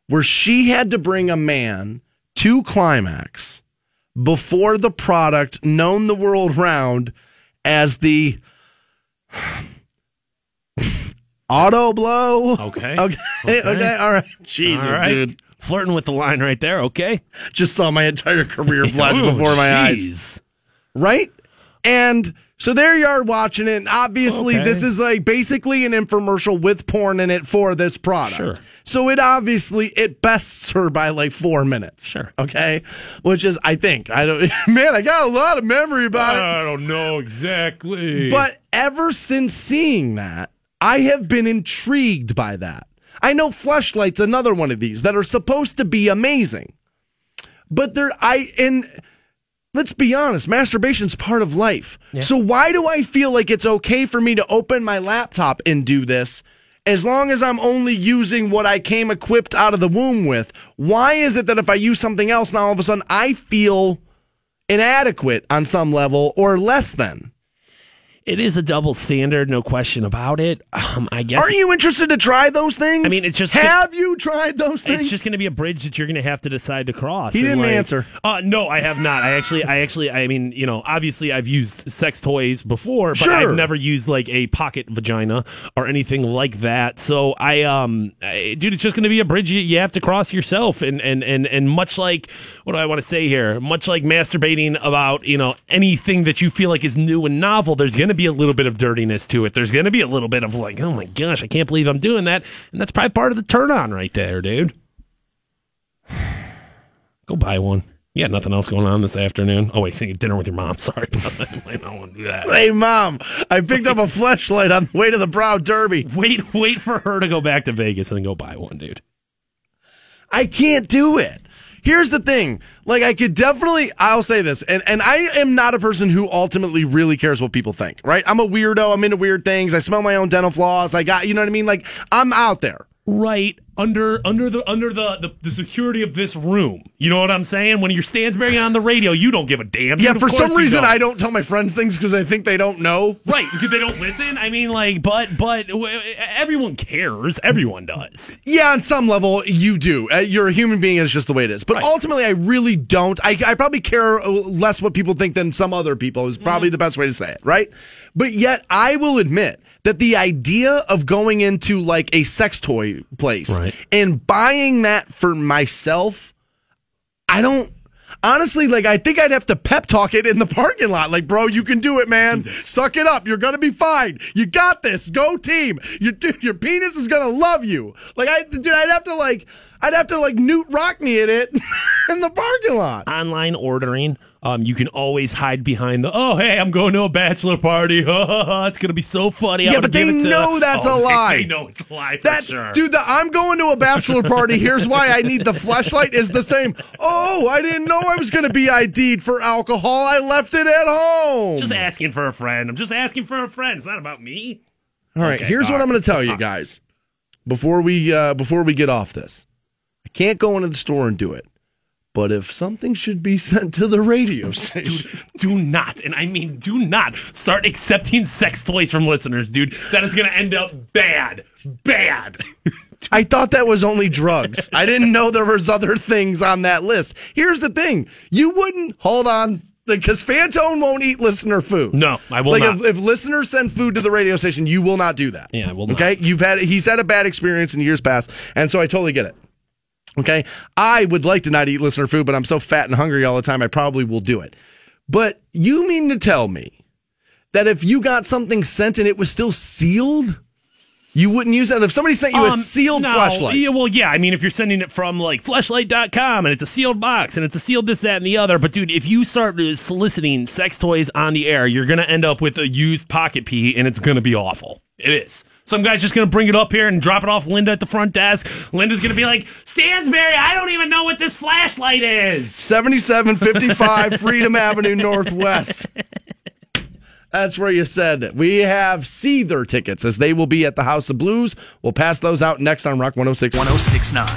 where she had to bring a man to climax before the product known the world round as the *sighs* Autoblow. Okay. *laughs* Okay. *laughs* Okay. All right. Jesus, All right. dude. Flirting with the line right there. Okay. Just saw my entire career *laughs* oh, flash Oh, before my eyes. Right? And so there you are watching it. And obviously, Okay. this is like basically an infomercial with porn in it for this product. Sure. So it obviously it bests her by like four minutes. Sure. Okay. Which is, I think, I don't. *laughs* Man, I got a lot of memory about it. I don't know exactly. But ever since seeing that, I have been intrigued by that. I know Fleshlight's another one of these that are supposed to be amazing. But they're I and let's be honest, masturbation's part of life. So why do I feel like it's okay for me to open my laptop and do this? As long as I'm only using what I came equipped out of the womb with, why is it that if I use something else now all of a sudden I feel inadequate on some level or less than? It is a double standard, no question about it. Um, I guess Aren't you interested to try those things? I mean, it's just- have you tried those things? It's just going to be a bridge that you're going to have to decide to cross. He didn't like- answer. Uh, no, I have not. I actually, I actually, I mean, you know, obviously, I've used sex toys before, but Sure. I've never used like a pocket vagina or anything like that. So I, um, I, dude, it's just going to be a bridge you, you have to cross yourself, and and and and much like what do I want to say here? Much like masturbating about you know anything that you feel like is new and novel, there's going to be a little bit of dirtiness to it. There's going to be a little bit of like, oh my gosh, I can't believe I'm doing that, and that's probably part of the turn on right there, dude. *sighs* Go buy one. You got nothing else going on this afternoon. Oh wait, saying dinner with your mom. *laughs* Sorry, I not want to do that. Hey, mom, I picked up a Fleshlight on the way to the Brown Derby. Wait, wait for her to go back to Vegas and then go buy one, dude. I can't do it. Here's the thing. Like I could definitely I'll say this. And and I am not a person who ultimately really cares what people think, right? I'm a weirdo. I'm into weird things. I smell my own dental floss. I got, you know what I mean? Like I'm out there. Right under under the under the, the the security of this room. You know what I'm saying? When you're Stansbury on the radio, you don't give a damn. Yeah, Dude, for some reason don't. I don't tell my friends things because I think they don't know. Right, because they don't listen. I mean, like, but but w- everyone cares. Everyone does. Yeah, on some level, you do. Uh, you're a human being, it's just the way it is. But ultimately, I really don't. I, I probably care uh, less what people think than some other people, is probably Mm-hmm. the best way to say it, right? But yet, I will admit that the idea of going into like a sex toy place Right. and buying that for myself, I don't. Honestly, like I think I'd have to pep talk it in the parking lot. Like, bro, you can do it, man. Suck it up. You're gonna be fine. You got this. Go team. Your dude, your penis is gonna love you. Like I, dude, I'd have to like. I'd have to like Knute Rockne in it *laughs* in the parking lot. Online ordering, um, you can always hide behind the, oh, hey, I'm going to a bachelor party. *laughs* it's going to be so funny. I'm Yeah, but they it to-" know *laughs* that's Oh, a lie. They, know it's a lie for That sure. dude, the I'm going to a bachelor party. Here's why I need the Fleshlight is the same. Oh, I didn't know I was going to be ID'd for alcohol. I left it at home. just asking for a friend. I'm just asking for a friend. It's not about me. All right, Okay, here's all what right. I'm going to tell you guys before we uh, before we get off this. I can't go into the store and do it, but if something should be *laughs* sent to the radio station, Do not, and I mean do not, start accepting sex toys from listeners, dude. That is going to end up bad. Bad. *laughs* I thought that was only drugs. I didn't know there was other things on that list. Here's the thing: you wouldn't hold on because Fantone won't eat listener food. No, I will like not. If, if listeners send food to the radio station, you will not do that. Yeah, I will not. Okay, you've had he's had a bad experience in years past, and so I totally get it. Okay, I would like to not eat listener food, but I'm so fat and hungry all the time, I probably will do it. But you mean to tell me that if you got something sent and it was still sealed, you wouldn't use that? If somebody sent you a Um, sealed no, Fleshlight, Yeah, well, yeah. I mean, if you're sending it from like fleshlight.com and it's a sealed box and it's a sealed this, that, and the other. But dude, if you start soliciting sex toys on the air, you're going to end up with a used pocket pee, and it's going to be awful. It is. Some guy's just going to bring it up here and drop it off Linda at the front desk. Linda's going to be like, Stansbury, I don't even know what this Fleshlight is. 7755 *laughs* Freedom Avenue Northwest. That's where you said it. We have Seether tickets as they will be at the House of Blues. We'll pass those out next on Rock 106. 1069.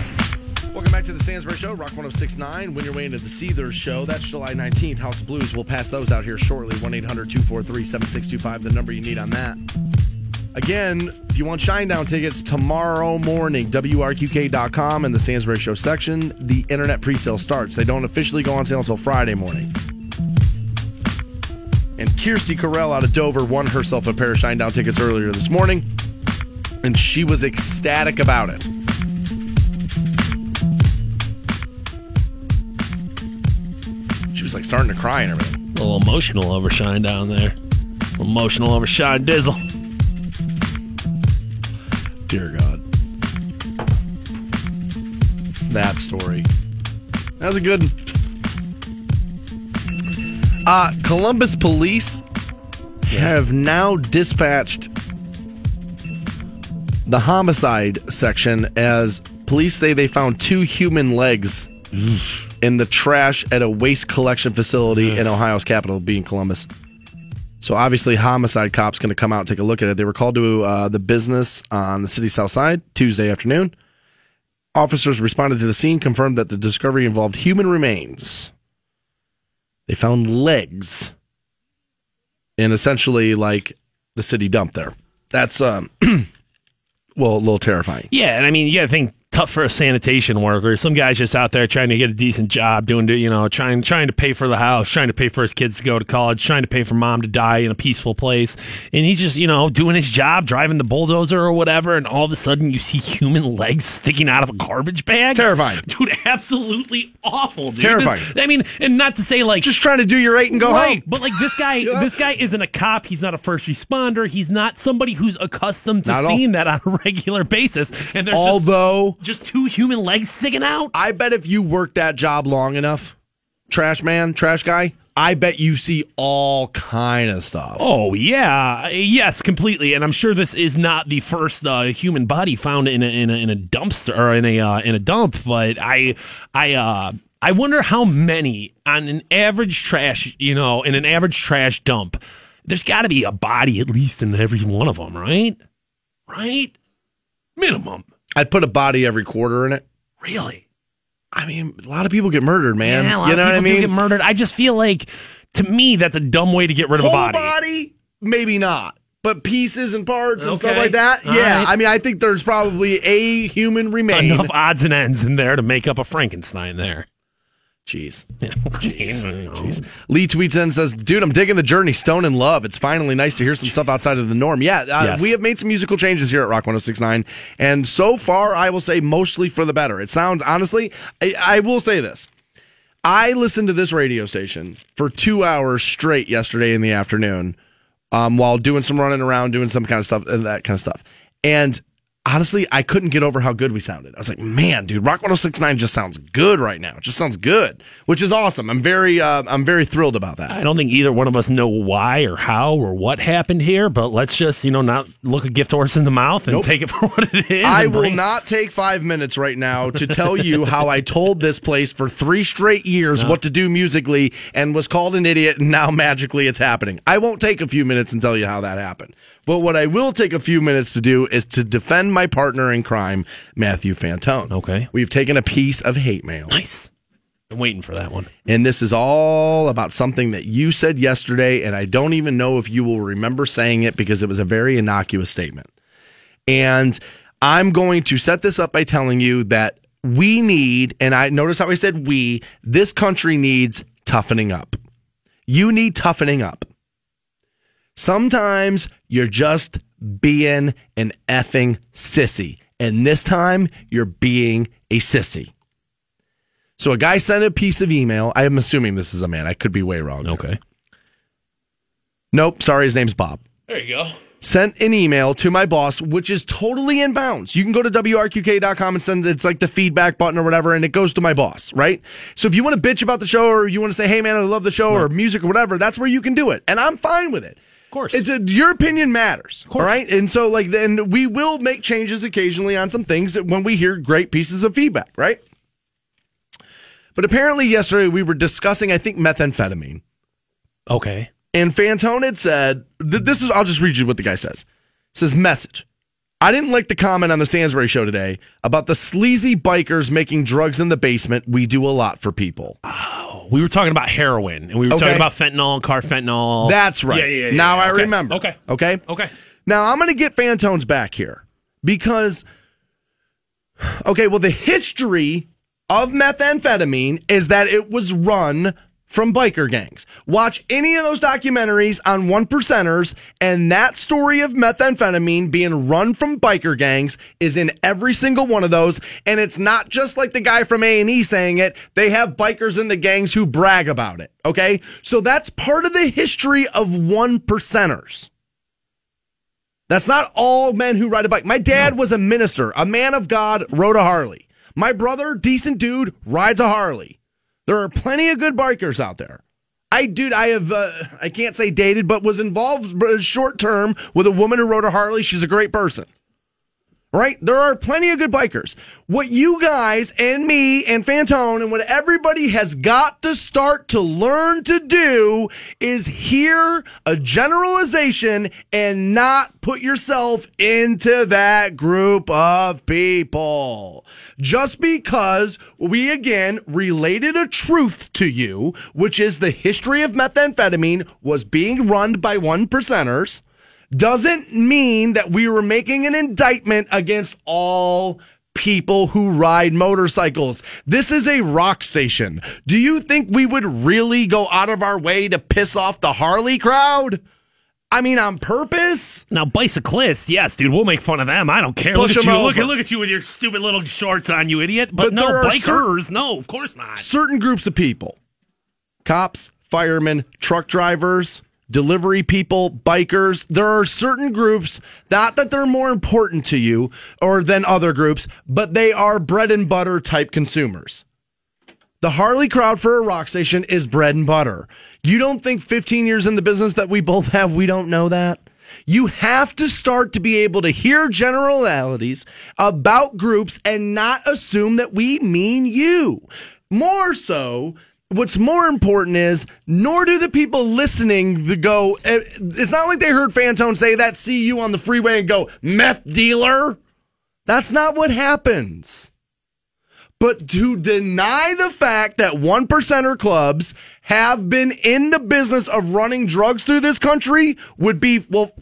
Welcome back to the Stansbury Show, Rock 1069. When you're way into the Seether Show, that's July 19th, House of Blues. We'll pass those out here shortly. 1 800 243 7625, the number you need on that. Again, if you want Shinedown tickets tomorrow morning, WRQK.com and the Stansbury Show section, the internet pre-sale starts. They don't officially go on sale until Friday morning. And Kirsty Carell out of Dover won herself a pair of Shinedown tickets earlier this morning, and she was ecstatic about it. She was like starting to cry and everything. A little emotional over Shinedown there. Emotional over Shine Dizzle. Dear God. That story. That was a good one. Uh, Columbus police have now dispatched the homicide section as police say they found two human legs in the trash at a waste collection facility in Ohio's capital, being Columbus. So obviously, homicide cops going to come out and take a look at it. They were called to uh, the business on the city south side Tuesday afternoon. Officers responded to the scene, confirmed that the discovery involved human remains. They found legs in essentially like the city dump there. That's um, *clears throat* well, a little terrifying. Yeah, and I mean, got to think tough for a sanitation worker. Some guy's just out there trying to get a decent job, doing, you know, trying trying to pay for the house, trying to pay for his kids to go to college, trying to pay for mom to die in a peaceful place, and he's just, you know, doing his job, driving the bulldozer or whatever, and all of a sudden you see human legs sticking out of a garbage bag. Terrifying. *laughs* dude. Absolutely awful, dude. Terrifying. This- I mean, and not to say like Just trying to do your eight and go right, home. but like this guy, *laughs* this guy isn't a cop. He's not a first responder. He's not somebody who's accustomed to Not at all. seeing that on a *laughs* regular basis. And there's Although just, just two human legs sticking out. I bet if you work that job long enough, trash man, trash guy, I bet you see all kind of stuff. Oh yeah, yes, completely. And I'm sure this is not the first uh, human body found in a, in a in a dumpster or in a uh, in a dump. But I I uh, I wonder how many on an average trash, you know, in an average trash dump. There's got to be a body at least in every one of them, right? Right? Minimum. I'd put a body every quarter in it. Really? I mean, a lot of people get murdered, man. Yeah, a lot you of know what I mean? get murdered. I just feel like, to me, that's a dumb way to get rid of a body. body, maybe not. But pieces and parts and stuff like that, All yeah. right. I mean, I think there's probably a human remain. Enough odds and ends in there to make up a Frankenstein there. Jeez. Yeah. *laughs* Jeez. *laughs* Jeez. Lee tweets in and says, Dude, I'm digging the journey, Stone in Love. It's finally nice to hear some stuff outside of the norm. Yeah, uh, Yes. we have made some musical changes here at Rock 1069. And so far, I will say mostly for the better. It sounds, honestly, I, I will say this. I listened to this radio station for two hours straight yesterday in the afternoon um, while doing some running around, doing some kind of stuff, and that kind of stuff. And honestly, I couldn't get over how good we sounded. I was like, man, dude, Rock 1069 just sounds good right now. It just sounds good, which is awesome. I'm very, uh, I'm very thrilled about that. I don't think either one of us know why or how or what happened here, but let's just, you know, not look a gift horse in the mouth and Nope. take it *laughs* for what it is. I will not take five minutes right now to tell you how I told this place for three straight years what to do musically and was called an idiot, and now magically it's happening. I won't take a few minutes and tell you how that happened. But what I will take a few minutes to do is to defend my partner in crime, Matthew Fantone. Okay. We've taken a piece of hate mail. Nice. I'm waiting for that one. And this is all about something that you said yesterday, and I don't even know if you will remember saying it because it was a very innocuous statement. And I'm going to set this up by telling you that we need, and I notice how I said we, this country needs toughening up. You need toughening up. Sometimes you're just being an effing sissy. And this time you're being a sissy. So a guy sent a piece of email. I am assuming this is a man. I could be way wrong. Okay. Nope. Sorry, his name's Bob. There you go. Sent an email to my boss, which is totally in bounds. You can go to WRQK.com and send it's like the feedback button or whatever, and it goes to my boss, right? So if you want to bitch about the show or you want to say, hey man, I love the show or music or whatever, that's where you can do it. And I'm fine with it. Of course. It's a, your opinion matters. All right. And so like then we will make changes occasionally on some things that when we hear great pieces of feedback, right? But apparently yesterday we were discussing, I think, methamphetamine. Okay. And Fantone had said, th- this is, I'll just read you what the guy says. It says, message. I didn't like the comment on the Stansbury show today about the sleazy bikers making drugs in the basement. We do a lot for people. Oh. We were talking about heroin and we were Okay. talking about fentanyl, carfentanil. That's right. Yeah, yeah, yeah, now yeah. I Okay. remember. Okay. Okay. Okay. Now I'm going to get Fantone's back here because, okay, well, the history of methamphetamine is that it was run from biker gangs. Watch any of those documentaries on one percenters, and that story of methamphetamine being run from biker gangs is in every single one of those. And it's not just like the guy from A and E saying it; they have bikers in the gangs who brag about it. Okay, so that's part of the history of one percenters. That's not all men who ride a bike. My dad was a minister, a man of God, rode a Harley. My brother, decent dude, rides a Harley. There are plenty of good bikers out there. I, dude, I have, uh, I can't say dated, but was involved short term with a woman who rode a Harley. She's a great person. Right? There are plenty of good bikers. What you guys and me and Fantone and what everybody has got to start to learn to do is hear a generalization and not put yourself into that group of people. Just because we again related a truth to you, which is the history of methamphetamine was being run by one percenters doesn't mean that we were making an indictment against all people who ride motorcycles. This is a rock station. Do you think we would really go out of our way to piss off the Harley crowd? I mean, on purpose? Now, bicyclists, yes, dude, we'll make fun of them. I don't care. Push look at you. Look at look at you with your stupid little shorts on, you idiot. But, But no, bikers, cer- no, of course not. certain groups of people cops, firemen, truck drivers, delivery people, bikers. There are certain groups, not that they're more important to you or than other groups, but they are bread and butter type consumers. The Harley crowd for a rock station is bread and butter. You don't think 15 years in the business that we both have, we don't know that? You have to start to be able to hear generalities about groups and not assume that we mean you. More so, what's more important is, nor do the people listening the go, eh, it's not like they heard Fantone say that, see you on the freeway and go, meth dealer. That's not what happens. But to deny the fact that one percenter clubs have been in the business of running drugs through this country would be, well,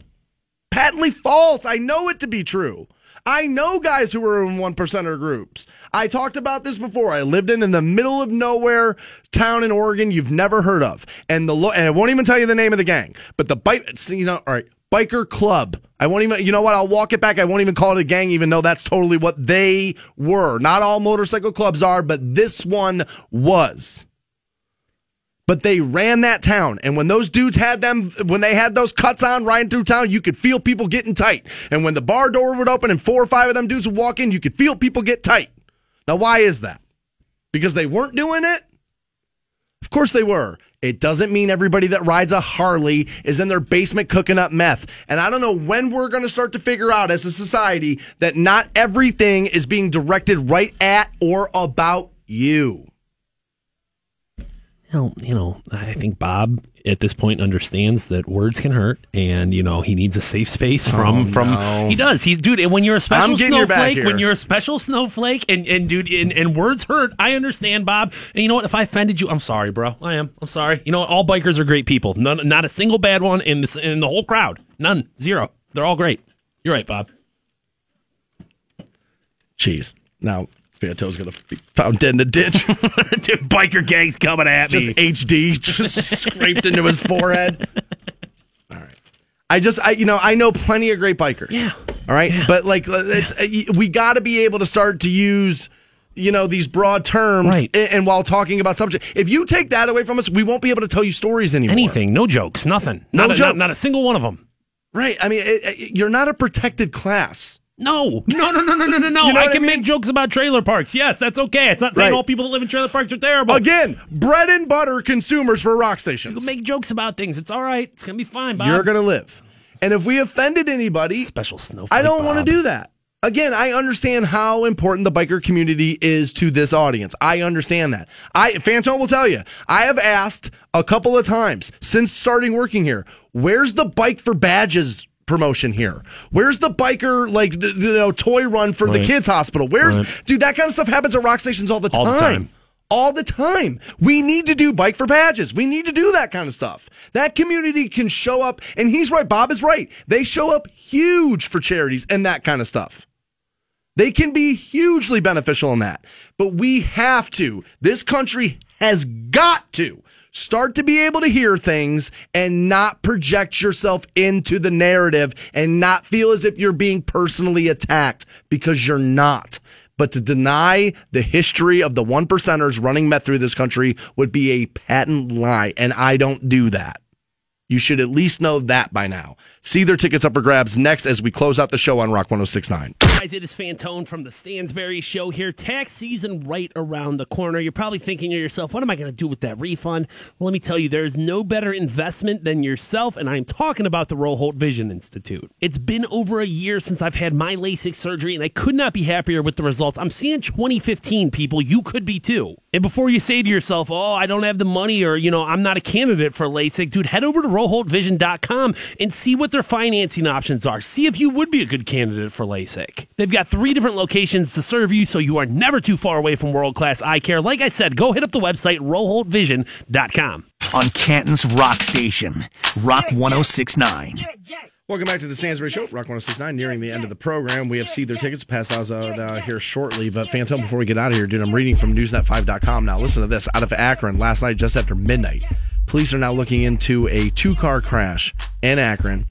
patently false. I know it to be true. I know guys who were in one percenter groups. I talked about this before. I lived in in the middle of nowhere town in Oregon you've never heard of, and the lo- and I won't even tell you the name of the gang, but the bike, you know, all right, biker club. I won't even. You know what? I'll walk it back. I won't even call it a gang, even though that's totally what they were. Not all motorcycle clubs are, but this one was. But they ran that town, and when those dudes had them, when they had those cuts on riding through town, you could feel people getting tight. And when the bar door would open and four or five of them dudes would walk in, you could feel people get tight. Now, why is that? Because they weren't doing it? Of course they were. It doesn't mean everybody that rides a Harley is in their basement cooking up meth. And I don't know when we're going to start to figure out as a society that not everything is being directed right at or about you. Well, you know, I think Bob at this point understands that words can hurt, and you know he needs a safe space oh, from Oh, from. no. He does. He, dude. When you're a special I'm getting your back snowflake, when you're a special snowflake, and and dude, and, and words hurt. I understand, Bob. And you know what? If I offended you, I'm sorry, bro. I am. I'm sorry. You know, what? all bikers are great people. None, not a single bad one in this in the whole crowd. None. Zero. They're all great. You're right, Bob. Jeez. Now, Fanto's to be found dead in a ditch. Dude, *laughs* biker gangs coming at just me. HD *laughs* just scraped into his forehead. All right. I just, I you know, I know plenty of great bikers. Yeah. All right, but like, it's uh, we got to be able to start to use. You know these broad terms, Right. and, and while talking about subject, if you take that away from us, we won't be able to tell you stories anymore. Anything. No jokes. Nothing. No not, a, not, not a single one of them. right? I mean, it, it- you're not a protected class. No, no, no, no, no, no, no, no. *laughs* You know I what I can mean? make jokes about trailer parks. Yes, that's okay. It's not saying Right. all people that live in trailer parks are terrible. Again, bread and butter consumers for rock stations. You can make jokes about things. It's all right. It's gonna be fine, Bob. You're gonna live, and if we offended anybody, special snowflake. I don't want to do that. Again, I understand how important the biker community is to this audience. I understand that. I Fantone will tell you. I have asked a couple of times since starting working here, where's the bike for badges promotion here? Where's the biker like the, you know toy run for the kids hospital? Where's Right. dude that kind of stuff happens at rock stations all the All the time. All the time. We need to do bike for badges. We need to do that kind of stuff. That community can show up, and he's right. Bob is right. They show up huge for charities and that kind of stuff. They can be hugely beneficial in that. But we have to, this country has got to start to be able to hear things and not project yourself into the narrative and not feel as if you're being personally attacked because you're not. But to deny the history of the one percenters running meth through this country would be a patent lie. And I don't do that. You should at least know that by now. Seether tickets up for grabs next as we close out the show on Rock 1069. Guys, it is Fantone from the Stansbury Show here. Tax season right around the corner. You're probably thinking to yourself, what am I going to do with that refund? Well, let me tell you, there's no better investment than yourself, and I'm talking about the Roholt Vision Institute. It's been over a year since I've had my LASIK surgery, and I could not be happier with the results. I'm seeing 2015 people. You could be too. And before you say to yourself, oh, I don't have the money, or, you know, I'm not a candidate for LASIK, dude, head over to RoholtVision.com and see what their financing options are. See if you would be a good candidate for LASIK. They've got three different locations to serve you, so you are never too far away from world class eye care. Like I said, go hit up the website, RoholtVision.com. On Canton's Rock Station, Rock 1069. Welcome back to the Stansbury Show, Rock 1069, nearing the end of the program. We have Seether Tickets pass out uh, here shortly. But Phantom, before we get out of here, dude, I'm reading from Newsnet5.com now. Listen to this. Out of Akron last night, just after midnight, police are now looking into a two car crash in Akron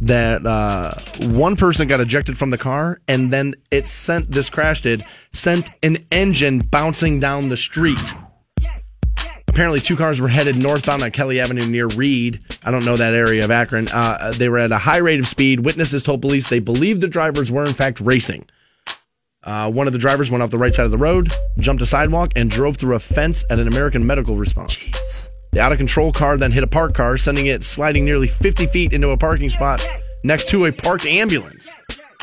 that uh, one person got ejected from the car and then it sent, this crash did, sent an engine bouncing down the street. Apparently, two cars were headed northbound on Kelly Avenue near Reed. I don't know that area of Akron. Uh, they were at a high rate of speed. Witnesses told police they believed the drivers were, in fact, racing. Uh, one of the drivers went off the right side of the road, jumped a sidewalk, and drove through a fence at an American medical response. The out of control car then hit a parked car, sending it sliding nearly 50 feet into a parking spot next to a parked ambulance.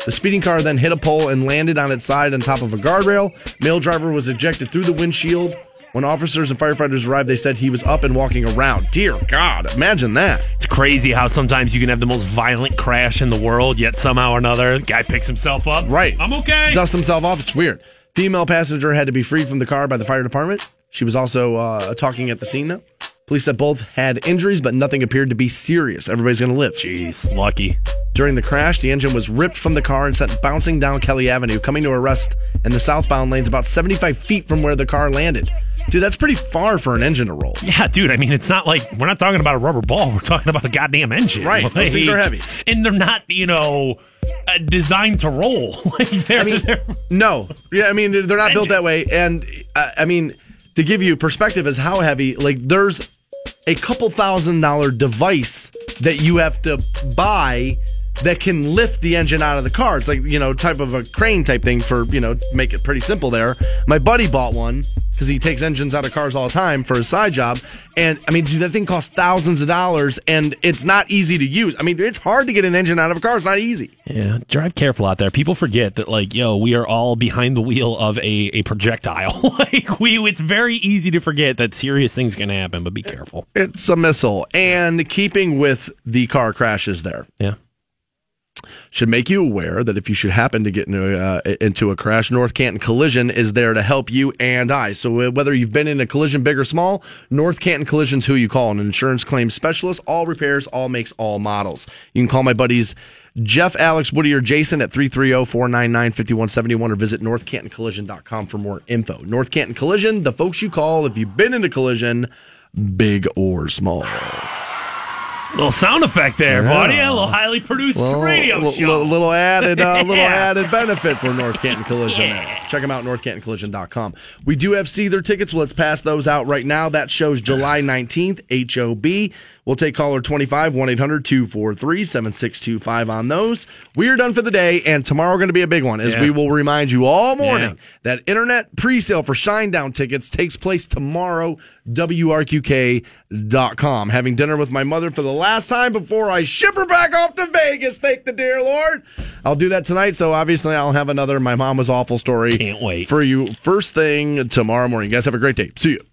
The speeding car then hit a pole and landed on its side on top of a guardrail. Male driver was ejected through the windshield. When officers and firefighters arrived, they said he was up and walking around. Dear God, imagine that. It's crazy how sometimes you can have the most violent crash in the world, yet somehow or another, guy picks himself up. Right. I'm okay. Dust himself off. It's weird. Female passenger had to be freed from the car by the fire department. She was also uh, talking at the scene now. Police said both had injuries, but nothing appeared to be serious. Everybody's going to live. Jeez, lucky. During the crash, the engine was ripped from the car and sent bouncing down Kelly Avenue, coming to a rest in the southbound lanes about 75 feet from where the car landed. Dude, that's pretty far for an engine to roll. Yeah, dude. I mean, it's not like we're not talking about a rubber ball. We're talking about a goddamn engine. Right. Those things are heavy. and they're not, you know, uh, designed to roll. *laughs* like they're, I mean, they're- no. Yeah, I mean, they're not built that way. And uh, I mean, to give you perspective as how heavy, like there's a couple thousand dollar device that you have to buy that can lift the engine out of the car. It's like, you know, type of a crane type thing for, you know, make it pretty simple there. My buddy bought one because he takes engines out of cars all the time for his side job. And I mean, dude, that thing costs thousands of dollars and it's not easy to use. I mean, it's hard to get an engine out of a car. It's not easy. Yeah, drive careful out there. People forget that, like, yo, we are all behind the wheel of a, a projectile. *laughs* like, we, it's very easy to forget that serious things can happen, but be careful. It's a missile. And keeping with the car crashes there. Yeah. Should make you aware that if you should happen to get into, uh, into a crash, North Canton Collision is there to help you and I. So uh, whether you've been in a collision, big or small, North Canton Collision's who you call, an insurance claims specialist, all repairs, all makes, all models. You can call my buddies Jeff, Alex, Woody, or Jason at 330-499-5171 or visit northcantoncollision.com for more info. North Canton Collision, the folks you call if you've been in a collision, big or small. Little sound effect there, Yeah. buddy. A little highly produced radio little, show. little, little added, uh, *laughs* little Yeah. added benefit for North Canton Collision. Yeah. Check them out, northcantoncollision.com. We do have Seether tickets. Let's pass those out right now. That shows July 19th, HOB. We'll take caller 25, 1 800 243 7625 on those. We are done for the day, and tomorrow going to be a big one as Yeah. we will remind you all morning Yeah. that internet pre sale for Shinedown tickets takes place tomorrow. WRQK.com. Having dinner with my mother for the last time before I ship her back off to Vegas. Thank the dear Lord. I'll do that tonight. So obviously, I'll have another My Mom Was Awful story Can't wait. for you first thing tomorrow morning. You guys have a great day. See you.